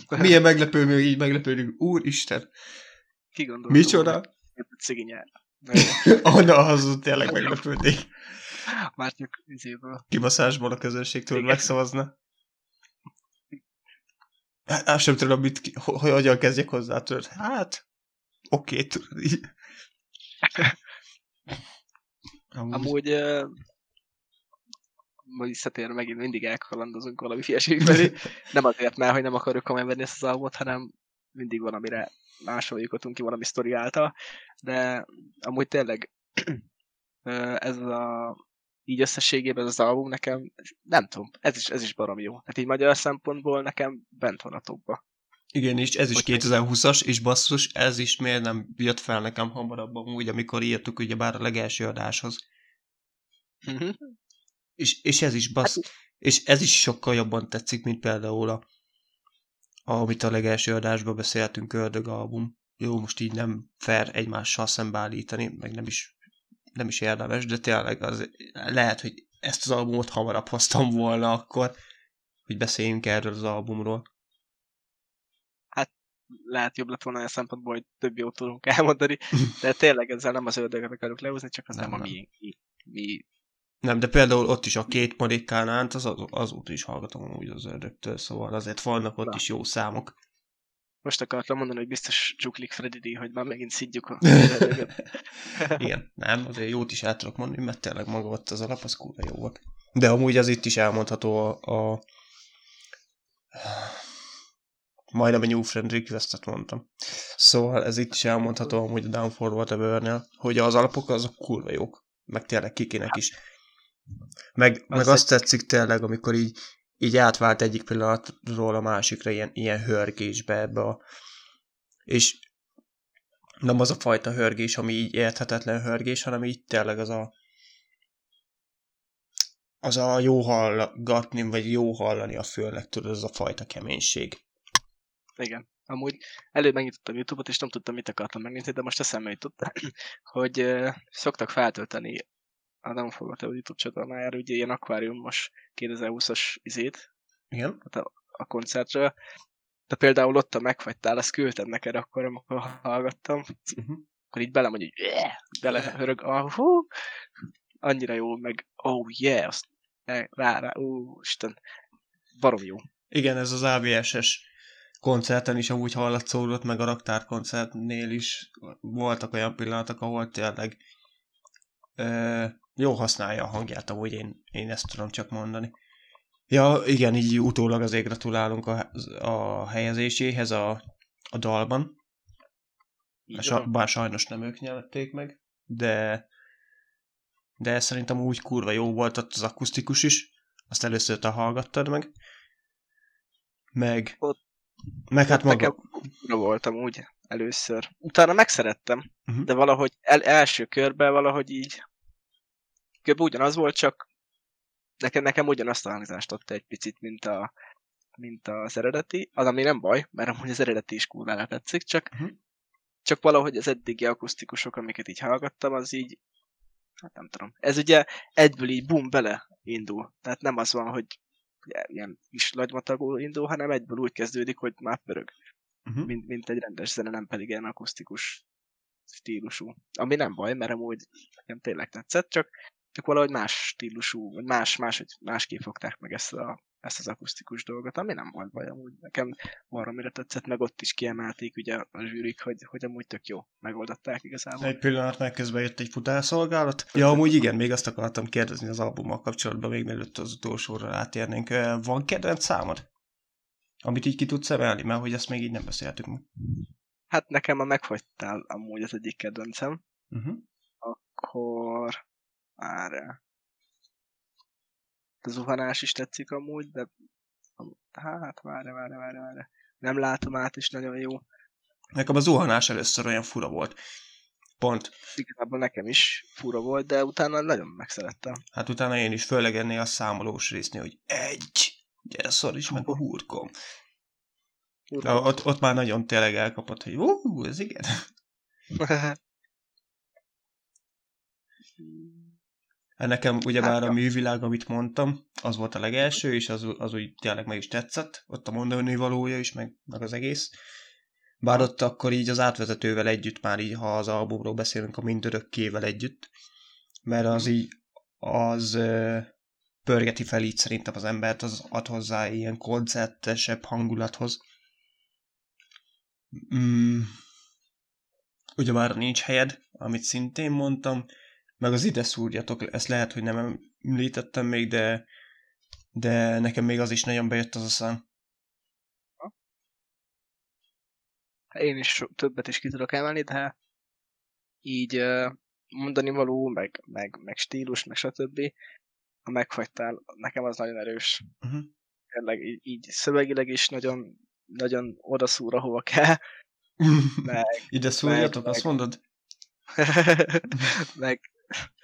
Milyen meglepő, még így meglepődünk. Úristen, Ki gondolta? micsoda? Cigi nyer. Anna, az tényleg meglepődnék. Már csak izéből. Kibaszásból a közönségtől Igen. megszavazna. Hát, azt sem tudom, mit, ki- hogy hogyan kezdjek hozzá tört. Hát, oké, tudod így. Amúgy. Amúgy uh, ma visszatérve megint mindig elkalandozunk valami hülyeség felé. Nem azért, mert hogy nem akarjuk komolyan venni ezt az albumot, hanem mindig valamire másoljuk ki valami sztori által. De amúgy tényleg ez a így összességében az album nekem, nem tudom, ez is, ez is barom jó. Hát így magyar szempontból nekem bent van a topba. Igen, és ez is Hogy- 2020-as, és basszus, ez is miért nem jött fel nekem hamarabb amúgy, amikor írtuk ugye bár a legelső adáshoz. Mhm. És, és ez is bassz, és ez is sokkal jobban tetszik, mint például a, amit a legelső adásban beszéltünk, Ördög album. Jó, most így nem fair egymással szembeállítani, meg nem is, nem is érdemes, de tényleg az, lehet, hogy ezt az albumot hamarabb hoztam volna akkor, hogy beszéljünk erről az albumról. lehet jobb lett volna olyan szempontból, hogy több jót tudunk elmondani, de tényleg ezzel nem az ördögöt akarjuk lehúzni, csak az Nem, nem, a mi, mi, mi Nem, de például ott is a két Marik Kánánt, az, az, azóta is hallgatom amúgy az ördögtől, szóval azért vannak ott Na. is jó számok. Most akartam mondani, hogy biztos csuklik Freddy hogy már megint szidjuk a. Igen, nem, azért jót is el tudok mondani, mert tényleg maga ott az alap, az kurva jó volt. De amúgy az itt is elmondható a, a majdnem a New Friend Request-et mondtam. Szóval ez itt is elmondható amúgy a Down for Whatever-nél, hogy az alapok azok kurva jók. Meg tényleg kikinek is. Meg, meg Az azt tetszik tényleg, amikor így, így átvált egyik pillanatról a másikra ilyen, ilyen hörgésbe ebbe a... És nem az a fajta hörgés, ami így érthetetlen hörgés, hanem így tényleg az a az a jó hallgatni, vagy jó hallani a fülnek, tudod, az a fajta keménység. Igen. Amúgy előbb megnyitottam Youtube-ot, és nem tudtam, mit akartam megnézni, de most eszembe jutott, hogy szoktak feltölteni a nem fogadta a YouTube csatornájára, ugye ilyen akváriumos 2020-as izét, Igen? hát a, a koncertről. De például ott a megfagytál, azt küldtem neked akkor, amikor hallgattam. Uh-huh. Akkor így belemondja, hogy yeah! belehörög, ah, hú, annyira jó, meg oh yeah, azt rá, rá, ú, Isten, barom jó. Igen, ez az AVS-es koncerten is amúgy hallatszódott, meg a raktár koncertnél is voltak olyan pillanatok, ahol tényleg ö, jó használja a hangját, amúgy én, én ezt tudom csak mondani. Ja, igen, így utólag azért gratulálunk a, a helyezéséhez a, a dalban. Sa, bár sajnos nem ők nyerték meg, de de szerintem úgy kurva jó volt ott az akusztikus is, azt először te hallgattad meg, meg, ott, meg hát maga... Nekem voltam úgy először. Utána megszerettem, uh-huh. de valahogy el, első körben valahogy így kb. ugyanaz volt, csak nekem, nekem ugyanazt a hangzást adta egy picit, mint, a, mint az eredeti, az ami nem baj, mert amúgy az eredeti is kurvára tetszik, csak, uh-huh. csak valahogy az eddigi akusztikusok, amiket így hallgattam, az így, hát nem tudom, ez ugye egyből így bum bele indul, tehát nem az van, hogy ilyen kis lagymatagú indul, hanem egyből úgy kezdődik, hogy már pörög. Uh-huh. Mint, mint egy rendes zene, nem pedig ilyen akusztikus stílusú. Ami nem baj, mert amúgy nekem tényleg tetszett, csak csak valahogy más stílusú, vagy más, más, másképp fogták meg ezt, a, ezt az akusztikus dolgot, ami nem volt baj, amúgy nekem mire tetszett, meg ott is kiemelték ugye a zsűrik, hogy, hogy amúgy tök jó megoldották igazából. Egy pillanat, meg közben jött egy futárszolgálat. Ja, amúgy igen, még azt akartam kérdezni az albummal kapcsolatban, még mielőtt az utolsóra rátérnénk. Van kedvenc számod? Amit így ki tudsz emelni, mert hogy ezt még így nem beszéltük meg. Hát nekem a megfagytál amúgy az egyik kedvencem. Uh-huh. Akkor már a zuhanás is tetszik amúgy, de hát várj, várj, várj, várj. Nem látom át, is nagyon jó. Nekem a zuhanás először olyan fura volt. Pont. Igazából nekem is fura volt, de utána nagyon megszerettem. Hát utána én is, főleg ennél a számolós résznél, hogy egy, gyere is meg a hurkom. Ja, ott, ott már nagyon tényleg elkapott, hogy ú, ez igen. nekem ugye hát, már a művilág, amit mondtam, az volt a legelső, és az, az úgy tényleg meg is tetszett, ott a mondani valója is, meg, meg az egész. Bár ott akkor így az átvezetővel együtt, már így, ha az albumról beszélünk, a mindörökkével együtt, mert az így, az pörgeti fel így szerintem az embert, az ad hozzá ilyen koncertesebb hangulathoz. Mm. Ugye már nincs helyed, amit szintén mondtam, meg az ide szúrjatok, ezt lehet, hogy nem említettem még, de, de nekem még az is nagyon bejött az a szám. Én is többet is ki tudok emelni, de így mondani való, meg, meg, meg stílus, meg stb. A megfagytál, nekem az nagyon erős. Uh-huh. Tényleg így, így szövegileg is nagyon, nagyon odaszúr, ahova kell. meg, Ide szúrjatok, meg, azt mondod? meg,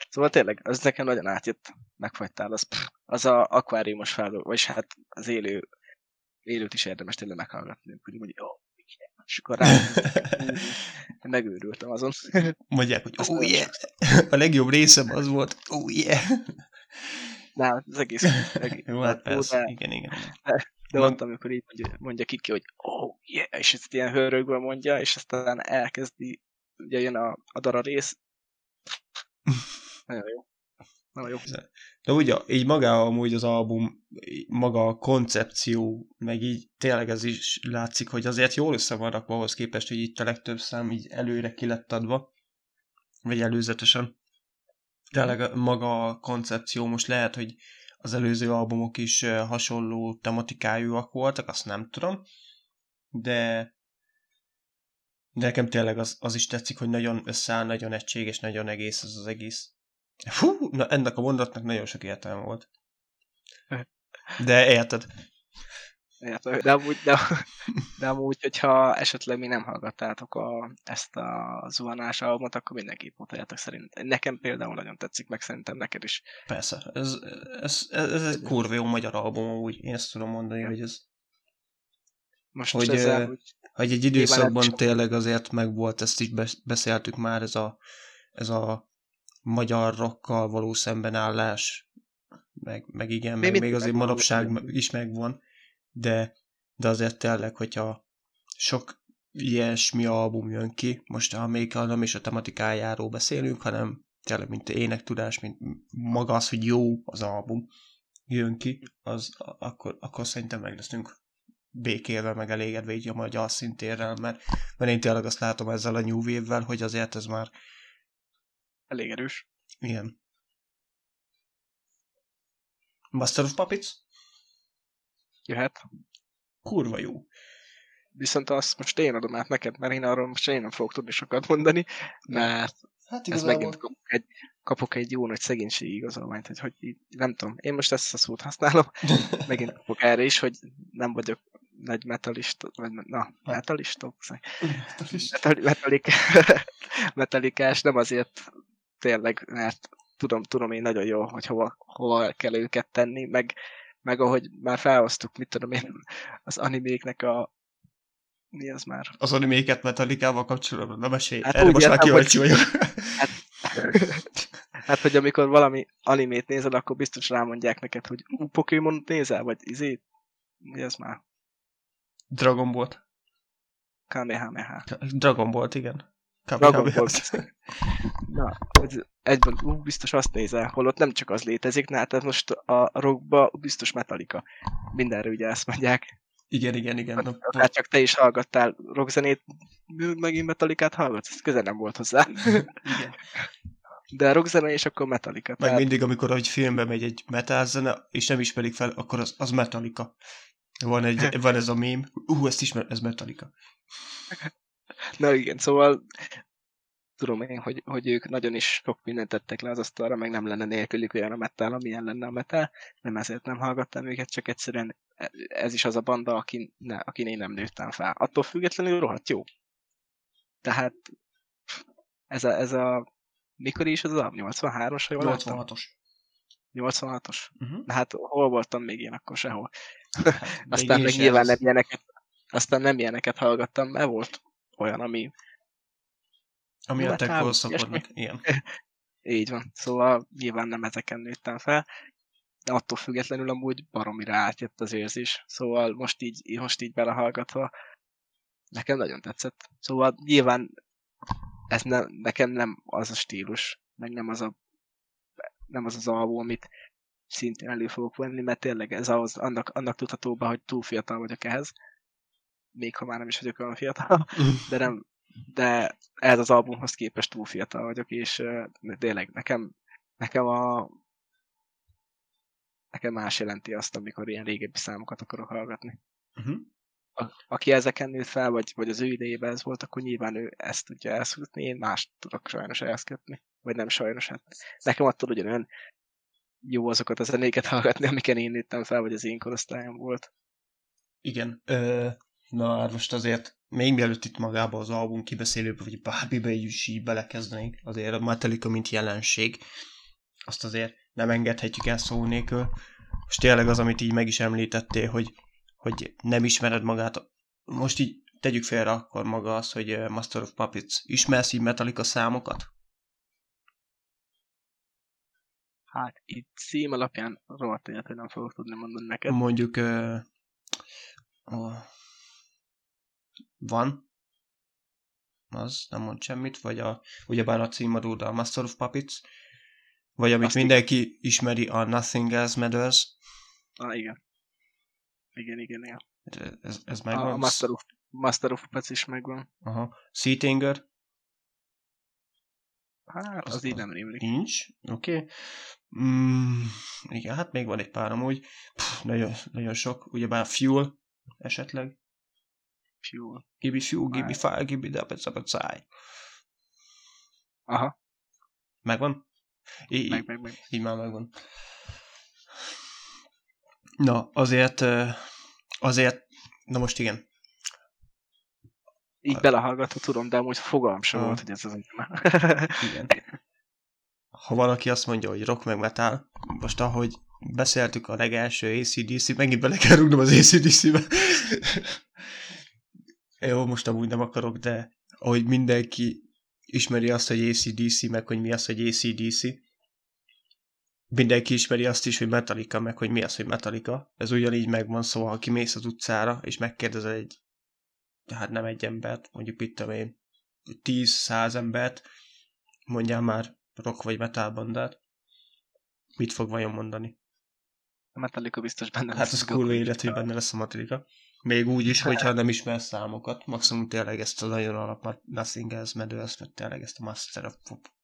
Szóval tényleg, az nekem nagyon átjött, megfagytál, az, az a akváriumos fel, vagyis hát az élő, élőt is érdemes tényleg meghallgatni, hogy mondjuk, oh, és akkor rá, megőrültem azon. Mondják, hogy oh yeah, a legjobb részem az volt, oh yeah. Na, az egész, egész Jó, hát persze, de, igen, igen. De, de ott, amikor így mondja, mondja Kiki, hogy oh yeah, és ezt ilyen hőrögve mondja, és aztán elkezdi, ugye jön a, a dara rész, nagyon jó. Nagyon jó. De ugye, így maga amúgy az album, maga a koncepció, meg így tényleg ez is látszik, hogy azért jól össze van rakva ahhoz képest, hogy itt a legtöbb szám így előre ki lett adva, vagy előzetesen. Tényleg maga a koncepció most lehet, hogy az előző albumok is hasonló tematikájúak voltak, azt nem tudom, de de nekem tényleg az, az is tetszik, hogy nagyon összeáll, nagyon egységes, nagyon egész az az egész. Hú, na ennek a mondatnak nagyon sok értelme volt. De érted. Érted, de amúgy, de, de amúgy, hogyha esetleg mi nem hallgattátok a, ezt a zuhanás albumot, akkor mindenképp mutatjátok szerint. Nekem például nagyon tetszik, meg szerintem neked is. Persze, ez, ez, ez, ez egy kurva jó magyar album, úgy én ezt tudom mondani, hogy ez... Most hogy, ezzel, hogy Hogy egy időszakban tényleg azért meg volt, ezt is beszéltük már, ez a, ez a magyar rokkal való szembenállás, meg, meg igen, Mi meg még azért manapság is megvan, de, de azért tényleg, hogyha sok ilyesmi album jön ki, most ha még nem is a tematikájáról beszélünk, hanem tényleg, mint énektudás, mint maga az, hogy jó az album jön ki, az akkor, akkor szerintem meg leszünk békélve, meg elégedve így a magyar szintérrel, mert, mert én tényleg azt látom ezzel a New Wave-vel, hogy azért ez már elég erős. Igen. Master of Puppets? Jöhet. Kurva jó. Viszont azt most én adom át neked, mert én arról most én nem fogok tudni sokat mondani, mert hát ez megint egy, kapok egy jó nagy szegénységi igazolványt, hogy, hogy nem tudom, én most ezt a szót használom, megint kapok erre is, hogy nem vagyok nagy metalista, vagy na, metalista? Metalik, metalikás, nem azért tényleg, mert tudom, tudom én nagyon jó, hogy hova, hova kell őket tenni, meg, meg ahogy már felhoztuk, mit tudom én, az animéknek a mi az már? Az animéket metalikával kapcsolatban, nem mesélj, hát erre most már kíváncsi vagyok. Hát, hát, hogy amikor valami animét nézel, akkor biztos rámondják neked, hogy ú, Pokémon nézel, vagy izé, mi az már? Dragon Ball. Kamehameha. Dragon Ball, igen. Dragon Ball. Na, egyből, ú, biztos azt nézel, holott nem csak az létezik, na hát most a rockba biztos Metallica. Mindenre ugye ezt mondják. Igen, igen, igen. Hát, hát csak te is hallgattál rockzenét, megint Metallicát hallgatsz? Ez közel nem volt hozzá. igen. De a rockzene és akkor Metallica. Meg tehát... mindig, amikor egy filmbe megy egy metal zene, és nem ismerik fel, akkor az, az Metallica. Van, egy, van ez a mém. Ú, uh, ezt ismer, ez Metallica. Na igen, szóval tudom én, hogy, hogy ők nagyon is sok mindent tettek le az asztalra, meg nem lenne nélkülük olyan a metal, amilyen lenne a metal, nem ezért nem hallgattam őket, csak egyszerűen ez is az a banda, akin, ne, akin én nem nőttem fel. Attól függetlenül rohadt jó. Tehát ez a, ez a mikor is az a 83-as, ha jól 86-os. 86-os? Uh-huh. Na hát hol voltam még én akkor sehol. Hát, aztán meg nyilván nem ilyeneket, aztán nem ilyeneket hallgattam, mert volt olyan, ami ami a tech szakadnak, ilyen. Így van. Szóval nyilván nem ezeken nőttem fel, de attól függetlenül amúgy baromira átjött az érzés. Szóval most így, most így belehallgatva nekem nagyon tetszett. Szóval nyilván ez ne, nekem nem az a stílus, meg nem az a nem az az album, amit szintén elő fogok venni, mert tényleg ez az, annak, annak tudható be, hogy túl fiatal vagyok ehhez. Még ha már nem is vagyok olyan fiatal, de nem, de ez az albumhoz képest túl fiatal vagyok, és uh, tényleg nekem, nekem a nekem más jelenti azt, amikor ilyen régebbi számokat akarok hallgatni. Uh-huh. Aki ezeken nőtt fel, vagy, vagy az ő idejében ez volt, akkor nyilván ő ezt tudja elszúrni, én más tudok sajnos elszkötni. Vagy nem sajnos, hát nekem attól ugyanolyan jó azokat a zenéket hallgatni, amiken én nőttem fel, vagy az én korosztályom volt. Igen. Ö, na, hát most azért még mielőtt itt magába az album kibeszélőbe, vagy bármibe is így belekezdenénk, azért a Metallica mint jelenség, azt azért nem engedhetjük el szó nélkül. Most tényleg az, amit így meg is említettél, hogy, hogy nem ismered magát. Most így tegyük félre akkor maga az, hogy Master of Puppets. Ismersz így Metallica számokat? Hát itt cím alapján rohadt egyet, hogy nem fogok tudni mondani neked. Mondjuk uh, uh, van, az nem mond semmit, vagy a, ugyebár a címadó, a Master of Puppets, vagy amit Azt mindenki így... ismeri, a Nothing Else Matters. Ah, igen. Igen, igen, igen. Ez, ez megvan? A Master of, Master of Puppets is megvan. Aha. Seatinger? Hát, az, az így nem rémlik. Nincs, oké. Okay. Mm, igen, hát még van egy pár amúgy. Pff, nagyon, nagyon sok. Ugyebár Fuel esetleg. Fuel. Me fuel, me fire, it's a Aha. Megvan? Így, meg, meg, meg. így már megvan. Na, azért, azért, na most igen. Így belehallgatva tudom, de amúgy fogalm sem volt, hogy ez az Igen. Ha valaki azt mondja, hogy rock meg metal, most ahogy beszéltük a legelső ACDC, megint bele kell rúgnom az ACDC-be. Jó, most amúgy nem akarok, de ahogy mindenki ismeri azt, hogy ACDC, meg hogy mi az, hogy ACDC, mindenki ismeri azt is, hogy Metallica, meg hogy mi az, hogy Metallica. Ez ugyanígy megvan, szóval ha kimész az utcára, és megkérdezel egy, hát nem egy embert, mondjuk itt tudom én, 10-100 embert, mondjál már rock vagy metal bandát, mit fog vajon mondani? A Metallica biztos benne Hát az kurva élet, hogy benne lesz a Metallica. Még úgy is, hogyha nem ismer számokat, maximum tényleg ezt a nagyon alap Nothing Else Matters, vagy tényleg ezt a Master of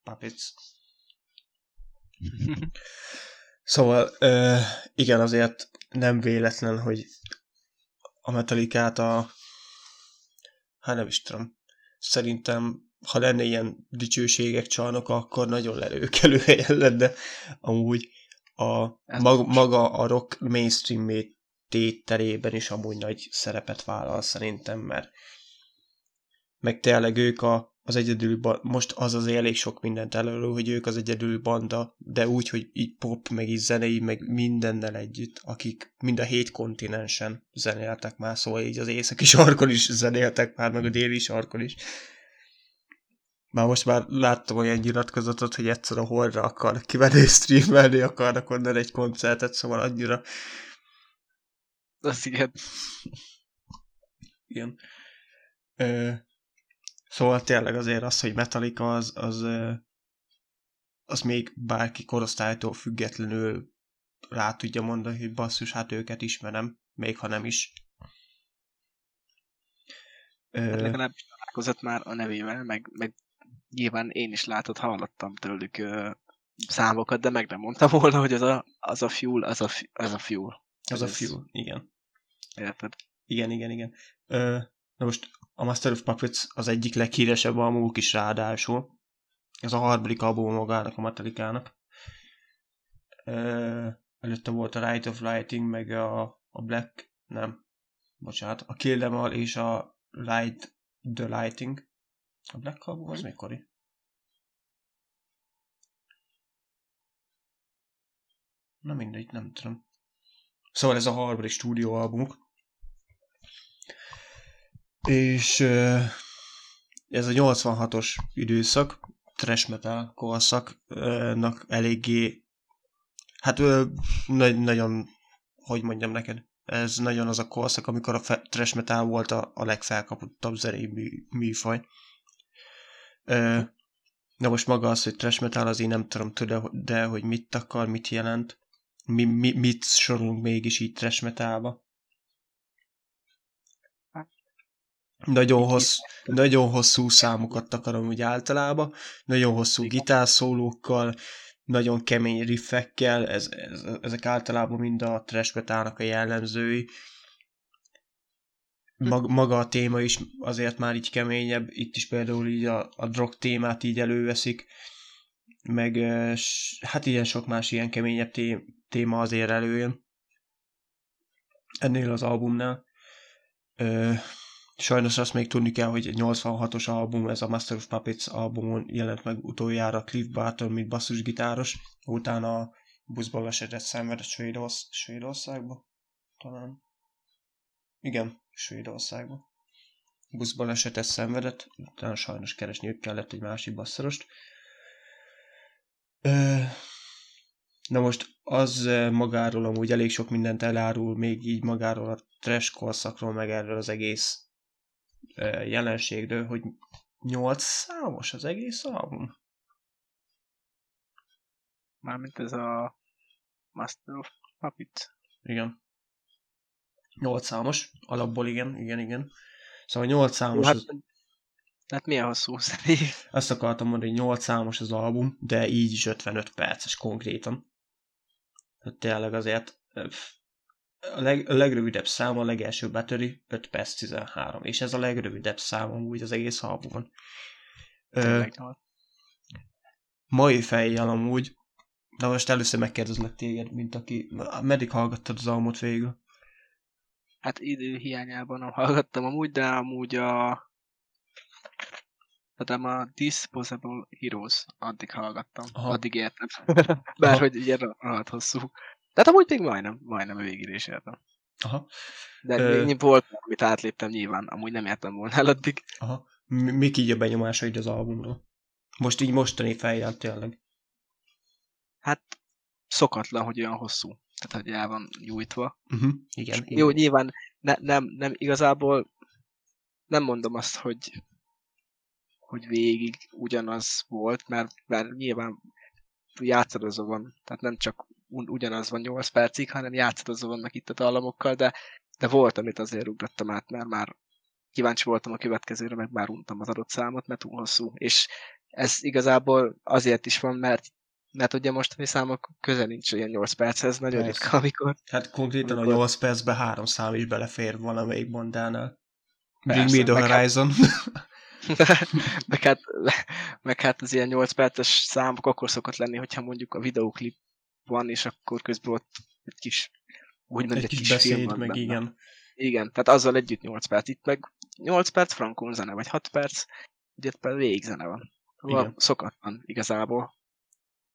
Puppets. Szóval uh, igen, azért nem véletlen, hogy a Metallicát a hát nem is tudom, szerintem ha lenne ilyen dicsőségek csalnok, akkor nagyon lelőkelő helyen lenne, amúgy a, maga, maga a rock mainstream tételében is amúgy nagy szerepet vállal szerintem, mert meg tényleg ők a, az egyedül, most az az elég sok mindent elől, hogy ők az egyedül banda, de úgy, hogy így pop, meg így zenei, meg mindennel együtt, akik mind a hét kontinensen zenéltek már, szóval így az északi sarkon is zenéltek már, meg a déli sarkon is. Már most már láttam olyan nyilatkozatot, hogy egyszer a horra akar kivenni streamelni akarnak onnan egy koncertet, szóval annyira az igen. Igen. Ö, szóval tényleg azért az, hogy Metallica az, az, az még bárki korosztálytól függetlenül rá tudja mondani, hogy basszus, hát őket ismerem, még ha nem is. Hát legalábbis találkozott már a nevével, meg, meg nyilván én is látott, hallottam tőlük ö, számokat, de meg nem mondtam volna, hogy az a, az a fuel, az a, az a fuel. Az a fuel, igen. Érted? Igen, igen, igen. Ö, na most a Master of Puppets az egyik leghíresebb albumuk is ráadásul. Ez a harmadik album magának, a Metallica-nak. Előtte volt a Right of Lighting, meg a, a Black, nem, bocsánat, a Kill Them All és a Light the Lighting. A Black album az mikori? Na mindegy, nem tudom. Szóval ez a harmadik stúdióalbumuk. És ez a 86-os időszak, trash metal korszaknak eléggé, hát na- nagyon, hogy mondjam neked, ez nagyon az a korszak, amikor a fe- trash metal volt a, a legfelkapottabb zenei mű, műfaj. Na most maga az, hogy trash metal, az én nem tudom, de, de hogy mit akar, mit jelent, mi, mi, mit sorolunk mégis így trash metalba. Nagyon, hossz, nagyon hosszú számokat akarom úgy általában, nagyon hosszú gitárszólókkal, nagyon kemény riffekkel, ez, ez, ezek általában mind a trash a jellemzői. Hm. Mag, maga a téma is azért már így keményebb, itt is például így a, a drog témát így előveszik, meg hát ilyen sok más ilyen keményebb téma azért előjön. Ennél az albumnál. Sajnos azt még tudni kell, hogy egy 86-os album, ez a Master of Puppets albumon jelent meg utoljára Cliff Barton, mint basszusgitáros, utána a buszból esetet szenvedett Svédorsz- Svédországba, talán. Igen, Svédországba. Buszból esetet szenvedett, utána sajnos keresniük kellett egy másik basszarost. Na most az magáról amúgy elég sok mindent elárul, még így magáról a trash korszakról, meg erről az egész jelenségről, hogy nyolc számos az egész album. Mármint ez a Master of Puppets. Igen. Nyolc számos, alapból igen, igen, igen. Szóval nyolc számos... Hát, az... hát milyen hosszú szerint? Azt akartam mondani, hogy nyolc számos az album, de így is 55 perces konkrétan. Hát tényleg azért a, leg, a legrövidebb szám, a legelső battery 5 perc 13, és ez a legrövidebb szám úgy az egész albumon. Ö, mai fejjel amúgy, de most először megkérdezlek téged, mint aki, meddig hallgattad az albumot végül? Hát idő hiányában nem hallgattam amúgy, de amúgy a tehát a Disposable Heroes addig hallgattam, Aha. addig értem. Bárhogy ugye rohadt hosszú. Tehát amúgy még majdnem, majdnem végig is értem. Aha. De Ö- Ö... volt, amit átléptem nyilván, amúgy nem értem volna el addig. Aha. Mi- Mik így a benyomásaid az albumról? Most így mostani fejjel tényleg. Hát szokatlan, hogy olyan hosszú. Tehát, hogy el van nyújtva. Uh-huh. Igen, igen. Jó, nyilván ne, nem, nem igazából nem mondom azt, hogy hogy végig ugyanaz volt, mert, mert nyilván játszadozó van, tehát nem csak ugyanaz van 8 percig, hanem játszadozó vannak itt a dallamokkal, de, de volt, amit azért ugrottam át, mert már kíváncsi voltam a következőre, meg már untam az adott számot, mert túl hosszú. És ez igazából azért is van, mert mert ugye mostani számok közel nincs ilyen 8 perchez, nagyon Persze. ritka, amikor Hát konkrétan a Amikor- 8 percben három szám is belefér valamelyik bandánál. Bring me the meg hát- horizon. meg, hát, meg hát az ilyen 8 perces számok akkor szokott lenni, hogyha mondjuk a videóklip van, és akkor közben ott egy kis, úgymond Egy egy, kis kis film beszéd, van meg benne. igen. Igen, tehát azzal együtt 8 perc. Itt meg 8 perc frankon zene, vagy 6 perc, ugye itt pedig végigzene van. Szóval Igen. szokatlan igazából.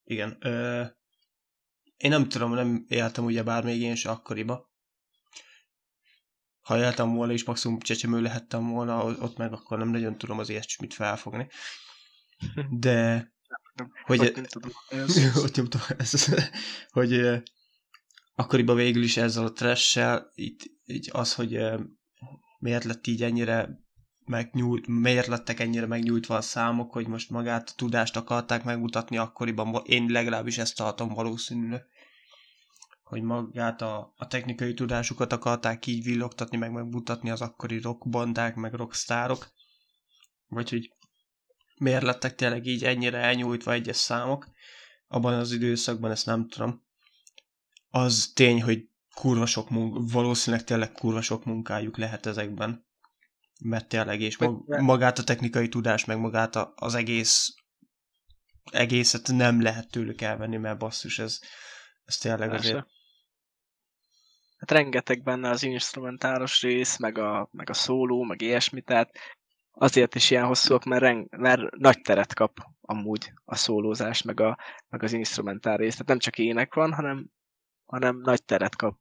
Igen. Ö, én nem tudom, nem éltem ugye bár még én se akkoriba. Ha éltem volna, és maximum csecsemő lehettem volna, ott meg akkor nem nagyon tudom az ilyesmit felfogni. De Hogy- Hogy, nem tudom, ez, ott nyomtam ez, hogy akkoriban végül is ezzel a trash itt, így az, hogy miért lett így ennyire megnyújt, miért lettek ennyire megnyújtva a számok, hogy most magát a tudást akarták megmutatni akkoriban, én legalábbis ezt tartom valószínűleg, hogy magát a, a technikai tudásukat akarták így villogtatni, meg megmutatni az akkori rockbandák, meg rockstárok, vagy hogy miért lettek tényleg így ennyire elnyújtva egyes számok, abban az időszakban ezt nem tudom. Az tény, hogy kurva sok munk, valószínűleg tényleg kurva sok munkájuk lehet ezekben. Mert tényleg, és mag, magát a technikai tudás, meg magát a, az egész egészet nem lehet tőlük elvenni, mert basszus, ez, ez tényleg Persze. azért... hát rengeteg benne az instrumentáros rész, meg a, meg a szóló, meg ilyesmi, tehát azért is ilyen hosszúak, mert, reng, mert nagy teret kap amúgy a szólózás, meg, a, meg az instrumentál rész. Tehát nem csak ének van, hanem, hanem nagy teret kap.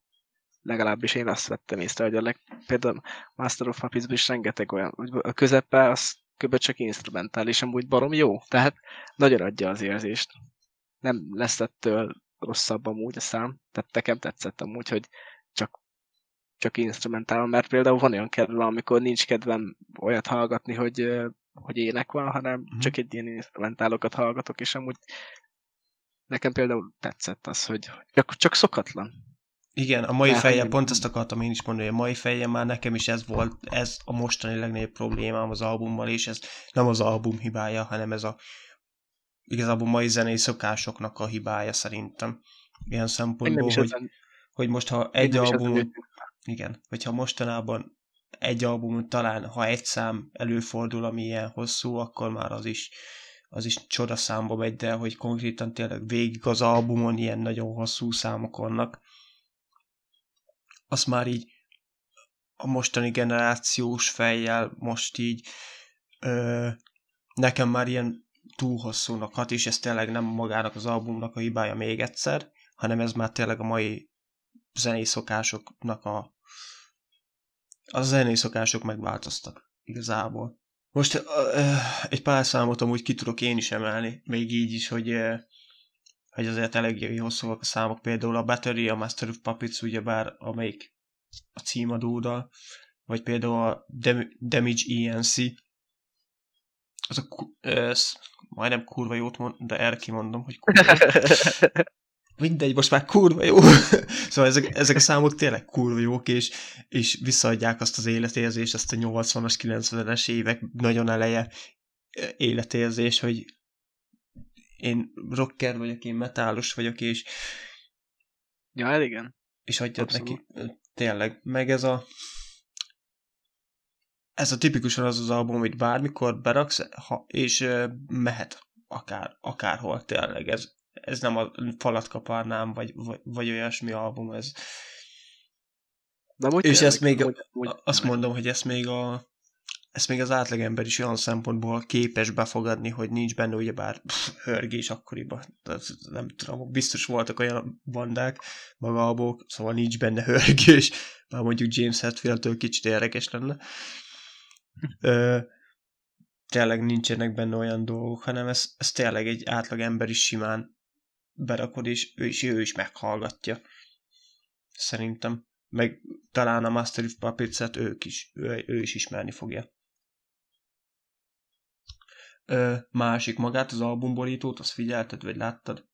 Legalábbis én azt vettem észre, hogy a leg, például Master of puppets is rengeteg olyan, hogy a közepe az kb. csak instrumentál, és amúgy barom jó. Tehát nagyon adja az érzést. Nem lesz ettől rosszabb amúgy a szám. Tehát nekem tetszett amúgy, hogy csak, csak instrumentál, mert például van olyan kedvem, amikor nincs kedvem olyat hallgatni, hogy, hogy ének van, hanem Mhm. csak egy ilyen instrumentálokat hallgatok, és amúgy nekem például tetszett az, hogy csak, csak szokatlan. Igen, a mai fejjel, pont ezt akartam én is mondani, hogy a mai fejjel már nekem is ez volt, ez a mostani legnagyobb problémám az albummal, és ez nem az album hibája, hanem ez a igazából mai zenei szokásoknak a hibája szerintem. Ilyen szempontból, hogy, ezen, hogy most ha egy album. Igen, hogyha mostanában egy albumon talán, ha egy szám előfordul, ami ilyen hosszú, akkor már az is az is csoda számba megy, de hogy konkrétan tényleg végig az albumon ilyen nagyon hosszú számok vannak, azt már így a mostani generációs fejjel most így ö, nekem már ilyen túl hosszúnak hat, és ez tényleg nem magának az albumnak a hibája még egyszer, hanem ez már tényleg a mai zenei szokásoknak a a zenei szokások megváltoztak igazából. Most egy pár számot amúgy ki tudok én is emelni, még így is, hogy, hogy azért eléggé hosszúak a számok. Például a Battery, a Master of Puppets, ugyebár amelyik a címadódal, vagy például a Dem- Damage ENC, az a ez, majdnem kurva jót mond, de erre kimondom, hogy kurva. Mindegy, most már kurva jó. szóval ezek, ezek a számok tényleg kurva jók, és, és visszaadják azt az életérzést, azt a 80-as, 90-es évek nagyon eleje életérzés, hogy én rocker vagyok, én metálos vagyok, és, ja, hát igen. és adjad Abszolút. neki. Tényleg. Meg ez a ez a tipikusan az az album, amit bármikor beraksz, ha, és mehet akár, akárhol tényleg. Ez, ez nem a falat kaparnám, vagy, vagy, vagy olyasmi album, ez. De amúgy És ezt még- amúgy- amúgy Azt mondom, hogy ezt még a ezt még az átlagember is olyan szempontból képes befogadni, hogy nincs benne ugyebár pff, hörgés akkoriban. Nem tudom, biztos voltak olyan bandák, maga abok, szóval nincs benne hörgés, már mondjuk James Hetfield-től kicsit érdekes lenne. Ö, tényleg nincsenek benne olyan dolgok, hanem ez, ez tényleg egy átlag ember is simán berakod, és ő is, ő is meghallgatja. Szerintem. Meg talán a Master of Puppets-et ők is, ő, ő is ismerni fogja. Ö, másik magát, az albumborítót, azt figyelted, vagy láttad?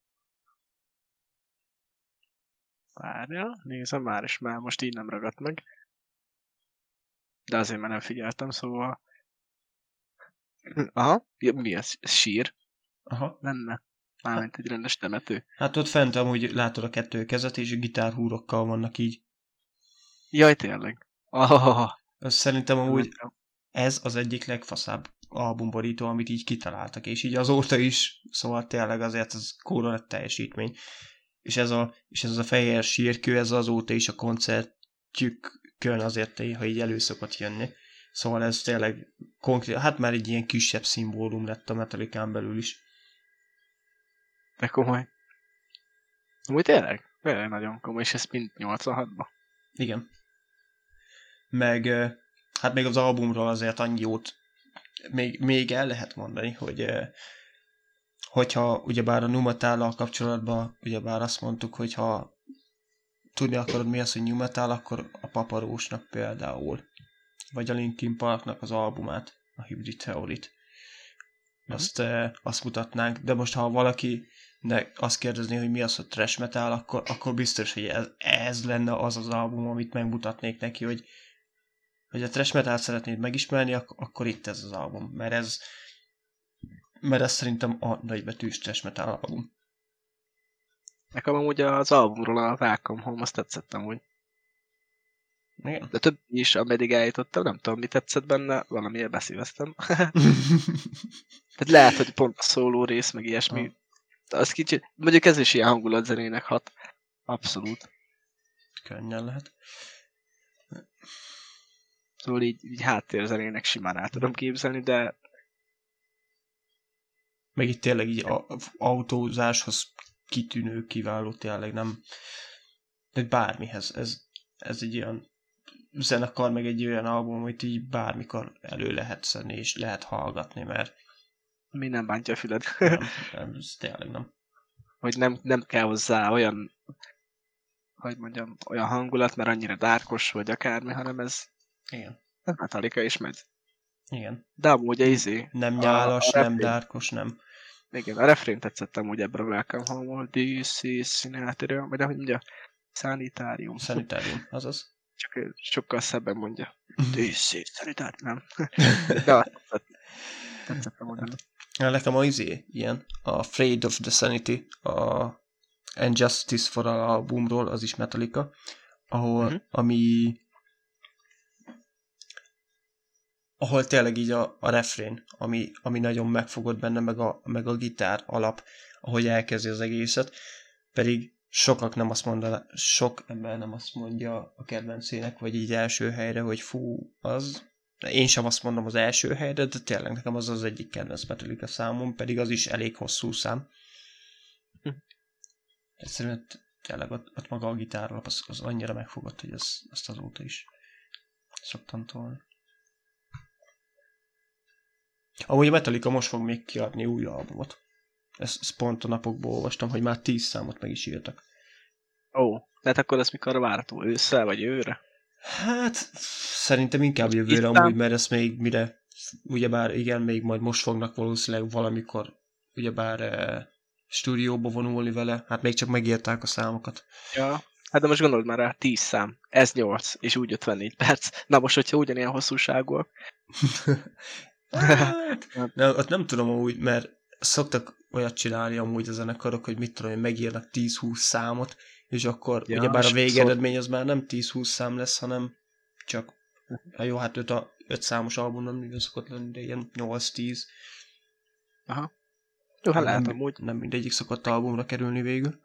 Várja, nézem már, és már most így nem ragadt meg. De azért már nem figyeltem, szóval... Aha, mi ez? Sír? Aha. Lenne. Mármint egy rendes temető. Hát ott fent amúgy látod a kettő kezet, és gitárhúrokkal vannak így. Jaj, tényleg. Oh, szerintem amúgy ez az egyik legfaszább albumborító, amit így kitaláltak, és így azóta is, szóval tényleg azért ez kóra nagy teljesítmény. És ez a, és ez a fehér sírkő, ez azóta is a koncertjükön azért, ha így elő szokott jönni. Szóval ez tényleg konkrét, hát már egy ilyen kisebb szimbólum lett a Metallicán belül is. De komoly. Úgy tényleg? Tényleg nagyon komoly, és ez mind 86-ban. Igen. Meg, hát még az albumról azért annyi jót még, még el lehet mondani, hogy hogyha ugyebár a Numetállal kapcsolatban, ugyebár azt mondtuk, hogy ha tudni akarod mi az, hogy New Metal, akkor a Paparósnak például, vagy a Linkin Parknak az albumát, a Hybrid Theory-t. Azt, ö, azt mutatnánk, de most ha valaki de azt kérdezni, hogy mi az, hogy trash metal, akkor, akkor biztos, hogy ez, ez lenne az az album, amit megmutatnék neki, hogy, hogy a trash metal szeretnéd megismerni, ak- akkor itt ez az album, mert ez mert ez szerintem a nagybetűs trash metal album. Nekem amúgy az albumról a Welcome Home, azt tetszett amúgy. Igen. De több is, ameddig eljutottam, nem tudom, mi tetszett benne, valamiért beszíveztem. Tehát lehet, hogy pont a szóló rész, meg ilyesmi. Az kicsit, mondjuk ez is ilyen hangulatzenének hat. Abszolút. Könnyen lehet. Szóval így, így háttérzenének simán el tudom képzelni, de Meg itt tényleg így a, a autózáshoz kitűnő, kiváló, tényleg nem de bármihez. Ez, ez egy olyan zenekar, meg egy olyan album, amit így bármikor elő lehet szedni, és lehet hallgatni, mert mi nem bántja a füled. nem, nem, ez tényleg nem. hogy nem, nem kell hozzá olyan hogy mondjam, olyan hangulat, mert annyira dárkos vagy akármi, hanem ez Igen. Metallica is megy. Igen. De amúgy a izé, Nem A- nyálas, a nem refrén. dárkos, nem. igen, a refrén tetszett amúgy ebben a Welcome Home-ból, This is Sinatra, vagy ahogy mondja, Sanitárium. Szanitárium, azaz. Csak ő sokkal szebben mondja. This is Sanitárium, nem. De azt tetszett. Tetszett amúgy. Ja, Nekem a izé, ilyen, a Afraid of the Sanity, a And Justice for All albumról, az is Metallica, ahol, Mhm. uh-huh. ami ahol tényleg így a, a refrén, ami, ami nagyon megfogott benne, meg a, meg a gitár alap, ahogy elkezdi az egészet, pedig sokak nem azt mondaná, sok ember nem azt mondja a kedvencének, vagy így első helyre, hogy fú, az én sem azt mondom az első helyre, de tényleg nekem az az egyik kedvenc Metallica számom, pedig az is elég hosszú szám. Hm. Egyszerűen tényleg ott, ott maga a gitárral az, az annyira megfogott, hogy ez, ezt azóta is szoktam tolni. Amúgy a Metallica most fog még kiadni új albumot. Ezt, ezt pont a napokból olvastam, hogy már tíz számot meg is írtak. Ó, tehát akkor ez mikor várható? Ősszel vagy jövőre? Hát, szerintem inkább jövőre Itt amúgy, mert ezt még mire, ugyebár igen, még majd most fognak valószínűleg valamikor, ugyebár e, stúdióba vonulni vele, hát még csak megírták a számokat. Ja. Hát de most gondold már rá, 10 szám, ez 8, és úgy 54 perc. Na most, hogyha ugyanilyen hosszúságúak, Hát, nem, ott nem tudom amúgy, mert szoktak olyat csinálni amúgy a zenekarok, hogy mit tudom én, megírnak 10-20 számot, és akkor Ja, ugyebár a végeredmény az már nem 10-20 szám lesz, hanem csak, hát jó, hát öt, a, öt számos album nem minden szokott lenni, de ilyen 8-10. Aha. Jó, hát lehet nem, amúgy. nem mindegyik szokott albumra kerülni végül.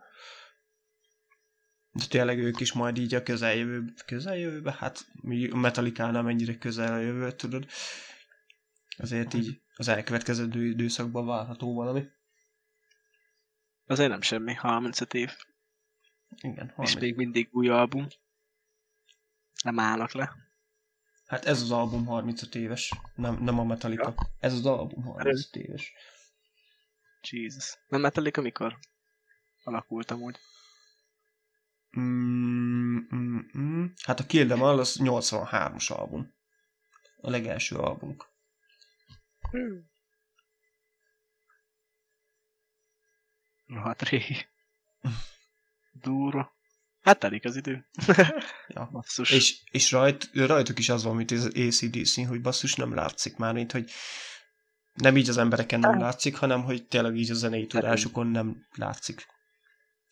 De tényleg ők is majd így a közeljövő, közeljövőbe, hát mi a Metallica nem ennyire közel a jövő, tudod. Azért így az elkövetkező időszakban várható valami. Azért nem semmi, 35 év. Igen, És 30. még mindig új album. Nem állnak le. Hát ez az album 35 éves, nem, nem a Metallica. Ez az album 35 éves. Jesus. Nem Metallica mikor? Alakult amúgy. Mm, mm, mm. Hát a Kill Them All az 83-as album. A legelső albumuk. Rohadt régi. Durva. Hát telik az idő. Ja. Basszus. És, és rajt, rajtuk is az van, mint az ACDC, hogy basszus nem látszik már, mint hogy nem így az embereken nem látszik, hanem hogy tényleg így a zenei tudásukon nem látszik.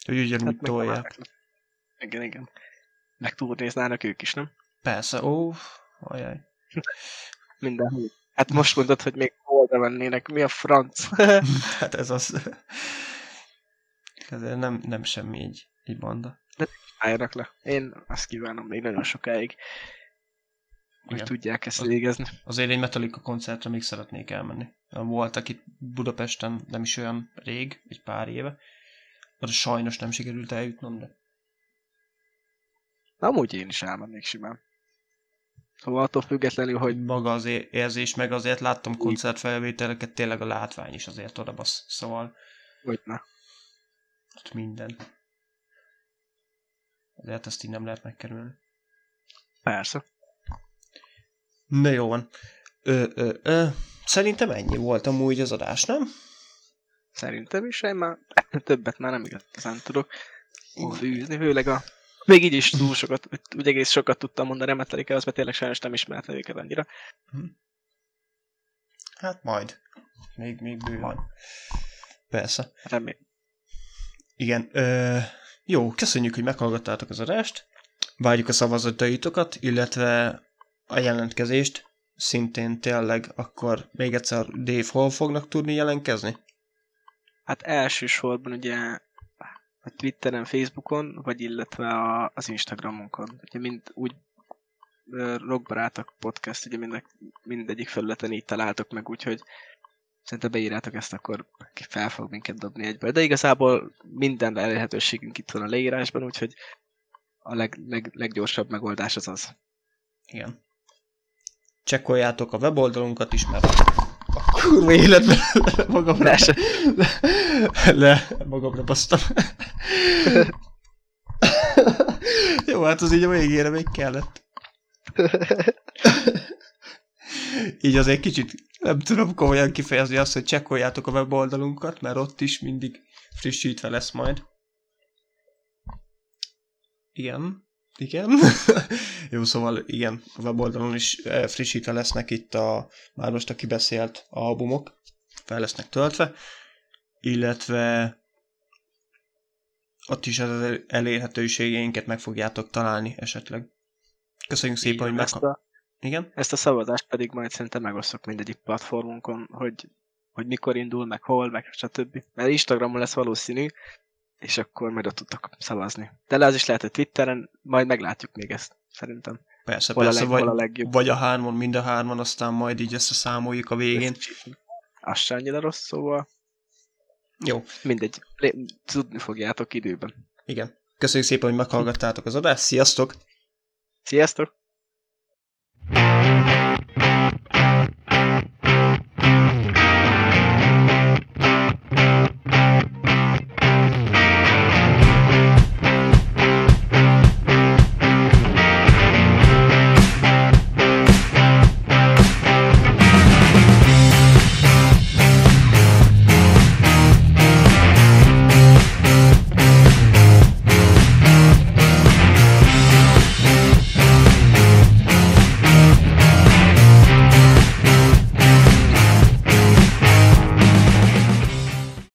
Hogy ugyanúgy Hát tolják. Igen, igen. Meg turnéznának ők is, nem? Persze, ó, ajaj. Mindenhol. Hát most mondod, hogy még hol mennének. Mi a franc? Hát ez az. Ez nem, nem semmi egy, egy banda. Álljanak le. Én azt kívánom még nagyon sokáig, hogy Igen. tudják ezt Az- végezni. Azért egy Metallica koncertre még szeretnék elmenni. Voltak itt Budapesten nem is olyan rég, egy pár éve. Oda sajnos nem sikerült eljutnom, de Amúgy én is elmennék simán. Szóval attól függetlenül, hogy maga az érzés, meg azért láttam koncertfelvételeket, tényleg a látvány is azért oda basz. Szóval hogy ne. Ott minden. Azért ezt így nem lehet megkerülni. Persze. Na jó van. Ö, ö, ö, szerintem ennyi volt amúgy az adás, nem? Szerintem is, én már többet már nem igazán tudok fűzni, főleg a... Még így is túl sokat, úgy egész sokat tudtam mondani a metallica mert tényleg sajnos nem ismertem őket annyira. Hát majd. Még, még bőven. Persze. Remélem. Igen. Ö, jó, köszönjük, hogy meghallgattátok az adást. Várjuk a szavazataitokat, illetve a jelentkezést. Szintén tényleg akkor még egyszer Dave hol fognak tudni jelentkezni? Hát elsősorban ugye a Twitteren, Facebookon, vagy illetve a, az Instagramunkon. Ugye mind úgy Rockbarátok podcast, ugye mind, mindegyik felületen így találtok meg, úgyhogy szerintem beírjátok ezt, akkor fel fog minket dobni egyből. De igazából minden elérhetőségünk itt van a leírásban, úgyhogy a leg, leg, leggyorsabb megoldás az az. Igen. Csekkoljátok a weboldalunkat is, mert a kurva életben magamra, Persze. le, le magamra basztam. Jó, hát az így a végére még kellett. Így azért kicsit nem tudom komolyan kifejezni azt, hogy csekkoljátok a weboldalunkat, mert ott is mindig frissítve lesz majd. Igen. Igen. Jó, szóval igen, a weboldalon is frissítve lesznek itt a már most a kibeszélt albumok, fel lesznek töltve, illetve ott is az elérhetőségeinket meg fogjátok találni esetleg. Köszönjük szépen, hogy ezt, meghallgattatok. A, Igen? ezt a szavazást pedig majd szerintem megosztok mindegyik platformunkon, hogy, hogy mikor indul, meg hol, meg stb. Mert Instagramon lesz valószínű, és akkor majd ott tudtok szavazni. De le az is lehet, hogy Twitteren, majd meglátjuk még ezt, szerintem. Persze, Hol a, persze, leg, vagy, hol a legjobb. vagy a hárman, mind a hárman, aztán majd így összeszámoljuk a végén. Az se annyira rossz, szóval Jó, mindegy, tudni fogjátok időben. igen. Köszönjük szépen, hogy meghallgattátok az adást. Sziasztok! Sziasztok!